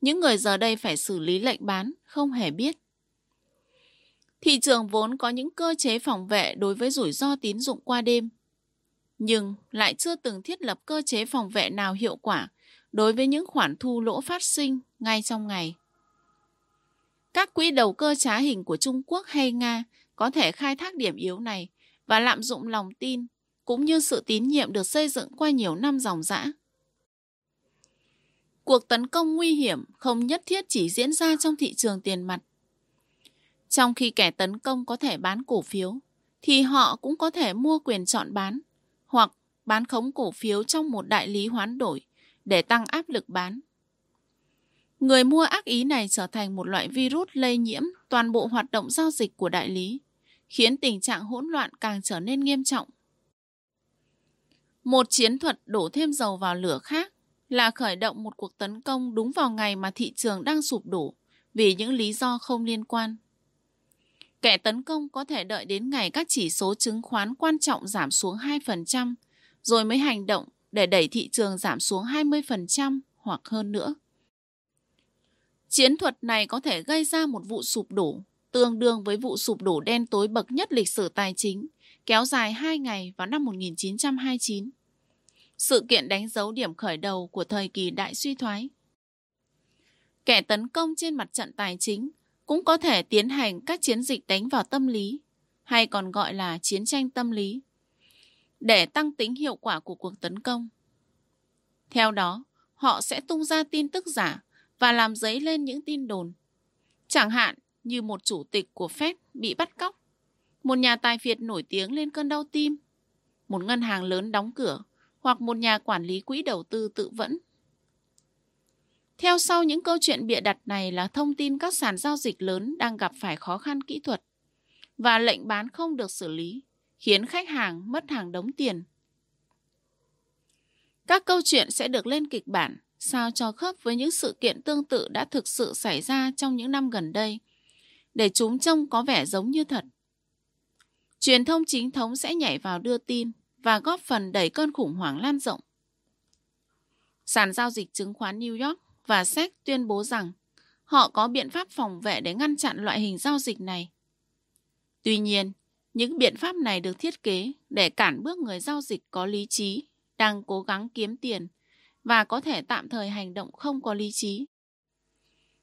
Những người giờ đây phải xử lý lệnh bán không hề biết. Thị trường vốn có những cơ chế phòng vệ đối với rủi ro tín dụng qua đêm nhưng lại chưa từng thiết lập cơ chế phòng vệ nào hiệu quả đối với những khoản thu lỗ phát sinh ngay trong ngày. Các quỹ đầu cơ trá hình của Trung Quốc hay Nga có thể khai thác điểm yếu này và lạm dụng lòng tin cũng như sự tín nhiệm được xây dựng qua nhiều năm dòng dã. Cuộc tấn công nguy hiểm không nhất thiết chỉ diễn ra trong thị trường tiền mặt. Trong khi kẻ tấn công có thể bán cổ phiếu, thì họ cũng có thể mua quyền chọn bán hoặc bán khống cổ phiếu trong một đại lý hoán đổi để tăng áp lực bán. Người mua ác ý này trở thành một loại virus lây nhiễm toàn bộ hoạt động giao dịch của đại lý, khiến tình trạng hỗn loạn càng trở nên nghiêm trọng. Một chiến thuật đổ thêm dầu vào lửa khác là khởi động một cuộc tấn công đúng vào ngày mà thị trường đang sụp đổ vì những lý do không liên quan. Kẻ tấn công có thể đợi đến ngày các chỉ số chứng khoán quan trọng giảm xuống 2%, rồi mới hành động để đẩy thị trường giảm xuống 20% hoặc hơn nữa. Chiến thuật này có thể gây ra một vụ sụp đổ, tương đương với vụ sụp đổ đen tối bậc nhất lịch sử tài chính, kéo dài 2 ngày vào năm 1929. Sự kiện đánh dấu điểm khởi đầu của thời kỳ đại suy thoái. Kẻ tấn công trên mặt trận tài chính cũng có thể tiến hành các chiến dịch đánh vào tâm lý, hay còn gọi là chiến tranh tâm lý, để tăng tính hiệu quả của cuộc tấn công. Theo đó, họ sẽ tung ra tin tức giả và làm dấy lên những tin đồn. Chẳng hạn như một chủ tịch của Fed bị bắt cóc, một nhà tài phiệt nổi tiếng lên cơn đau tim, một ngân hàng lớn đóng cửa hoặc một nhà quản lý quỹ đầu tư tự vẫn. Theo sau những câu chuyện bịa đặt này là thông tin các sàn giao dịch lớn đang gặp phải khó khăn kỹ thuật và lệnh bán không được xử lý, khiến khách hàng mất hàng đống tiền. Các câu chuyện sẽ được lên kịch bản sao cho khớp với những sự kiện tương tự đã thực sự xảy ra trong những năm gần đây, để chúng trông có vẻ giống như thật. Truyền thông chính thống sẽ nhảy vào đưa tin và góp phần đẩy cơn khủng hoảng lan rộng. Sàn giao dịch chứng khoán New York và SEC tuyên bố rằng họ có biện pháp phòng vệ để ngăn chặn loại hình giao dịch này. Tuy nhiên, những biện pháp này được thiết kế để cản bước người giao dịch có lý trí đang cố gắng kiếm tiền và có thể tạm thời hành động không có lý trí.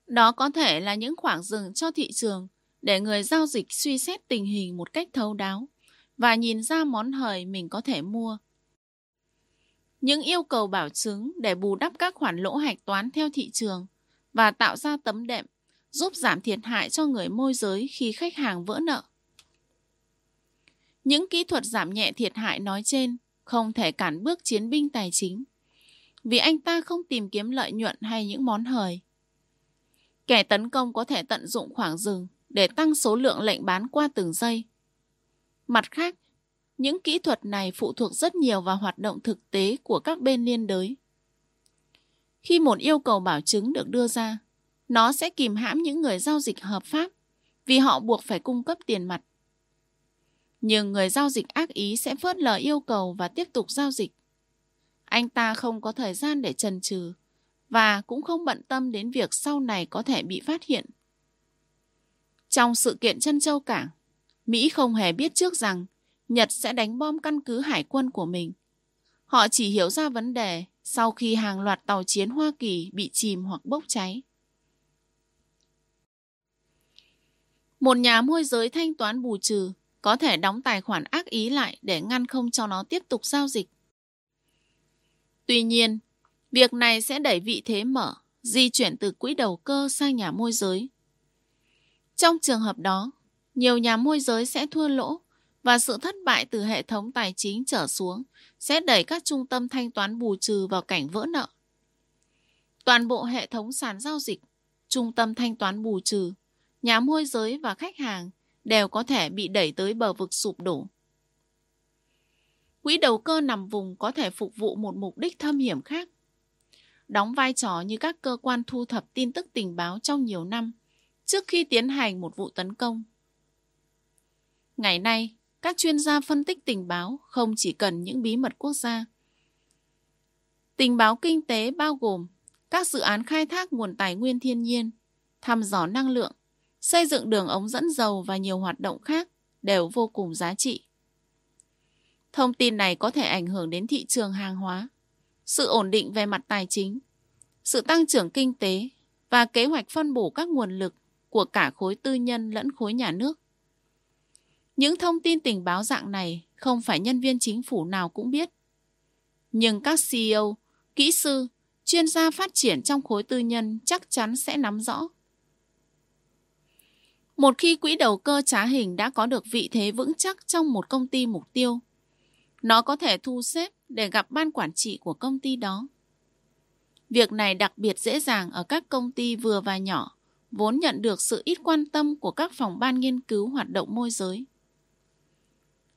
Đó có thể là những khoảng dừng cho thị trường để người giao dịch suy xét tình hình một cách thấu đáo và nhìn ra món hời mình có thể mua. Những yêu cầu bảo chứng để bù đắp các khoản lỗ hạch toán theo thị trường và tạo ra tấm đệm giúp giảm thiệt hại cho người môi giới khi khách hàng vỡ nợ. Những kỹ thuật giảm nhẹ thiệt hại nói trên không thể cản bước chiến binh tài chính vì anh ta không tìm kiếm lợi nhuận hay những món hời. Kẻ tấn công có thể tận dụng khoảng rừng để tăng số lượng lệnh bán qua từng giây. Mặt khác, những kỹ thuật này phụ thuộc rất nhiều vào hoạt động thực tế của các bên liên đới. Khi một yêu cầu bảo chứng được đưa ra, nó sẽ kìm hãm những người giao dịch hợp pháp vì họ buộc phải cung cấp tiền mặt. Nhưng người giao dịch ác ý sẽ phớt lờ yêu cầu và tiếp tục giao dịch. Anh ta không có thời gian để trần trừ và cũng không bận tâm đến việc sau này có thể bị phát hiện. Trong sự kiện chân châu cảng, Mỹ không hề biết trước rằng Nhật sẽ đánh bom căn cứ hải quân của mình. Họ chỉ hiểu ra vấn đề sau khi hàng loạt tàu chiến Hoa Kỳ bị chìm hoặc bốc cháy. Một nhà môi giới thanh toán bù trừ có thể đóng tài khoản ác ý lại để ngăn không cho nó tiếp tục giao dịch. Tuy nhiên, việc này sẽ đẩy vị thế mở, di chuyển từ quỹ đầu cơ sang nhà môi giới. Trong trường hợp đó, nhiều nhà môi giới sẽ thua lỗ và sự thất bại từ hệ thống tài chính trở xuống sẽ đẩy các trung tâm thanh toán bù trừ vào cảnh vỡ nợ. Toàn bộ hệ thống sàn giao dịch, trung tâm thanh toán bù trừ, nhà môi giới và khách hàng đều có thể bị đẩy tới bờ vực sụp đổ. Quỹ đầu cơ nằm vùng có thể phục vụ một mục đích thâm hiểm khác. Đóng vai trò như các cơ quan thu thập tin tức tình báo trong nhiều năm trước khi tiến hành một vụ tấn công. Ngày nay, các chuyên gia phân tích tình báo không chỉ cần những bí mật quốc gia. Tình báo kinh tế bao gồm các dự án khai thác nguồn tài nguyên thiên nhiên, thăm dò năng lượng, xây dựng đường ống dẫn dầu và nhiều hoạt động khác đều vô cùng giá trị. Thông tin này có thể ảnh hưởng đến thị trường hàng hóa, sự ổn định về mặt tài chính, sự tăng trưởng kinh tế và kế hoạch phân bổ các nguồn lực của cả khối tư nhân lẫn khối nhà nước. Những thông tin tình báo dạng này không phải nhân viên chính phủ nào cũng biết. Nhưng các CEO, kỹ sư, chuyên gia phát triển trong khối tư nhân chắc chắn sẽ nắm rõ. Một khi quỹ đầu cơ trá hình đã có được vị thế vững chắc trong một công ty mục tiêu, nó có thể thu xếp để gặp ban quản trị của công ty đó. Việc này đặc biệt dễ dàng ở các công ty vừa và nhỏ, vốn nhận được sự ít quan tâm của các phòng ban nghiên cứu hoạt động môi giới.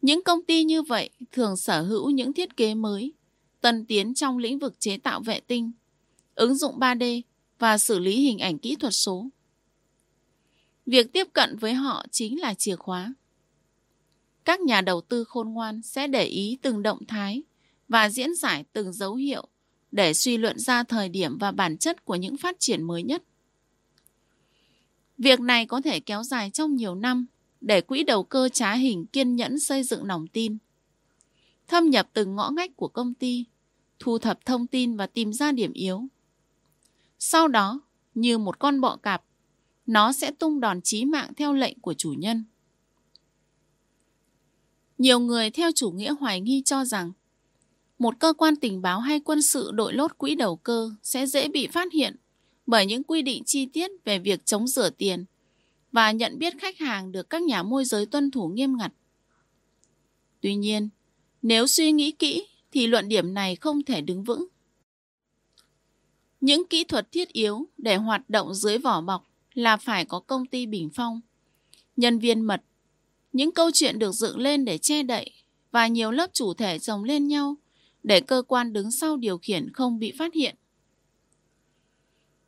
Những công ty như vậy thường sở hữu những thiết kế mới, tân tiến trong lĩnh vực chế tạo vệ tinh, ứng dụng 3D và xử lý hình ảnh kỹ thuật số. Việc tiếp cận với họ chính là chìa khóa. Các nhà đầu tư khôn ngoan sẽ để ý từng động thái và diễn giải từng dấu hiệu để suy luận ra thời điểm và bản chất của những phát triển mới nhất. Việc này có thể kéo dài trong nhiều năm để quỹ đầu cơ trá hình kiên nhẫn xây dựng lòng tin. Thâm nhập từng ngõ ngách của công ty, thu thập thông tin và tìm ra điểm yếu. Sau đó, như một con bọ cạp, nó sẽ tung đòn chí mạng theo lệnh của chủ nhân. Nhiều người theo chủ nghĩa hoài nghi cho rằng một cơ quan tình báo hay quân sự đội lốt quỹ đầu cơ sẽ dễ bị phát hiện bởi những quy định chi tiết về việc chống rửa tiền và nhận biết khách hàng được các nhà môi giới tuân thủ nghiêm ngặt. Tuy nhiên, nếu suy nghĩ kỹ thì luận điểm này không thể đứng vững. Những kỹ thuật thiết yếu để hoạt động dưới vỏ bọc là phải có công ty bình phong, nhân viên mật, những câu chuyện được dựng lên để che đậy và nhiều lớp chủ thể chồng lên nhau để cơ quan đứng sau điều khiển không bị phát hiện.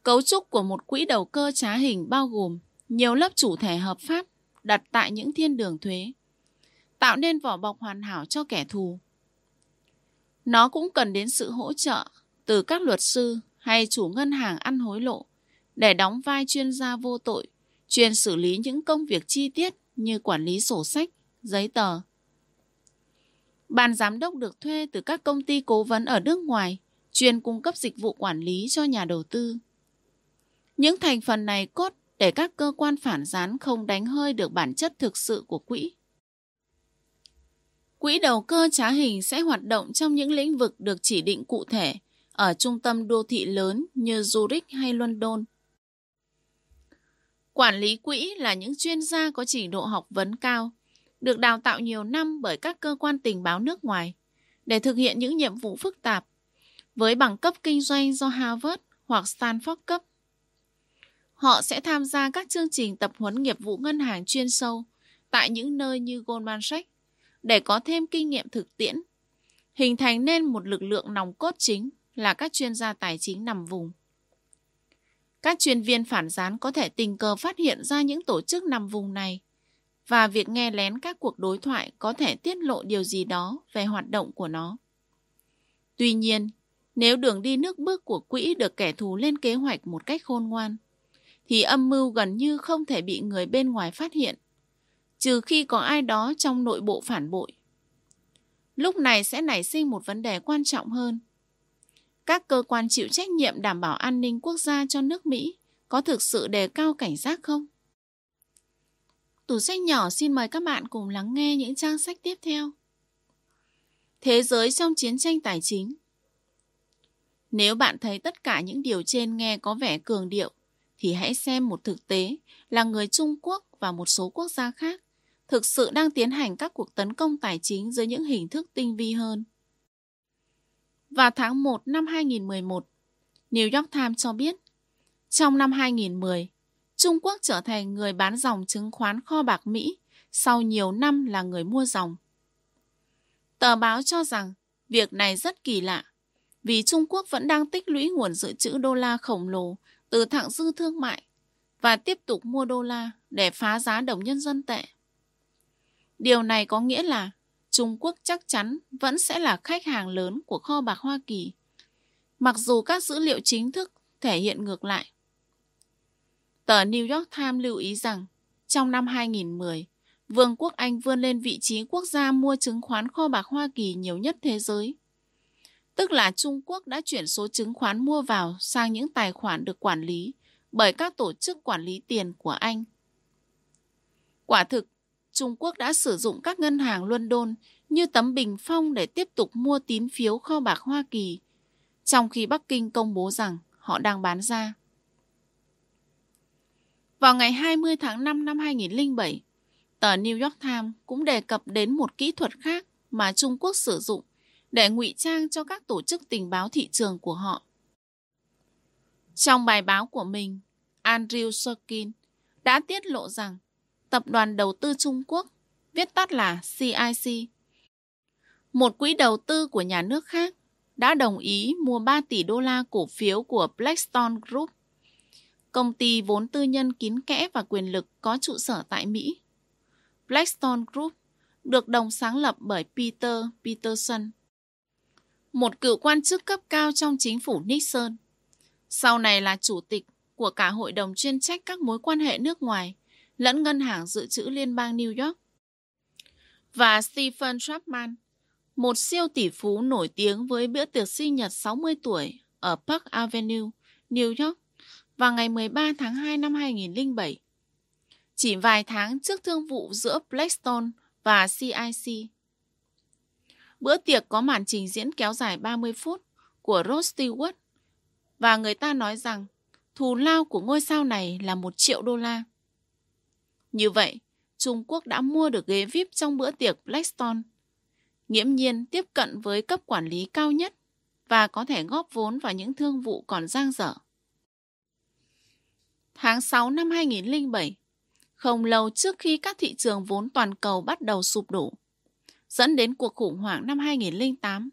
Cấu trúc của một quỹ đầu cơ trá hình bao gồm nhiều lớp chủ thể hợp pháp đặt tại những thiên đường thuế, tạo nên vỏ bọc hoàn hảo cho kẻ thù. Nó cũng cần đến sự hỗ trợ từ các luật sư hay chủ ngân hàng ăn hối lộ để đóng vai chuyên gia vô tội, chuyên xử lý những công việc chi tiết như quản lý sổ sách, giấy tờ. Ban giám đốc được thuê từ các công ty cố vấn ở nước ngoài, chuyên cung cấp dịch vụ quản lý cho nhà đầu tư. Những thành phần này cốt để các cơ quan phản gián không đánh hơi được bản chất thực sự của quỹ. Quỹ đầu cơ trá hình sẽ hoạt động trong những lĩnh vực được chỉ định cụ thể ở trung tâm đô thị lớn như Zurich hay London. Quản lý quỹ là những chuyên gia có trình độ học vấn cao, được đào tạo nhiều năm bởi các cơ quan tình báo nước ngoài để thực hiện những nhiệm vụ phức tạp với bằng cấp kinh doanh do Harvard hoặc Stanford cấp. Họ sẽ tham gia các chương trình tập huấn nghiệp vụ ngân hàng chuyên sâu tại những nơi như Goldman Sachs để có thêm kinh nghiệm thực tiễn, hình thành nên một lực lượng nòng cốt chính là các chuyên gia tài chính nằm vùng. Các chuyên viên phản gián có thể tình cờ phát hiện ra những tổ chức nằm vùng này và việc nghe lén các cuộc đối thoại có thể tiết lộ điều gì đó về hoạt động của nó. Tuy nhiên, nếu đường đi nước bước của quỹ được kẻ thù lên kế hoạch một cách khôn ngoan, thì âm mưu gần như không thể bị người bên ngoài phát hiện, trừ khi có ai đó trong nội bộ phản bội. Lúc này sẽ nảy sinh một vấn đề quan trọng hơn. Các cơ quan chịu trách nhiệm đảm bảo an ninh quốc gia cho nước Mỹ có thực sự đề cao cảnh giác không? Tủ sách nhỏ xin mời các bạn cùng lắng nghe những trang sách tiếp theo. Thế giới trong chiến tranh tài chính Nếu bạn thấy tất cả những điều trên nghe có vẻ cường điệu, thì hãy xem một thực tế là người Trung Quốc và một số quốc gia khác thực sự đang tiến hành các cuộc tấn công tài chính dưới những hình thức tinh vi hơn. Vào tháng 1 năm 2011, New York Times cho biết, trong năm 2010, Trung Quốc trở thành người bán dòng chứng khoán kho bạc Mỹ sau nhiều năm là người mua dòng. Tờ báo cho rằng việc này rất kỳ lạ vì Trung Quốc vẫn đang tích lũy nguồn dự trữ đô la khổng lồ từ thặng dư thương mại và tiếp tục mua đô la để phá giá đồng nhân dân tệ. Điều này có nghĩa là Trung Quốc chắc chắn vẫn sẽ là khách hàng lớn của kho bạc Hoa Kỳ, mặc dù các dữ liệu chính thức thể hiện ngược lại. Tờ New York Times lưu ý rằng, trong năm 2010, Vương quốc Anh vươn lên vị trí quốc gia mua chứng khoán kho bạc Hoa Kỳ nhiều nhất thế giới. Tức là Trung Quốc đã chuyển số chứng khoán mua vào sang những tài khoản được quản lý bởi các tổ chức quản lý tiền của Anh. Quả thực, Trung Quốc đã sử dụng các ngân hàng London như tấm bình phong để tiếp tục mua tín phiếu kho bạc Hoa Kỳ, trong khi Bắc Kinh công bố rằng họ đang bán ra. Vào ngày 20 tháng 5 năm 2007, tờ New York Times cũng đề cập đến một kỹ thuật khác mà Trung Quốc sử dụng để ngụy trang cho các tổ chức tình báo thị trường của họ. Trong bài báo của mình, Andrew Sorkin đã tiết lộ rằng Tập đoàn Đầu tư Trung Quốc, viết tắt là CIC, một quỹ đầu tư của nhà nước khác, đã đồng ý mua 3 tỷ đô la cổ phiếu của Blackstone Group, công ty vốn tư nhân kín kẽ và quyền lực có trụ sở tại Mỹ. Blackstone Group được đồng sáng lập bởi Peter Peterson, một cựu quan chức cấp cao trong chính phủ Nixon. Sau này là chủ tịch của cả hội đồng chuyên trách các mối quan hệ nước ngoài lẫn ngân hàng dự trữ liên bang New York. Và Stephen Chapman, một siêu tỷ phú nổi tiếng với bữa tiệc sinh nhật 60 tuổi ở Park Avenue, New York vào ngày 13 tháng 2 năm 2007. Chỉ vài tháng trước thương vụ giữa Blackstone và CIC. Bữa tiệc có màn trình diễn kéo dài 30 phút của Rod Stewart và người ta nói rằng thù lao của ngôi sao này là một triệu đô la. Như vậy, Trung Quốc đã mua được ghế VIP trong bữa tiệc Blackstone, nghiễm nhiên tiếp cận với cấp quản lý cao nhất và có thể góp vốn vào những thương vụ còn giang dở. Tháng 6 năm 2007, không lâu trước khi các thị trường vốn toàn cầu bắt đầu sụp đổ, dẫn đến cuộc khủng hoảng năm 2008,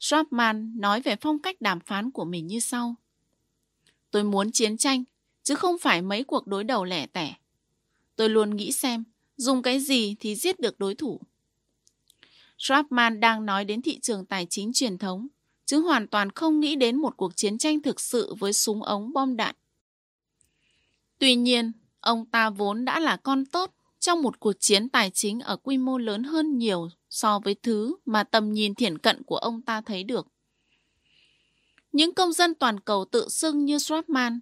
Schwabman nói về phong cách đàm phán của mình như sau. Tôi muốn chiến tranh, chứ không phải mấy cuộc đối đầu lẻ tẻ. Tôi luôn nghĩ xem, dùng cái gì thì giết được đối thủ. Schwabman đang nói đến thị trường tài chính truyền thống, chứ hoàn toàn không nghĩ đến một cuộc chiến tranh thực sự với súng ống bom đạn. Tuy nhiên, ông ta vốn đã là con tốt trong một cuộc chiến tài chính ở quy mô lớn hơn nhiều so với thứ mà tầm nhìn thiển cận của ông ta thấy được. Những công dân toàn cầu tự xưng như Schwabman,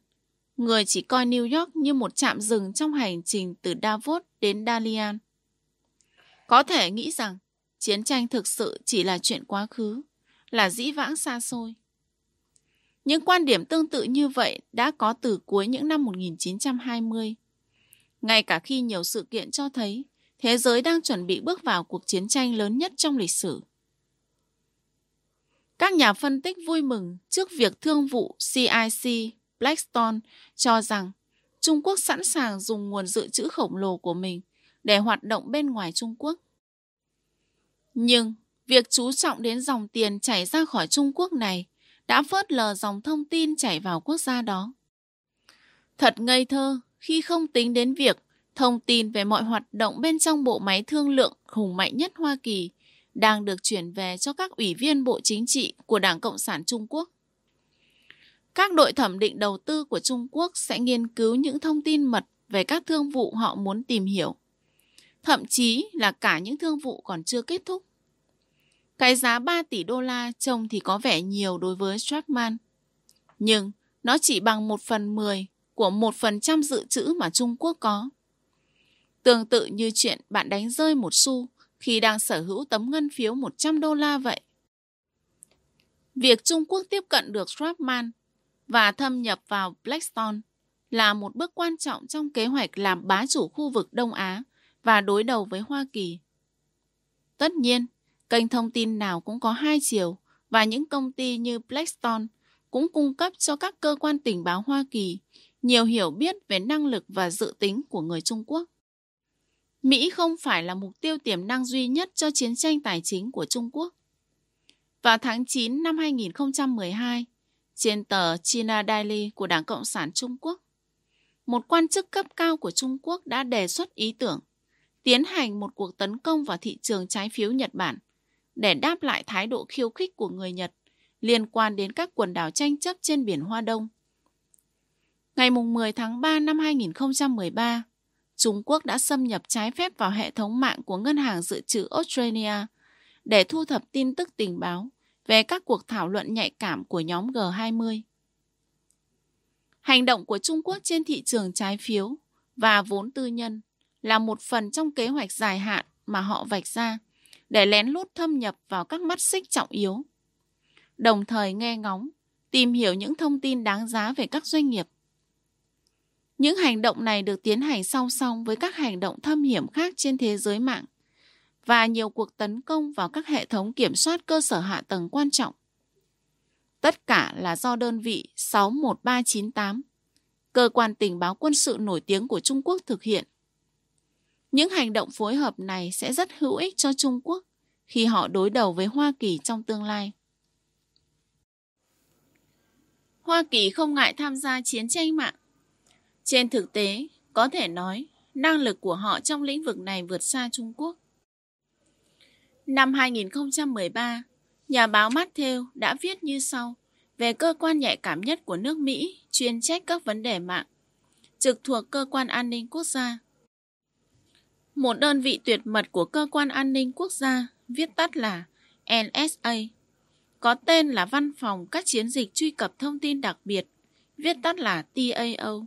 người chỉ coi New York như một trạm dừng trong hành trình từ Davos đến Dalian. Có thể nghĩ rằng chiến tranh thực sự chỉ là chuyện quá khứ, là dĩ vãng xa xôi. Những quan điểm tương tự như vậy đã có từ cuối những năm 1920. Ngay cả khi nhiều sự kiện cho thấy thế giới đang chuẩn bị bước vào cuộc chiến tranh lớn nhất trong lịch sử. Các nhà phân tích vui mừng trước việc thương vụ CIC Blackstone cho rằng Trung Quốc sẵn sàng dùng nguồn dự trữ khổng lồ của mình để hoạt động bên ngoài Trung Quốc. Nhưng việc chú trọng đến dòng tiền chảy ra khỏi Trung Quốc này đã phớt lờ dòng thông tin chảy vào quốc gia đó. Thật ngây thơ khi không tính đến việc thông tin về mọi hoạt động bên trong bộ máy thương lượng hùng mạnh nhất Hoa Kỳ đang được chuyển về cho các ủy viên Bộ Chính trị của Đảng Cộng sản Trung Quốc. Các đội thẩm định đầu tư của Trung Quốc sẽ nghiên cứu những thông tin mật về các thương vụ họ muốn tìm hiểu, thậm chí là cả những thương vụ còn chưa kết thúc. Cái giá 3 tỷ đô la trông thì có vẻ nhiều đối với Stratman, nhưng nó chỉ bằng 1 phần 10 của 1% dự trữ mà Trung Quốc có. Tương tự như chuyện bạn đánh rơi một xu khi đang sở hữu tấm ngân phiếu 100 đô la vậy. Việc Trung Quốc tiếp cận được Stratman và thâm nhập vào Blackstone là một bước quan trọng trong kế hoạch làm bá chủ khu vực Đông Á và đối đầu với Hoa Kỳ. Tất nhiên, kênh thông tin nào cũng có hai chiều và những công ty như Blackstone cũng cung cấp cho các cơ quan tình báo Hoa Kỳ nhiều hiểu biết về năng lực và dự tính của người Trung Quốc. Mỹ không phải là mục tiêu tiềm năng duy nhất cho chiến tranh tài chính của Trung Quốc. Vào tháng 9 năm 2012, trên tờ China Daily của Đảng Cộng sản Trung Quốc, một quan chức cấp cao của Trung Quốc đã đề xuất ý tưởng tiến hành một cuộc tấn công vào thị trường trái phiếu Nhật Bản để đáp lại thái độ khiêu khích của người Nhật liên quan đến các quần đảo tranh chấp trên biển Hoa Đông. Ngày 10 tháng 3 năm 2013, Trung Quốc đã xâm nhập trái phép vào hệ thống mạng của Ngân hàng Dự trữ Australia để thu thập tin tức tình báo về các cuộc thảo luận nhạy cảm của nhóm G20. Hành động của Trung Quốc trên thị trường trái phiếu và vốn tư nhân là một phần trong kế hoạch dài hạn mà họ vạch ra để lén lút thâm nhập vào các mắt xích trọng yếu, đồng thời nghe ngóng, tìm hiểu những thông tin đáng giá về các doanh nghiệp. Những hành động này được tiến hành song song với các hành động thâm hiểm khác trên thế giới mạng và nhiều cuộc tấn công vào các hệ thống kiểm soát cơ sở hạ tầng quan trọng. Tất cả là do đơn vị 61398, cơ quan tình báo quân sự nổi tiếng của Trung Quốc thực hiện. Những hành động phối hợp này sẽ rất hữu ích cho Trung Quốc khi họ đối đầu với Hoa Kỳ trong tương lai. Hoa Kỳ không ngại tham gia chiến tranh mạng. Trên thực tế, có thể nói, năng lực của họ trong lĩnh vực này vượt xa Trung Quốc. Năm 2013, nhà báo Matthew đã viết như sau về cơ quan nhạy cảm nhất của nước Mỹ chuyên trách các vấn đề mạng, trực thuộc cơ quan an ninh quốc gia. Một đơn vị tuyệt mật của cơ quan an ninh quốc gia, viết tắt là NSA, có tên là Văn phòng các chiến dịch truy cập thông tin đặc biệt, viết tắt là TAO,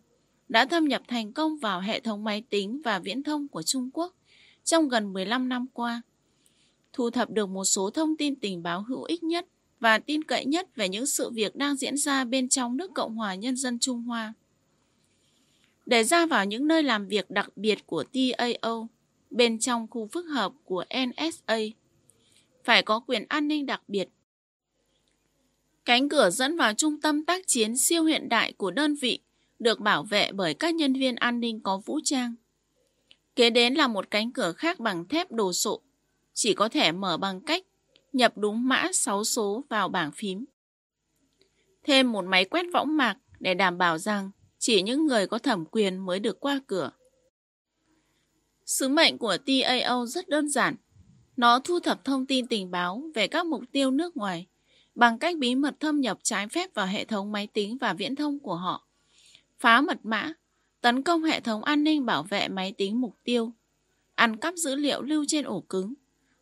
đã thâm nhập thành công vào hệ thống máy tính và viễn thông của Trung Quốc trong gần 15 năm qua thu thập được một số thông tin tình báo hữu ích nhất và tin cậy nhất về những sự việc đang diễn ra bên trong nước Cộng hòa Nhân dân Trung Hoa. Để ra vào những nơi làm việc đặc biệt của TAO, bên trong khu phức hợp của NSA, phải có quyền an ninh đặc biệt. Cánh cửa dẫn vào trung tâm tác chiến siêu hiện đại của đơn vị được bảo vệ bởi các nhân viên an ninh có vũ trang. Kế đến là một cánh cửa khác bằng thép đồ sộ, chỉ có thể mở bằng cách nhập đúng mã 6 số vào bảng phím. Thêm một máy quét võng mạc để đảm bảo rằng chỉ những người có thẩm quyền mới được qua cửa. Sứ mệnh của TAO rất đơn giản. Nó thu thập thông tin tình báo về các mục tiêu nước ngoài bằng cách bí mật thâm nhập trái phép vào hệ thống máy tính và viễn thông của họ, phá mật mã, tấn công hệ thống an ninh bảo vệ máy tính mục tiêu, ăn cắp dữ liệu lưu trên ổ cứng,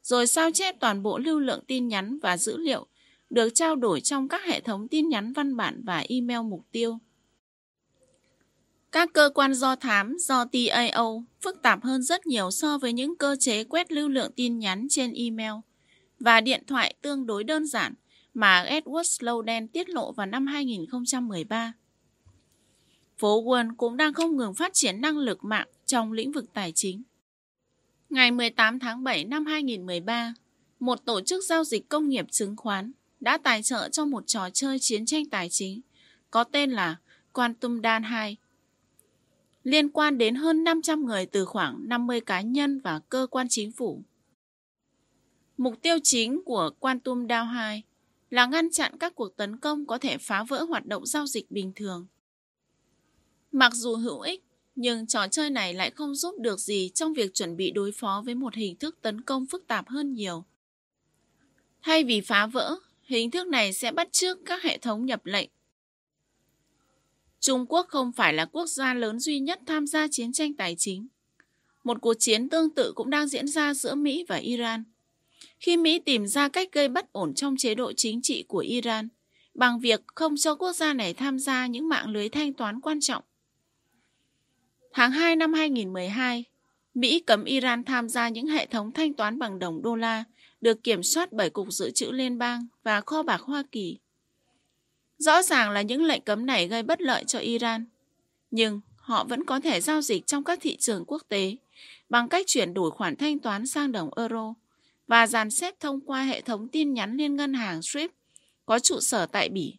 rồi sao chép toàn bộ lưu lượng tin nhắn và dữ liệu, được trao đổi trong các hệ thống tin nhắn văn bản và email mục tiêu. Các cơ quan do thám, do TAO phức tạp hơn rất nhiều so với những cơ chế quét lưu lượng tin nhắn trên email và điện thoại tương đối đơn giản mà Edward Snowden tiết lộ vào năm 2013. Phố Wall cũng đang không ngừng phát triển năng lực mạng trong lĩnh vực tài chính. Ngày 18 tháng 7 năm 2013, một tổ chức giao dịch công nghiệp chứng khoán đã tài trợ cho một trò chơi chiến tranh tài chính có tên là Quantum Dan 2 liên quan đến hơn 500 người từ khoảng 50 cá nhân và cơ quan chính phủ. Mục tiêu chính của Quantum DAO 2 là ngăn chặn các cuộc tấn công có thể phá vỡ hoạt động giao dịch bình thường. Mặc dù hữu ích, nhưng trò chơi này lại không giúp được gì trong việc chuẩn bị đối phó với một hình thức tấn công phức tạp hơn nhiều. Thay vì phá vỡ, hình thức này sẽ bắt chước các hệ thống nhập lệnh Trung Quốc không phải là quốc gia lớn duy nhất tham gia chiến tranh tài chính. Một cuộc chiến tương tự cũng đang diễn ra giữa Mỹ và Iran. Khi Mỹ tìm ra cách gây bất ổn trong chế độ chính trị của Iran, bằng việc không cho quốc gia này tham gia những mạng lưới thanh toán quan trọng. Tháng 2 năm 2012, Mỹ cấm Iran tham gia những hệ thống thanh toán bằng đồng đô la được kiểm soát bởi Cục Dự trữ Liên bang và Kho bạc Hoa Kỳ. Rõ ràng là những lệnh cấm này gây bất lợi cho Iran. Nhưng họ vẫn có thể giao dịch trong các thị trường quốc tế bằng cách chuyển đổi khoản thanh toán sang đồng euro và dàn xếp thông qua hệ thống tin nhắn liên ngân hàng SWIFT có trụ sở tại Bỉ.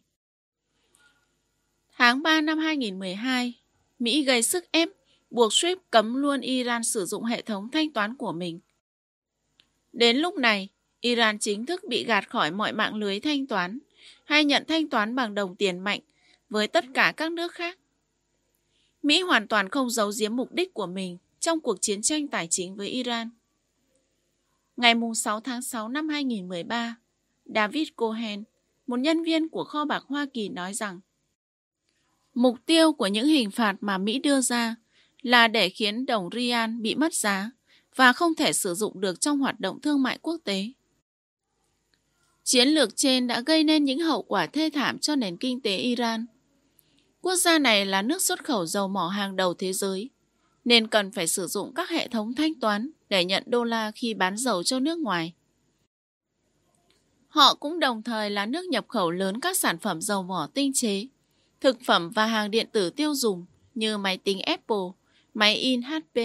Tháng 3 năm 2012, Mỹ gây sức ép buộc SWIFT cấm luôn Iran sử dụng hệ thống thanh toán của mình. Đến lúc này, Iran chính thức bị gạt khỏi mọi mạng lưới thanh toán hay nhận thanh toán bằng đồng tiền mạnh với tất cả các nước khác. Mỹ hoàn toàn không giấu giếm mục đích của mình trong cuộc chiến tranh tài chính với Iran. Ngày 6 tháng 6 năm 2013, David Cohen, một nhân viên của kho bạc Hoa Kỳ nói rằng Mục tiêu của những hình phạt mà Mỹ đưa ra là để khiến đồng Rial bị mất giá và không thể sử dụng được trong hoạt động thương mại quốc tế. Chiến lược trên đã gây nên những hậu quả thê thảm cho nền kinh tế Iran. Quốc gia này là nước xuất khẩu dầu mỏ hàng đầu thế giới, nên cần phải sử dụng các hệ thống thanh toán để nhận đô la khi bán dầu cho nước ngoài. Họ cũng đồng thời là nước nhập khẩu lớn các sản phẩm dầu mỏ tinh chế, thực phẩm và hàng điện tử tiêu dùng như máy tính Apple, máy in HP.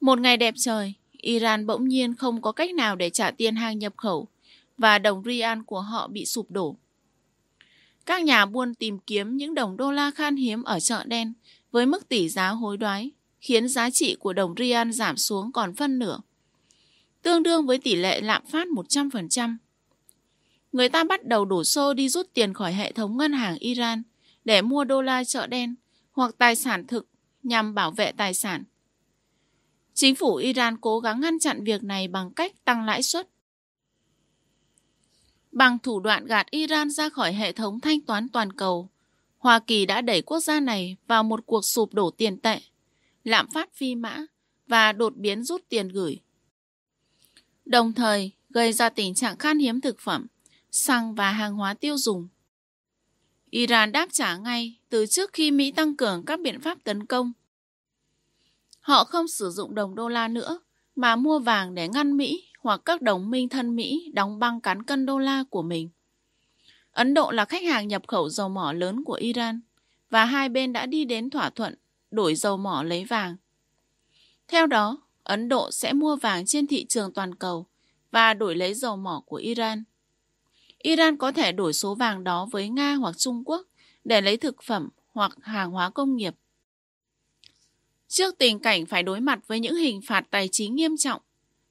Một ngày đẹp trời, Iran bỗng nhiên không có cách nào để trả tiền hàng nhập khẩu và đồng rial của họ bị sụp đổ. Các nhà buôn tìm kiếm những đồng đô la khan hiếm ở chợ đen với mức tỷ giá hối đoái, khiến giá trị của đồng rial giảm xuống còn phân nửa, tương đương với tỷ lệ lạm phát 100%. Người ta bắt đầu đổ xô đi rút tiền khỏi hệ thống ngân hàng Iran để mua đô la chợ đen hoặc tài sản thực nhằm bảo vệ tài sản. Chính phủ Iran cố gắng ngăn chặn việc này bằng cách tăng lãi suất Bằng thủ đoạn gạt Iran ra khỏi hệ thống thanh toán toàn cầu, Hoa Kỳ đã đẩy quốc gia này vào một cuộc sụp đổ tiền tệ, lạm phát phi mã và đột biến rút tiền gửi. Đồng thời gây ra tình trạng khan hiếm thực phẩm, xăng và hàng hóa tiêu dùng. Iran đáp trả ngay từ trước khi Mỹ tăng cường các biện pháp tấn công. Họ không sử dụng đồng đô la nữa mà mua vàng để ngăn Mỹ hoặc các đồng minh thân Mỹ đóng băng cán cân đô la của mình. Ấn Độ là khách hàng nhập khẩu dầu mỏ lớn của Iran và hai bên đã đi đến thỏa thuận đổi dầu mỏ lấy vàng. Theo đó, Ấn Độ sẽ mua vàng trên thị trường toàn cầu và đổi lấy dầu mỏ của Iran. Iran có thể đổi số vàng đó với Nga hoặc Trung Quốc để lấy thực phẩm hoặc hàng hóa công nghiệp. Trước tình cảnh phải đối mặt với những hình phạt tài chính nghiêm trọng,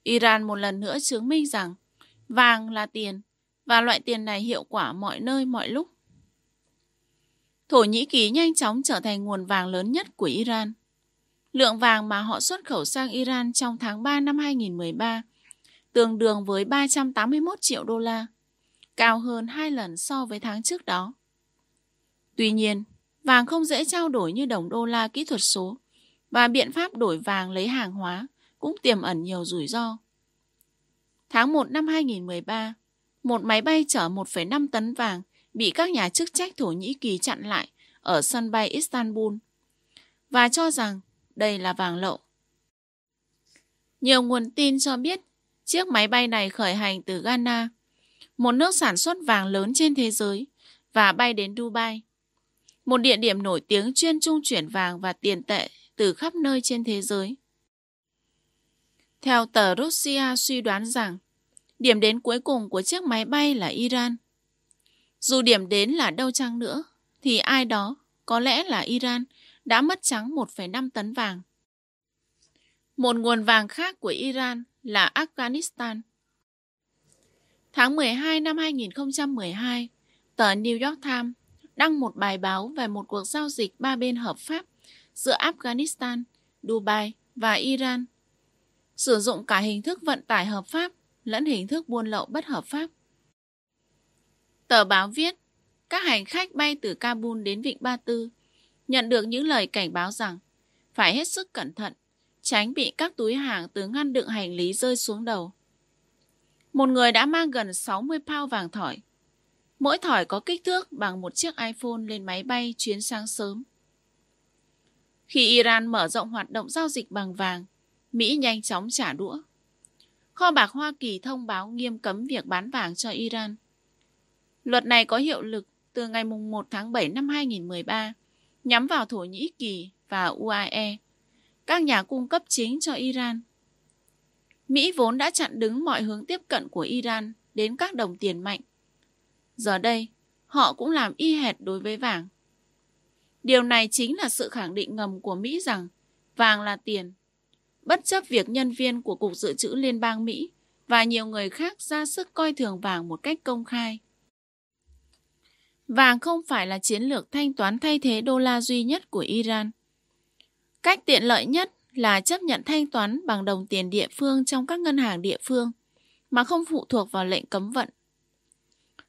Iran một lần nữa chứng minh rằng vàng là tiền và loại tiền này hiệu quả mọi nơi mọi lúc. Thổ Nhĩ Kỳ nhanh chóng trở thành nguồn vàng lớn nhất của Iran. Lượng vàng mà họ xuất khẩu sang Iran trong tháng 3 năm 2013 tương đương với 381 triệu đô la, cao hơn hai lần so với tháng trước đó. Tuy nhiên, vàng không dễ trao đổi như đồng đô la kỹ thuật số và biện pháp đổi vàng lấy hàng hóa cũng tiềm ẩn nhiều rủi ro. Tháng 1 năm 2013, một máy bay chở 1,5 tấn vàng bị các nhà chức trách Thổ Nhĩ Kỳ chặn lại ở sân bay Istanbul và cho rằng đây là vàng lậu. Nhiều nguồn tin cho biết chiếc máy bay này khởi hành từ Ghana, một nước sản xuất vàng lớn trên thế giới, và bay đến Dubai, một địa điểm nổi tiếng chuyên trung chuyển vàng và tiền tệ từ khắp nơi trên thế giới. Theo tờ Russia suy đoán rằng, điểm đến cuối cùng của chiếc máy bay là Iran. Dù điểm đến là đâu chăng nữa, thì ai đó, có lẽ là Iran, đã mất trắng 1,5 tấn vàng. Một nguồn vàng khác của Iran là Afghanistan. Tháng 12 năm 2012, tờ New York Times đăng một bài báo về một cuộc giao dịch ba bên hợp pháp giữa Afghanistan, Dubai và Iran, sử dụng cả hình thức vận tải hợp pháp lẫn hình thức buôn lậu bất hợp pháp. Tờ báo viết, các hành khách bay từ Kabul đến Vịnh Ba Tư nhận được những lời cảnh báo rằng phải hết sức cẩn thận, tránh bị các túi hàng từ ngăn đựng hành lý rơi xuống đầu. Một người đã mang gần 60 pound vàng thỏi. Mỗi thỏi có kích thước bằng một chiếc iPhone lên máy bay chuyến sáng sớm. Khi Iran mở rộng hoạt động giao dịch bằng vàng, Mỹ nhanh chóng trả đũa. Kho bạc Hoa Kỳ thông báo nghiêm cấm việc bán vàng cho Iran. Luật này có hiệu lực từ ngày 1 tháng 7 năm 2013, nhắm vào Thổ Nhĩ Kỳ và UAE, các nhà cung cấp chính cho Iran. Mỹ vốn đã chặn đứng mọi hướng tiếp cận của Iran đến các đồng tiền mạnh. Giờ đây, họ cũng làm y hệt đối với vàng. Điều này chính là sự khẳng định ngầm của Mỹ rằng vàng là tiền. Bất chấp việc nhân viên của Cục Dự trữ Liên bang Mỹ và nhiều người khác ra sức coi thường vàng một cách công khai. Vàng không phải là chiến lược thanh toán thay thế đô la duy nhất của Iran. Cách tiện lợi nhất là chấp nhận thanh toán bằng đồng tiền địa phương trong các ngân hàng địa phương, mà không phụ thuộc vào lệnh cấm vận.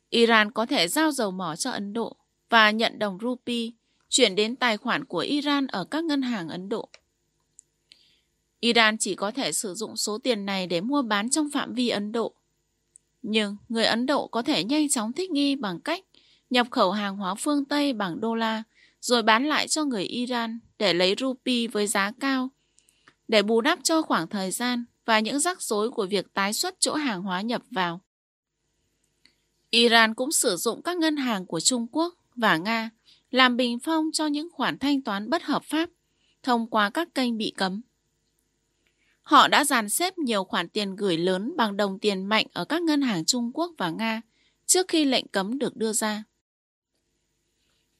Iran có thể giao dầu mỏ cho Ấn Độ và nhận đồng rupee chuyển đến tài khoản của Iran ở các ngân hàng Ấn Độ. Iran chỉ có thể sử dụng số tiền này để mua bán trong phạm vi Ấn Độ. Nhưng người Ấn Độ có thể nhanh chóng thích nghi bằng cách nhập khẩu hàng hóa phương Tây bằng đô la rồi bán lại cho người Iran để lấy rupee với giá cao để bù đắp cho khoảng thời gian và những rắc rối của việc tái xuất chỗ hàng hóa nhập vào. Iran cũng sử dụng các ngân hàng của Trung Quốc và Nga làm bình phong cho những khoản thanh toán bất hợp pháp thông qua các kênh bị cấm. Họ đã dàn xếp nhiều khoản tiền gửi lớn bằng đồng tiền mạnh ở các ngân hàng Trung Quốc và Nga trước khi lệnh cấm được đưa ra.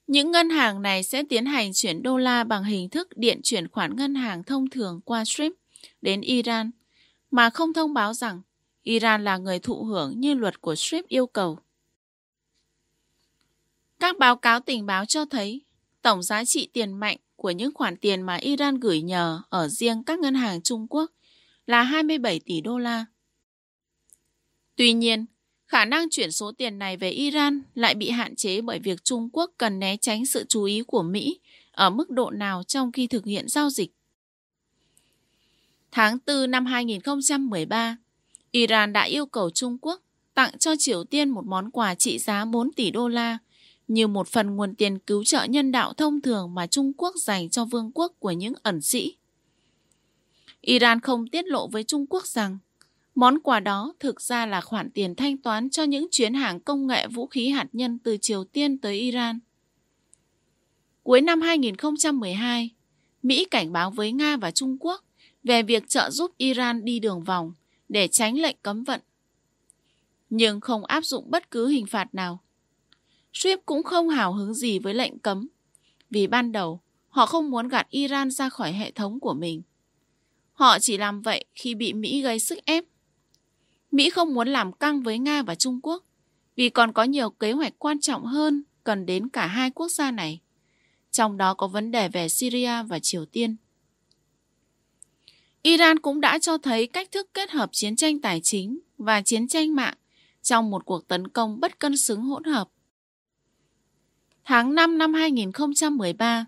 Những ngân hàng này sẽ tiến hành chuyển đô la bằng hình thức điện chuyển khoản ngân hàng thông thường qua SWIFT đến Iran, mà không thông báo rằng Iran là người thụ hưởng như luật của SWIFT yêu cầu. Các báo cáo tình báo cho thấy tổng giá trị tiền mạnh của những khoản tiền mà Iran gửi nhờ ở riêng các ngân hàng Trung Quốc là 27 tỷ đô la. Tuy nhiên, khả năng chuyển số tiền này về Iran lại bị hạn chế bởi việc Trung Quốc cần né tránh sự chú ý của Mỹ ở mức độ nào trong khi thực hiện giao dịch. Tháng 4 năm 2013, Iran đã yêu cầu Trung Quốc tặng cho Triều Tiên một món quà trị giá 4 tỷ đô la như một phần nguồn tiền cứu trợ nhân đạo thông thường mà Trung Quốc dành cho vương quốc của những ẩn sĩ. Iran không tiết lộ với Trung Quốc rằng Món quà đó thực ra là khoản tiền thanh toán cho những chuyến hàng công nghệ vũ khí hạt nhân từ Triều Tiên tới Iran. Cuối năm 2012, Mỹ cảnh báo với Nga và Trung Quốc về việc trợ giúp Iran đi đường vòng để tránh lệnh cấm vận. Nhưng không áp dụng bất cứ hình phạt nào. Swift cũng không hào hứng gì với lệnh cấm, vì ban đầu họ không muốn gạt Iran ra khỏi hệ thống của mình. Họ chỉ làm vậy khi bị Mỹ gây sức ép. Mỹ không muốn làm căng với Nga và Trung Quốc, vì còn có nhiều kế hoạch quan trọng hơn cần đến cả hai quốc gia này. Trong đó có vấn đề về Syria và Triều Tiên. Iran cũng đã cho thấy cách thức kết hợp chiến tranh tài chính và chiến tranh mạng trong một cuộc tấn công bất cân xứng hỗn hợp. Tháng 5 năm 2013,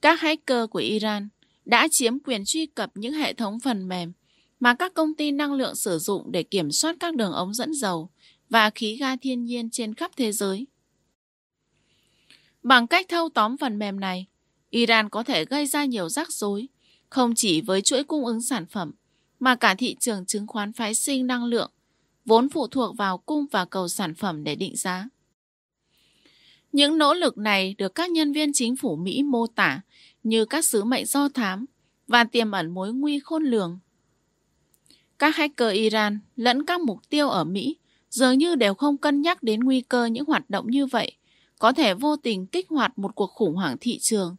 các hacker của Iran đã chiếm quyền truy cập những hệ thống phần mềm mà các công ty năng lượng sử dụng để kiểm soát các đường ống dẫn dầu và khí ga thiên nhiên trên khắp thế giới. Bằng cách thâu tóm phần mềm này, Iran có thể gây ra nhiều rắc rối, không chỉ với chuỗi cung ứng sản phẩm, mà cả thị trường chứng khoán phái sinh năng lượng, vốn phụ thuộc vào cung và cầu sản phẩm để định giá. Những nỗ lực này được các nhân viên chính phủ Mỹ mô tả như các sứ mệnh do thám và tiềm ẩn mối nguy khôn lường. Các hacker Iran lẫn các mục tiêu ở Mỹ dường như đều không cân nhắc đến nguy cơ những hoạt động như vậy, có thể vô tình kích hoạt một cuộc khủng hoảng thị trường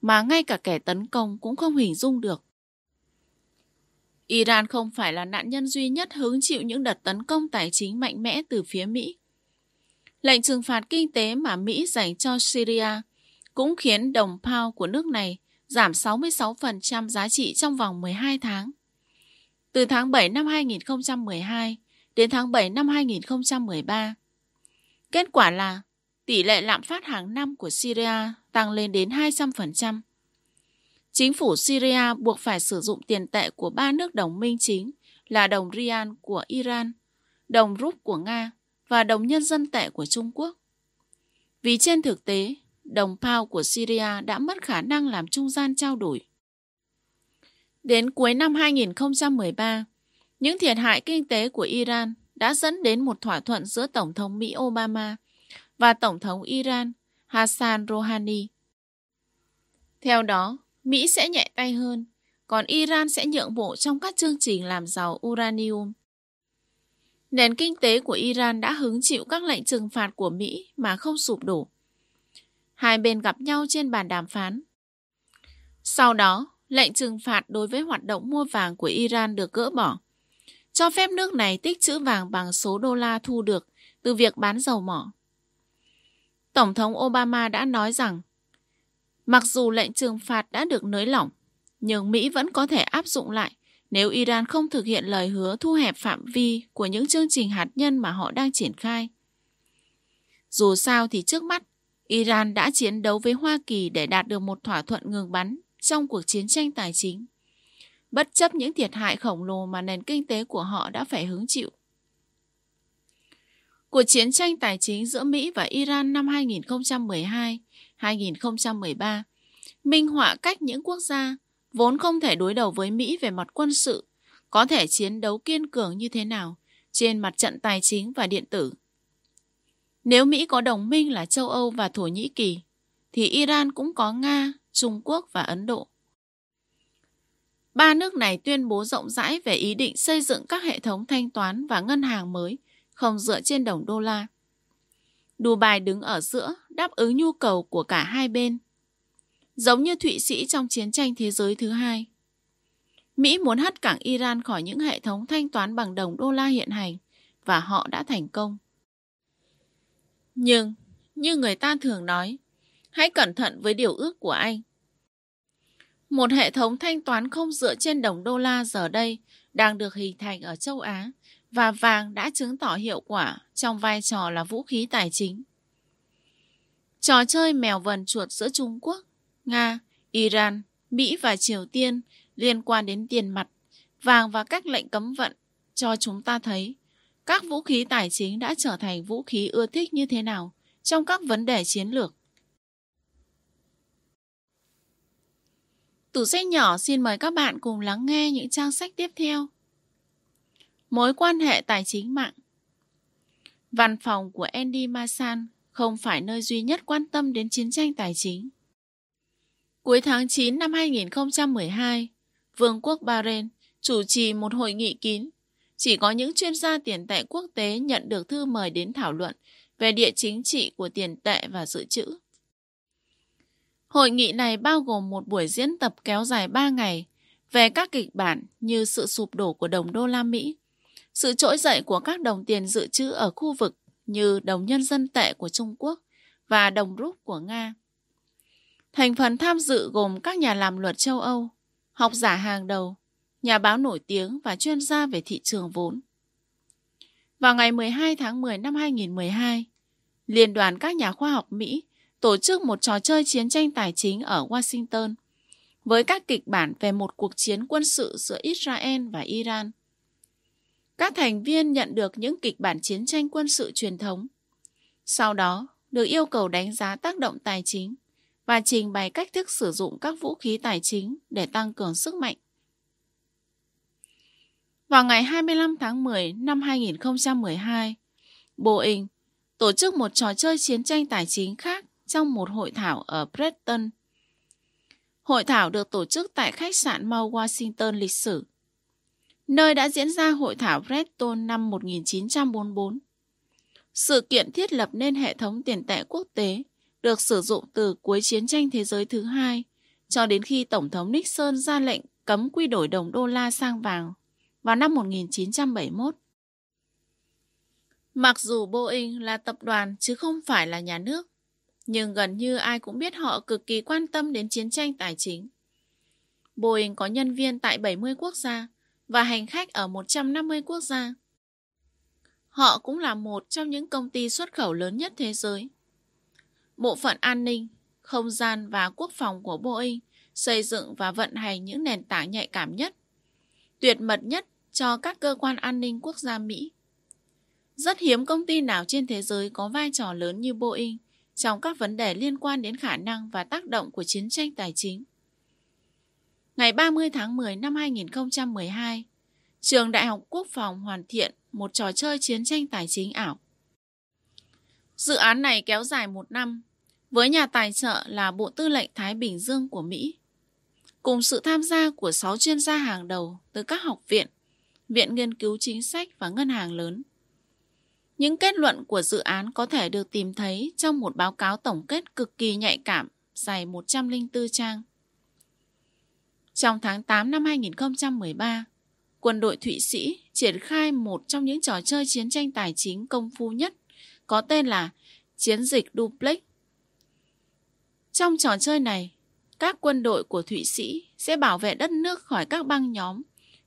mà ngay cả kẻ tấn công cũng không hình dung được. Iran không phải là nạn nhân duy nhất hứng chịu những đợt tấn công tài chính mạnh mẽ từ phía Mỹ. Lệnh trừng phạt kinh tế mà Mỹ dành cho Syria cũng khiến đồng pound của nước này giảm 66% giá trị trong vòng 12 tháng. Từ tháng 7 năm 2012 đến tháng 7 năm 2013. Kết quả là tỷ lệ lạm phát hàng năm của Syria tăng lên đến 200%. Chính phủ Syria buộc phải sử dụng tiền tệ của ba nước đồng minh chính là đồng Rial của Iran, đồng Rúp của Nga và đồng nhân dân tệ của Trung Quốc. Vì trên thực tế, đồng pound của Syria đã mất khả năng làm trung gian trao đổi. Đến cuối năm 2013, những thiệt hại kinh tế của Iran đã dẫn đến một thỏa thuận giữa Tổng thống Mỹ Obama và Tổng thống Iran Hassan Rouhani. Theo đó, Mỹ sẽ nhẹ tay hơn, còn Iran sẽ nhượng bộ trong các chương trình làm giàu uranium. Nền kinh tế của Iran đã hứng chịu các lệnh trừng phạt của Mỹ mà không sụp đổ. Hai bên gặp nhau trên bàn đàm phán. Sau đó, lệnh trừng phạt đối với hoạt động mua vàng của Iran được gỡ bỏ, cho phép nước này tích trữ vàng bằng số đô la thu được từ việc bán dầu mỏ. Tổng thống Obama đã nói rằng, mặc dù lệnh trừng phạt đã được nới lỏng, nhưng Mỹ vẫn có thể áp dụng lại nếu Iran không thực hiện lời hứa thu hẹp phạm vi của những chương trình hạt nhân mà họ đang triển khai. Dù sao thì trước mắt, Iran đã chiến đấu với Hoa Kỳ để đạt được một thỏa thuận ngừng bắn trong cuộc chiến tranh tài chính, bất chấp những thiệt hại khổng lồ mà nền kinh tế của họ đã phải hứng chịu. Cuộc chiến tranh tài chính giữa Mỹ và Iran năm 2012-2013 minh họa cách những quốc gia vốn không thể đối đầu với Mỹ về mặt quân sự có thể chiến đấu kiên cường như thế nào trên mặt trận tài chính và điện tử. Nếu Mỹ có đồng minh là châu Âu và Thổ Nhĩ Kỳ, thì Iran cũng có Nga, Trung Quốc và Ấn Độ. Ba nước này tuyên bố rộng rãi về ý định xây dựng các hệ thống thanh toán và ngân hàng mới không dựa trên đồng đô la. Dubai đứng ở giữa đáp ứng nhu cầu của cả hai bên. Giống như Thụy Sĩ trong chiến tranh thế giới thứ hai. Mỹ muốn hất cảng Iran khỏi những hệ thống thanh toán bằng đồng đô la hiện hành và họ đã thành công. Nhưng, như người ta thường nói, hãy cẩn thận với điều ước của anh. Một hệ thống thanh toán không dựa trên đồng đô la giờ đây đang được hình thành ở châu Á và vàng đã chứng tỏ hiệu quả trong vai trò là vũ khí tài chính. Trò chơi mèo vần chuột giữa Trung Quốc, Nga, Iran, Mỹ và Triều Tiên liên quan đến tiền mặt, vàng và các lệnh cấm vận cho chúng ta thấy các vũ khí tài chính đã trở thành vũ khí ưa thích như thế nào trong các vấn đề chiến lược. Tủ sách nhỏ xin mời các bạn cùng lắng nghe những trang sách tiếp theo. Mối quan hệ tài chính mạng Văn phòng của Andy Masan không phải nơi duy nhất quan tâm đến chiến tranh tài chính. Cuối tháng 9 năm 2012, Vương quốc Bahrain chủ trì một hội nghị kín. Chỉ có những chuyên gia tiền tệ quốc tế nhận được thư mời đến thảo luận về địa chính trị của tiền tệ và dự trữ. Hội nghị này bao gồm một buổi diễn tập kéo dài 3 ngày về các kịch bản như sự sụp đổ của đồng đô la Mỹ, sự trỗi dậy của các đồng tiền dự trữ ở khu vực như đồng nhân dân tệ của Trung Quốc và đồng rúp của Nga. Thành phần tham dự gồm các nhà làm luật châu Âu, học giả hàng đầu, nhà báo nổi tiếng và chuyên gia về thị trường vốn. Vào ngày 12 tháng 10 năm 2012, Liên đoàn các nhà khoa học Mỹ tổ chức một trò chơi chiến tranh tài chính ở Washington với các kịch bản về một cuộc chiến quân sự giữa Israel và Iran. Các thành viên nhận được những kịch bản chiến tranh quân sự truyền thống. Sau đó, được yêu cầu đánh giá tác động tài chính và trình bày cách thức sử dụng các vũ khí tài chính để tăng cường sức mạnh. Vào ngày 25 tháng 10 năm 2012, Boeing tổ chức một trò chơi chiến tranh tài chính khác trong một hội thảo ở Preston. Hội thảo được tổ chức tại khách sạn Mount Washington lịch sử, nơi đã diễn ra hội thảo Preston năm 1944. Sự kiện thiết lập nên hệ thống tiền tệ quốc tế được sử dụng từ cuối chiến tranh thế giới thứ hai cho đến khi Tổng thống Nixon ra lệnh cấm quy đổi đồng đô la sang vàng vào năm 1971. Mặc dù Boeing là tập đoàn chứ không phải là nhà nước, nhưng gần như ai cũng biết họ cực kỳ quan tâm đến chiến tranh tài chính. Boeing có nhân viên tại 70 quốc gia và hành khách ở 150 quốc gia. Họ cũng là một trong những công ty xuất khẩu lớn nhất thế giới. Bộ phận an ninh, không gian và quốc phòng của Boeing xây dựng và vận hành những nền tảng nhạy cảm nhất, tuyệt mật nhất cho các cơ quan an ninh quốc gia Mỹ. Rất hiếm công ty nào trên thế giới có vai trò lớn như Boeing trong các vấn đề liên quan đến khả năng và tác động của chiến tranh tài chính. Ngày 30 tháng 10 năm 2012, Trường Đại học Quốc phòng hoàn thiện một trò chơi chiến tranh tài chính ảo. Dự án này kéo dài một năm, với nhà tài trợ là Bộ Tư lệnh Thái Bình Dương của Mỹ, cùng sự tham gia của 6 chuyên gia hàng đầu từ các học viện, viện nghiên cứu chính sách và ngân hàng lớn. Những kết luận của dự án có thể được tìm thấy trong một báo cáo tổng kết cực kỳ nhạy cảm dài 104 trang. Trong tháng 8 năm 2013, quân đội Thụy Sĩ triển khai một trong những trò chơi chiến tranh tài chính công phu nhất có tên là Chiến dịch Duplex. Trong trò chơi này, các quân đội của Thụy Sĩ sẽ bảo vệ đất nước khỏi các băng nhóm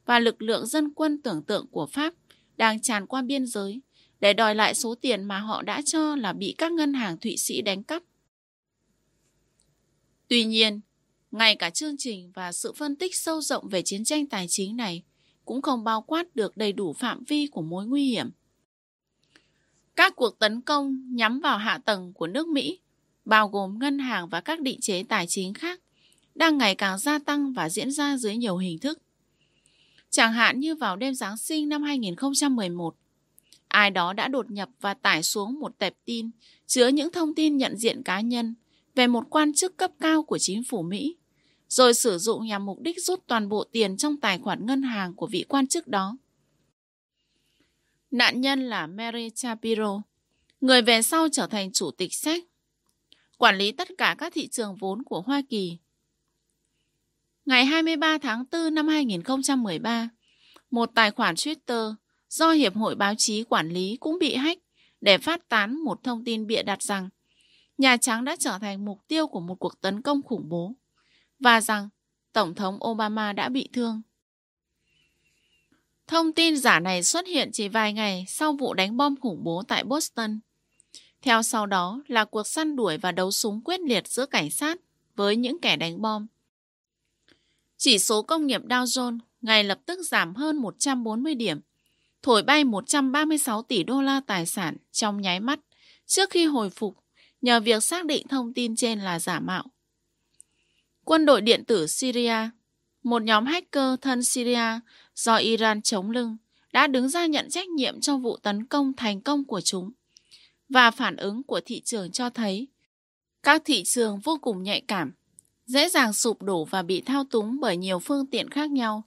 và lực lượng dân quân tưởng tượng của Pháp đang tràn qua biên giới để đòi lại số tiền mà họ đã cho là bị các ngân hàng Thụy Sĩ đánh cắp. Tuy nhiên, ngay cả chương trình và sự phân tích sâu rộng về chiến tranh tài chính này cũng không bao quát được đầy đủ phạm vi của mối nguy hiểm. Các cuộc tấn công nhắm vào hạ tầng của nước Mỹ, bao gồm ngân hàng và các định chế tài chính khác, đang ngày càng gia tăng và diễn ra dưới nhiều hình thức. Chẳng hạn như vào đêm Giáng sinh năm 2011, ai đó đã đột nhập và tải xuống một tệp tin chứa những thông tin nhận diện cá nhân về một quan chức cấp cao của chính phủ Mỹ, rồi sử dụng nhằm mục đích rút toàn bộ tiền trong tài khoản ngân hàng của vị quan chức đó. Nạn nhân là Mary Shapiro, người về sau trở thành chủ tịch SEC, quản lý tất cả các thị trường vốn của Hoa Kỳ. Ngày 23 tháng 4 năm 2013, một tài khoản Twitter do Hiệp hội Báo chí Quản lý cũng bị hack để phát tán một thông tin bịa đặt rằng Nhà Trắng đã trở thành mục tiêu của một cuộc tấn công khủng bố và rằng Tổng thống Obama đã bị thương. Thông tin giả này xuất hiện chỉ vài ngày sau vụ đánh bom khủng bố tại Boston. Theo sau đó là cuộc săn đuổi và đấu súng quyết liệt giữa cảnh sát với những kẻ đánh bom. Chỉ số công nghiệp Dow Jones ngày lập tức giảm hơn 140 điểm thổi bay 136 tỷ đô la tài sản trong nháy mắt trước khi hồi phục nhờ việc xác định thông tin trên là giả mạo. Quân đội điện tử Syria, một nhóm hacker thân Syria do Iran chống lưng, đã đứng ra nhận trách nhiệm trong vụ tấn công thành công của chúng. Và phản ứng của thị trường cho thấy các thị trường vô cùng nhạy cảm, dễ dàng sụp đổ và bị thao túng bởi nhiều phương tiện khác nhau.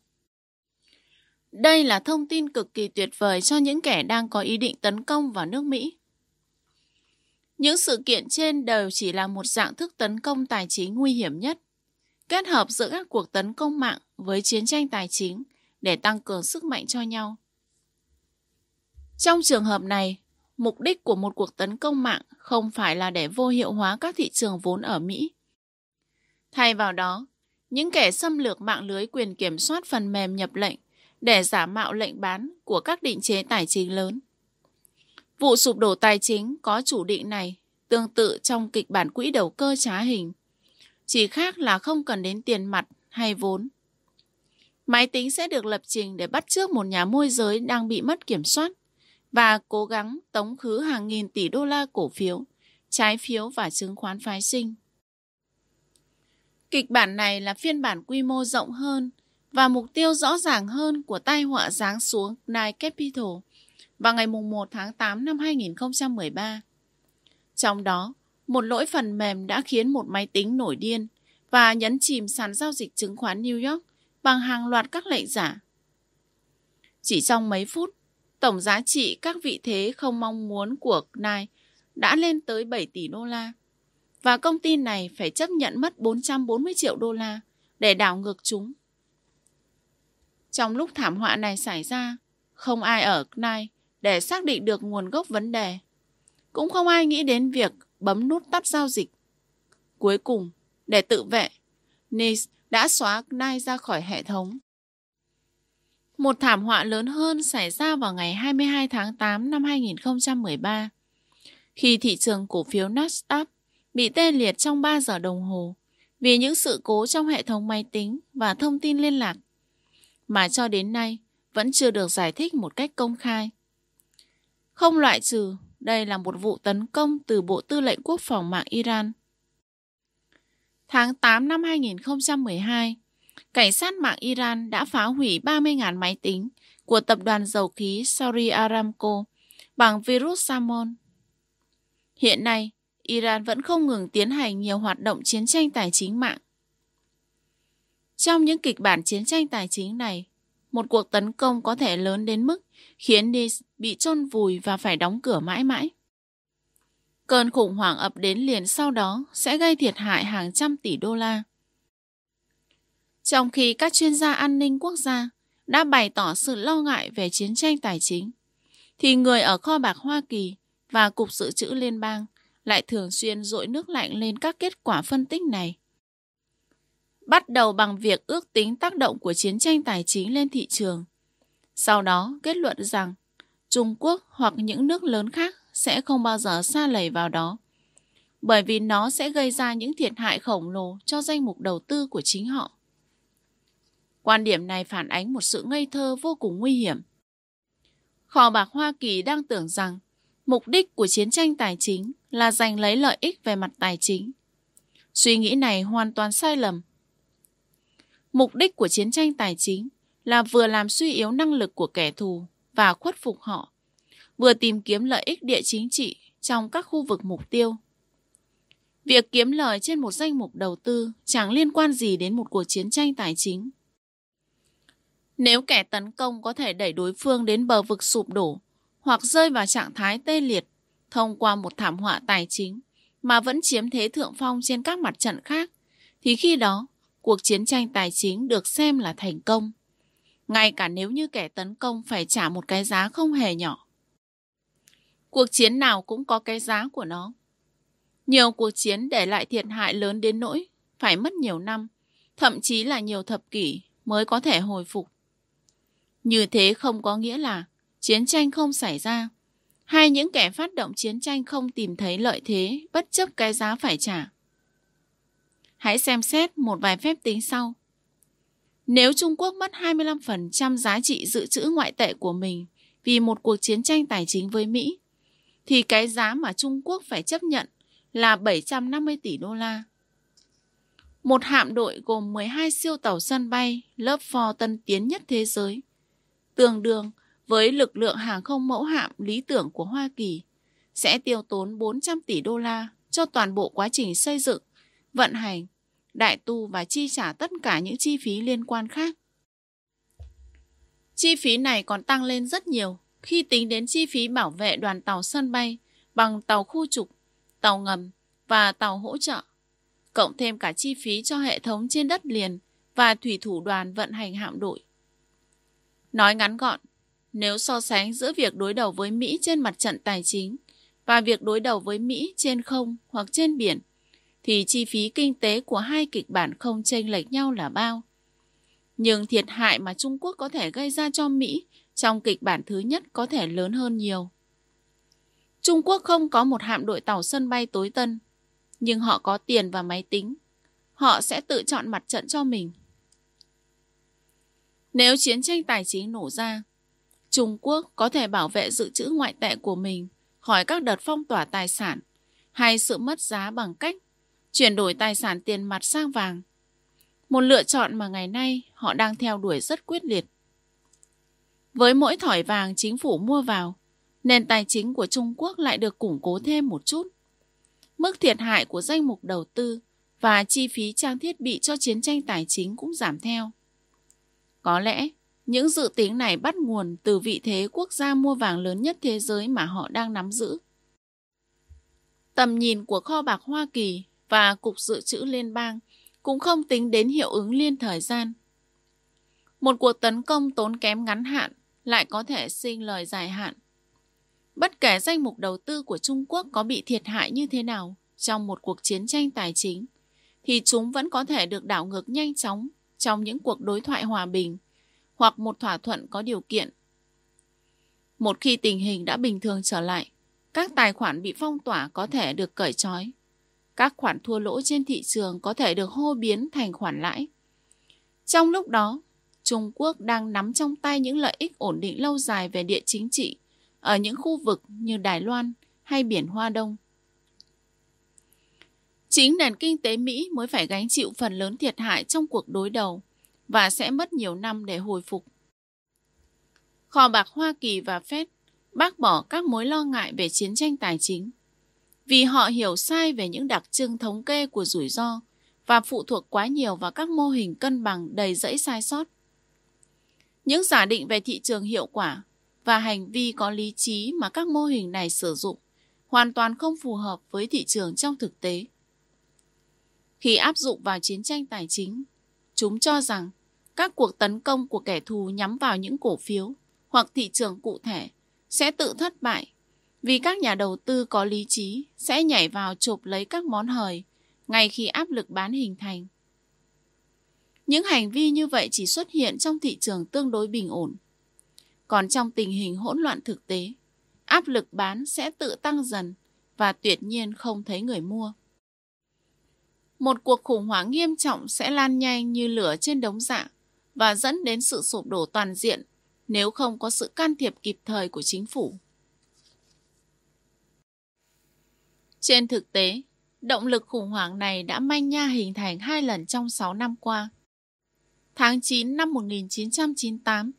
Đây là thông tin cực kỳ tuyệt vời cho những kẻ đang có ý định tấn công vào nước Mỹ. Những sự kiện trên đều chỉ là một dạng thức tấn công tài chính nguy hiểm nhất, kết hợp giữa các cuộc tấn công mạng với chiến tranh tài chính để tăng cường sức mạnh cho nhau. Trong trường hợp này, mục đích của một cuộc tấn công mạng không phải là để vô hiệu hóa các thị trường vốn ở Mỹ. Thay vào đó, những kẻ xâm lược mạng lưới quyền kiểm soát phần mềm nhập lệnh để giả mạo lệnh bán của các định chế tài chính lớn. Vụ sụp đổ tài chính có chủ định này tương tự trong kịch bản quỹ đầu cơ trá hình. Chỉ khác là không cần đến tiền mặt hay vốn. Máy tính sẽ được lập trình để bắt trước một nhà môi giới đang bị mất kiểm soát và cố gắng tống khứ hàng nghìn tỷ đô la cổ phiếu, trái phiếu và chứng khoán phái sinh. Kịch bản này là phiên bản quy mô rộng hơn và mục tiêu rõ ràng hơn của tai họa giáng xuống Nike Capital vào ngày 1 tháng 8 năm 2013. Trong đó, một lỗi phần mềm đã khiến một máy tính nổi điên và nhấn chìm sàn giao dịch chứng khoán New York bằng hàng loạt các lệnh giả. Chỉ trong mấy phút, tổng giá trị các vị thế không mong muốn của Nike đã lên tới 7 tỷ đô la. Và công ty này phải chấp nhận mất 440 triệu đô la để đảo ngược chúng. Trong lúc thảm họa này xảy ra, không ai ở Nike để xác định được nguồn gốc vấn đề. Cũng không ai nghĩ đến việc bấm nút tắt giao dịch. Cuối cùng, để tự vệ, Nis đã xóa Nike ra khỏi hệ thống. Một thảm họa lớn hơn xảy ra vào ngày 22 tháng 8 năm 2013, khi thị trường cổ phiếu Nasdaq bị tê liệt trong 3 giờ đồng hồ vì những sự cố trong hệ thống máy tính và thông tin liên lạc, mà cho đến nay vẫn chưa được giải thích một cách công khai. Không loại trừ đây là một vụ tấn công từ Bộ Tư lệnh Quốc phòng mạng Iran. Tháng 8 năm 2012, cảnh sát mạng Iran đã phá hủy 30.000 máy tính của tập đoàn dầu khí Saudi Aramco bằng virus Salmon. Hiện nay, Iran vẫn không ngừng tiến hành nhiều hoạt động chiến tranh tài chính mạng. Trong những kịch bản chiến tranh tài chính này, một cuộc tấn công có thể lớn đến mức khiến Nice bị chôn vùi và phải đóng cửa mãi mãi. Cơn khủng hoảng ập đến liền sau đó sẽ gây thiệt hại hàng trăm tỷ đô la. Trong khi các chuyên gia an ninh quốc gia đã bày tỏ sự lo ngại về chiến tranh tài chính, thì người ở kho bạc Hoa Kỳ và Cục Dự trữ Liên bang lại thường xuyên dội nước lạnh lên các kết quả phân tích này. Bắt đầu bằng việc ước tính tác động của chiến tranh tài chính lên thị trường. Sau đó kết luận rằng Trung Quốc hoặc những nước lớn khác sẽ không bao giờ xa lầy vào đó, bởi vì nó sẽ gây ra những thiệt hại khổng lồ cho danh mục đầu tư của chính họ. Quan điểm này phản ánh một sự ngây thơ vô cùng nguy hiểm. Kho bạc Hoa Kỳ đang tưởng rằng mục đích của chiến tranh tài chính là giành lấy lợi ích về mặt tài chính. Suy nghĩ này hoàn toàn sai lầm. Mục đích của chiến tranh tài chính là vừa làm suy yếu năng lực của kẻ thù và khuất phục họ, vừa tìm kiếm lợi ích địa chính trị trong các khu vực mục tiêu. Việc kiếm lời trên một danh mục đầu tư chẳng liên quan gì đến một cuộc chiến tranh tài chính. Nếu kẻ tấn công có thể đẩy đối phương đến bờ vực sụp đổ hoặc rơi vào trạng thái tê liệt thông qua một thảm họa tài chính mà vẫn chiếm thế thượng phong trên các mặt trận khác, thì khi đó cuộc chiến tranh tài chính được xem là thành công. Ngay cả nếu như kẻ tấn công phải trả một cái giá không hề nhỏ. Cuộc chiến nào cũng có cái giá của nó. Nhiều cuộc chiến để lại thiệt hại lớn đến nỗi phải mất nhiều năm, thậm chí là nhiều thập kỷ mới có thể hồi phục. Như thế không có nghĩa là chiến tranh không xảy ra, hay những kẻ phát động chiến tranh không tìm thấy lợi thế bất chấp cái giá phải trả. Hãy xem xét một vài phép tính sau. Nếu Trung Quốc mất 25% giá trị dự trữ ngoại tệ của mình vì một cuộc chiến tranh tài chính với Mỹ, thì cái giá mà Trung Quốc phải chấp nhận là 750 tỷ đô la. Một hạm đội gồm 12 siêu tàu sân bay lớp phò tân tiến nhất thế giới, tương đương với lực lượng hàng không mẫu hạm lý tưởng của Hoa Kỳ, sẽ tiêu tốn 400 tỷ đô la cho toàn bộ quá trình xây dựng, vận hành, đại tu và chi trả tất cả những chi phí liên quan khác. Chi phí này còn tăng lên rất nhiều khi tính đến chi phí bảo vệ đoàn tàu sân bay bằng tàu khu trục, tàu ngầm và tàu hỗ trợ, cộng thêm cả chi phí cho hệ thống trên đất liền và thủy thủ đoàn vận hành hạm đội. Nói ngắn gọn, nếu so sánh giữa việc đối đầu với Mỹ trên mặt trận tài chính và việc đối đầu với Mỹ trên không hoặc trên biển, thì chi phí kinh tế của hai kịch bản không chênh lệch nhau là bao. Nhưng thiệt hại mà Trung Quốc có thể gây ra cho Mỹ trong kịch bản thứ nhất có thể lớn hơn nhiều. Trung Quốc không có một hạm đội tàu sân bay tối tân, nhưng họ có tiền và máy tính. Họ sẽ tự chọn mặt trận cho mình. Nếu chiến tranh tài chính nổ ra, Trung Quốc có thể bảo vệ dự trữ ngoại tệ của mình khỏi các đợt phong tỏa tài sản hay sự mất giá bằng cách chuyển đổi tài sản tiền mặt sang vàng. Một lựa chọn mà ngày nay họ đang theo đuổi rất quyết liệt. Với mỗi thỏi vàng chính phủ mua vào, nền tài chính của Trung Quốc lại được củng cố thêm một chút. Mức thiệt hại của danh mục đầu tư và chi phí trang thiết bị cho chiến tranh tài chính cũng giảm theo. Có lẽ, những dự tính này bắt nguồn từ vị thế quốc gia mua vàng lớn nhất thế giới mà họ đang nắm giữ. Tầm nhìn của kho bạc Hoa Kỳ và Cục Dự trữ Liên bang cũng không tính đến hiệu ứng liên thời gian. Một cuộc tấn công tốn kém ngắn hạn lại có thể sinh lời dài hạn. Bất kể danh mục đầu tư của Trung Quốc có bị thiệt hại như thế nào trong một cuộc chiến tranh tài chính, thì chúng vẫn có thể được đảo ngược nhanh chóng trong những cuộc đối thoại hòa bình hoặc một thỏa thuận có điều kiện. Một khi tình hình đã bình thường trở lại, các tài khoản bị phong tỏa có thể được cởi trói. Các khoản thua lỗ trên thị trường có thể được hô biến thành khoản lãi. Trong lúc đó, Trung Quốc đang nắm trong tay những lợi ích ổn định lâu dài về địa chính trị ở những khu vực như Đài Loan hay biển Hoa Đông. Chính nền kinh tế Mỹ mới phải gánh chịu phần lớn thiệt hại trong cuộc đối đầu và sẽ mất nhiều năm để hồi phục. Kho bạc Hoa Kỳ và Fed bác bỏ các mối lo ngại về chiến tranh tài chính vì họ hiểu sai về những đặc trưng thống kê của rủi ro và phụ thuộc quá nhiều vào các mô hình cân bằng đầy rẫy sai sót. Những giả định về thị trường hiệu quả và hành vi có lý trí mà các mô hình này sử dụng hoàn toàn không phù hợp với thị trường trong thực tế. Khi áp dụng vào chiến tranh tài chính, chúng cho rằng các cuộc tấn công của kẻ thù nhắm vào những cổ phiếu hoặc thị trường cụ thể sẽ tự thất bại vì các nhà đầu tư có lý trí sẽ nhảy vào chụp lấy các món hời ngay khi áp lực bán hình thành. Những hành vi như vậy chỉ xuất hiện trong thị trường tương đối bình ổn. Còn trong tình hình hỗn loạn thực tế, áp lực bán sẽ tự tăng dần và tuyệt nhiên không thấy người mua. Một cuộc khủng hoảng nghiêm trọng sẽ lan nhanh như lửa trên đống dạ và dẫn đến sự sụp đổ toàn diện nếu không có sự can thiệp kịp thời của chính phủ. Trên thực tế, động lực khủng hoảng này đã manh nha hình thành hai lần trong 6 năm qua. Tháng 9 năm 1998,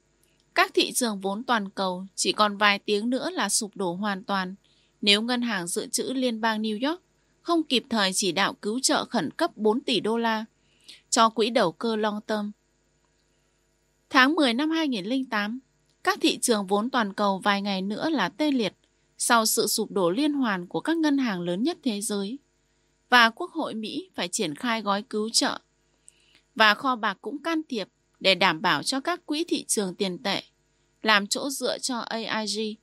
các thị trường vốn toàn cầu chỉ còn vài tiếng nữa là sụp đổ hoàn toàn nếu Ngân hàng Dự trữ Liên bang New York không kịp thời chỉ đạo cứu trợ khẩn cấp 4 tỷ đô la cho quỹ đầu cơ long Term. Tháng 10 năm 2008, các thị trường vốn toàn cầu vài ngày nữa là tê liệt sau sự sụp đổ liên hoàn của các ngân hàng lớn nhất thế giới. Và Quốc hội Mỹ phải triển khai gói cứu trợ. Và kho bạc cũng can thiệp để đảm bảo cho các quỹ thị trường tiền tệ, làm chỗ dựa cho AIG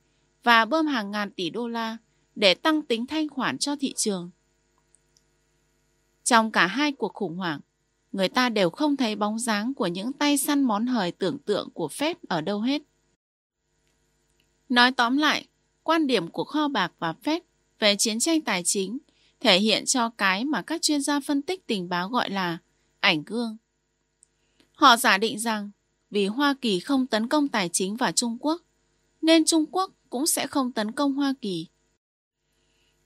và bơm hàng ngàn tỷ đô la để tăng tính thanh khoản cho thị trường. Trong cả hai cuộc khủng hoảng, người ta đều không thấy bóng dáng của những tay săn món hời tưởng tượng của Fed ở đâu hết. Nói tóm lại, quan điểm của kho bạc và Fed về chiến tranh tài chính thể hiện cho cái mà các chuyên gia phân tích tình báo gọi là ảnh gương. Họ giả định rằng vì Hoa Kỳ không tấn công tài chính vào Trung Quốc, nên Trung Quốc cũng sẽ không tấn công Hoa Kỳ.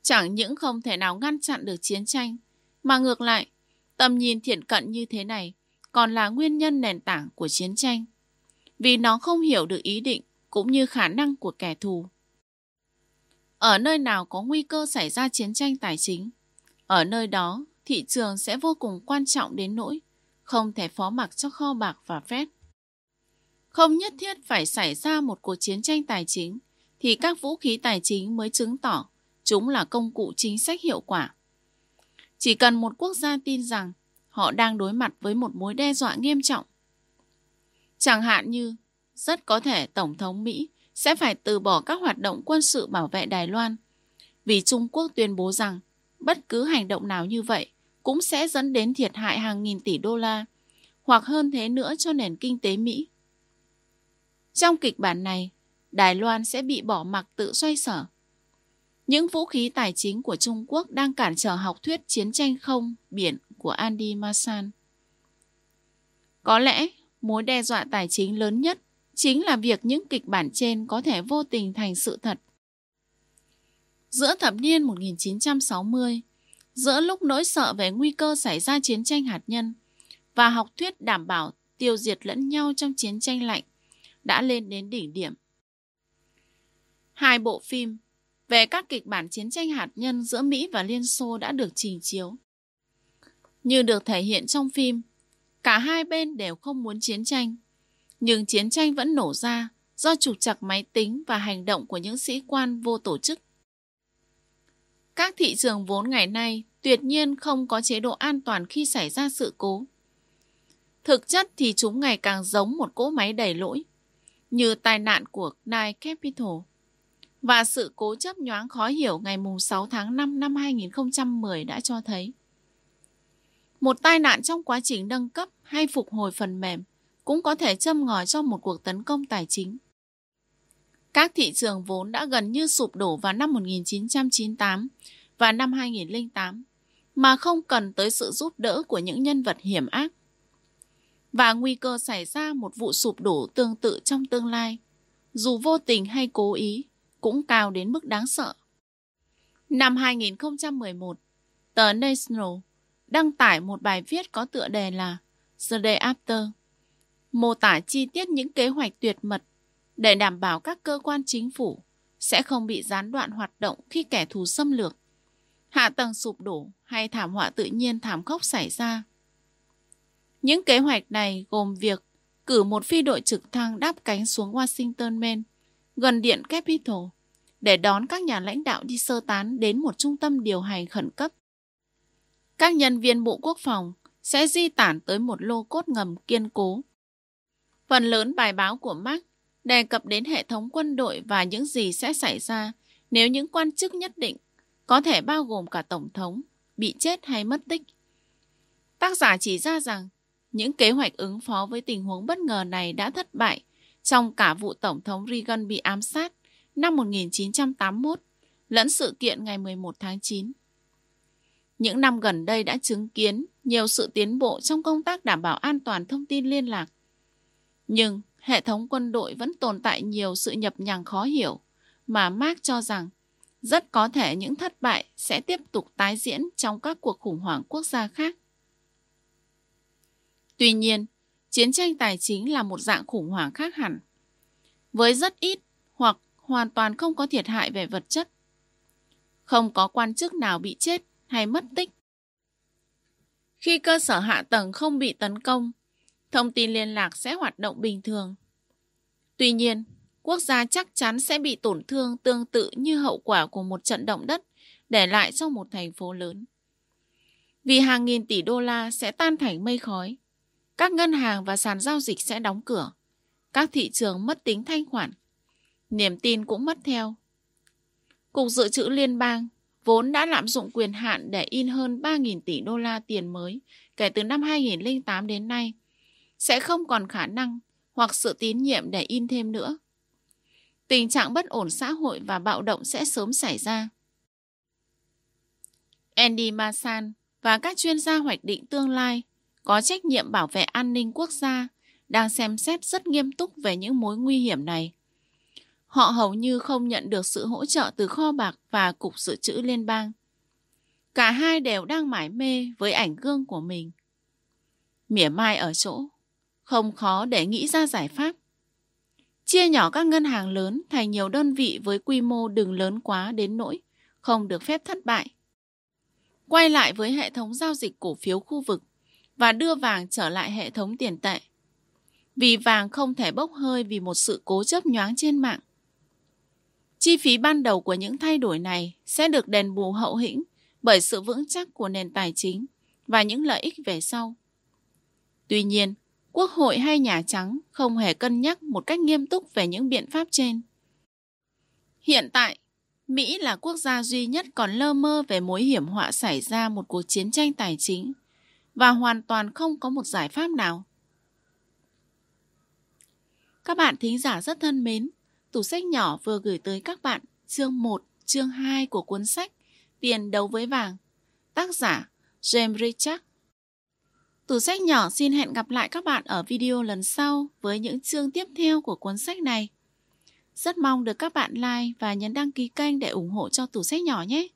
Chẳng những không thể nào ngăn chặn được chiến tranh, mà ngược lại, tầm nhìn thiện cận như thế này còn là nguyên nhân nền tảng của chiến tranh. Vì nó không hiểu được ý định cũng như khả năng của kẻ thù. Ở nơi nào có nguy cơ xảy ra chiến tranh tài chính, ở nơi đó thị trường sẽ vô cùng quan trọng đến nỗi không thể phó mặc cho kho bạc và Fed. Không nhất thiết phải xảy ra một cuộc chiến tranh tài chính thì các vũ khí tài chính mới chứng tỏ chúng là công cụ chính sách hiệu quả. Chỉ cần một quốc gia tin rằng họ đang đối mặt với một mối đe dọa nghiêm trọng. Chẳng hạn như, rất có thể Tổng thống Mỹ sẽ phải từ bỏ các hoạt động quân sự bảo vệ Đài Loan vì Trung Quốc tuyên bố rằng bất cứ hành động nào như vậy cũng sẽ dẫn đến thiệt hại hàng nghìn tỷ đô la hoặc hơn thế nữa cho nền kinh tế Mỹ. Trong kịch bản này, Đài Loan sẽ bị bỏ mặc tự xoay sở. Những vũ khí tài chính của Trung Quốc đang cản trở học thuyết chiến tranh không biển của Andy Masan. Có lẽ mối đe dọa tài chính lớn nhất chính là việc những kịch bản trên có thể vô tình thành sự thật. Giữa thập niên 1960, giữa lúc nỗi sợ về nguy cơ xảy ra chiến tranh hạt nhân và học thuyết đảm bảo tiêu diệt lẫn nhau trong chiến tranh lạnh đã lên đến đỉnh điểm. Hai bộ phim về các kịch bản chiến tranh hạt nhân giữa Mỹ và Liên Xô đã được trình chiếu. Như được thể hiện trong phim, cả hai bên đều không muốn chiến tranh, nhưng chiến tranh vẫn nổ ra do trục chặt máy tính và hành động của những sĩ quan vô tổ chức. Các thị trường vốn ngày nay tuyệt nhiên không có chế độ an toàn khi xảy ra sự cố. Thực chất thì chúng ngày càng giống một cỗ máy đầy lỗi, như tai nạn của Nike Capital và sự cố chấp nhoáng khó hiểu ngày 6 tháng 5 năm 2010 đã cho thấy. Một tai nạn trong quá trình nâng cấp hay phục hồi phần mềm cũng có thể châm ngòi cho một cuộc tấn công tài chính. Các thị trường vốn đã gần như sụp đổ vào năm 1998 và năm 2008 mà không cần tới sự giúp đỡ của những nhân vật hiểm ác. Và nguy cơ xảy ra một vụ sụp đổ tương tự trong tương lai, dù vô tình hay cố ý, cũng cao đến mức đáng sợ. Năm 2011, tờ National đăng tải một bài viết có tựa đề là The Day After, mô tả chi tiết những kế hoạch tuyệt mật để đảm bảo các cơ quan chính phủ sẽ không bị gián đoạn hoạt động khi kẻ thù xâm lược, hạ tầng sụp đổ hay thảm họa tự nhiên thảm khốc xảy ra. Những kế hoạch này gồm việc cử một phi đội trực thăng đáp cánh xuống Washington, Maine, gần điện Capitol, để đón các nhà lãnh đạo đi sơ tán đến một trung tâm điều hành khẩn cấp. Các nhân viên Bộ Quốc phòng sẽ di tản tới một lô cốt ngầm kiên cố. Phần lớn bài báo của Mark đề cập đến hệ thống quân đội và những gì sẽ xảy ra nếu những quan chức nhất định, có thể bao gồm cả Tổng thống, bị chết hay mất tích. Tác giả chỉ ra rằng những kế hoạch ứng phó với tình huống bất ngờ này đã thất bại trong cả vụ Tổng thống Reagan bị ám sát năm 1981 lẫn sự kiện ngày 11 tháng 9. Những năm gần đây đã chứng kiến nhiều sự tiến bộ trong công tác đảm bảo an toàn thông tin liên lạc. Nhưng hệ thống quân đội vẫn tồn tại nhiều sự nhập nhằng khó hiểu mà Mark cho rằng rất có thể những thất bại sẽ tiếp tục tái diễn trong các cuộc khủng hoảng quốc gia khác. Tuy nhiên, chiến tranh tài chính là một dạng khủng hoảng khác hẳn. Với rất ít hoặc hoàn toàn không có thiệt hại về vật chất. Không có quan chức nào bị chết hay mất tích. Khi cơ sở hạ tầng không bị tấn công, thông tin liên lạc sẽ hoạt động bình thường. Tuy nhiên, quốc gia chắc chắn sẽ bị tổn thương tương tự như hậu quả của một trận động đất để lại trong một thành phố lớn. Vì hàng nghìn tỷ đô la sẽ tan thành mây khói, các ngân hàng và sàn giao dịch sẽ đóng cửa, các thị trường mất tính thanh khoản, niềm tin cũng mất theo. Cục Dự trữ Liên bang vốn đã lạm dụng quyền hạn để in hơn 3.000 tỷ đô la tiền mới kể từ năm 2008 đến nay, sẽ không còn khả năng hoặc sự tín nhiệm để in thêm nữa. Tình trạng bất ổn xã hội và bạo động sẽ sớm xảy ra. Andy Masan và các chuyên gia hoạch định tương lai có trách nhiệm bảo vệ an ninh quốc gia đang xem xét rất nghiêm túc về những mối nguy hiểm này. Họ hầu như không nhận được sự hỗ trợ từ kho bạc và cục dự trữ liên bang. Cả hai đều đang mải mê với ảnh gương của mình. Mỉa mai ở chỗ, không khó để nghĩ ra giải pháp. chia nhỏ các ngân hàng lớn thành nhiều đơn vị với quy mô đừng lớn quá đến nỗi không được phép thất bại. Quay lại với hệ thống giao dịch cổ phiếu khu vực và đưa vàng trở lại hệ thống tiền tệ. Vì vàng không thể bốc hơi vì một sự cố chấp nhoáng trên mạng. Chi phí ban đầu của những thay đổi này sẽ được đền bù hậu hĩnh bởi sự vững chắc của nền tài chính và những lợi ích về sau. Tuy nhiên, Quốc hội hay Nhà Trắng không hề cân nhắc một cách nghiêm túc về những biện pháp trên. Hiện tại, Mỹ là quốc gia duy nhất còn lơ mơ về mối hiểm họa xảy ra một cuộc chiến tranh tài chính và hoàn toàn không có một giải pháp nào. Các bạn thính giả rất thân mến, tủ sách nhỏ vừa gửi tới các bạn chương 1, chương 2 của cuốn sách Tiền đấu với vàng, tác giả James Richard. Tủ sách nhỏ xin hẹn gặp lại các bạn ở video lần sau với những chương tiếp theo của cuốn sách này. Rất mong được các bạn like và nhấn đăng ký kênh để ủng hộ cho tủ sách nhỏ nhé.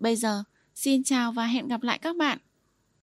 Bây giờ, xin chào và hẹn gặp lại các bạn.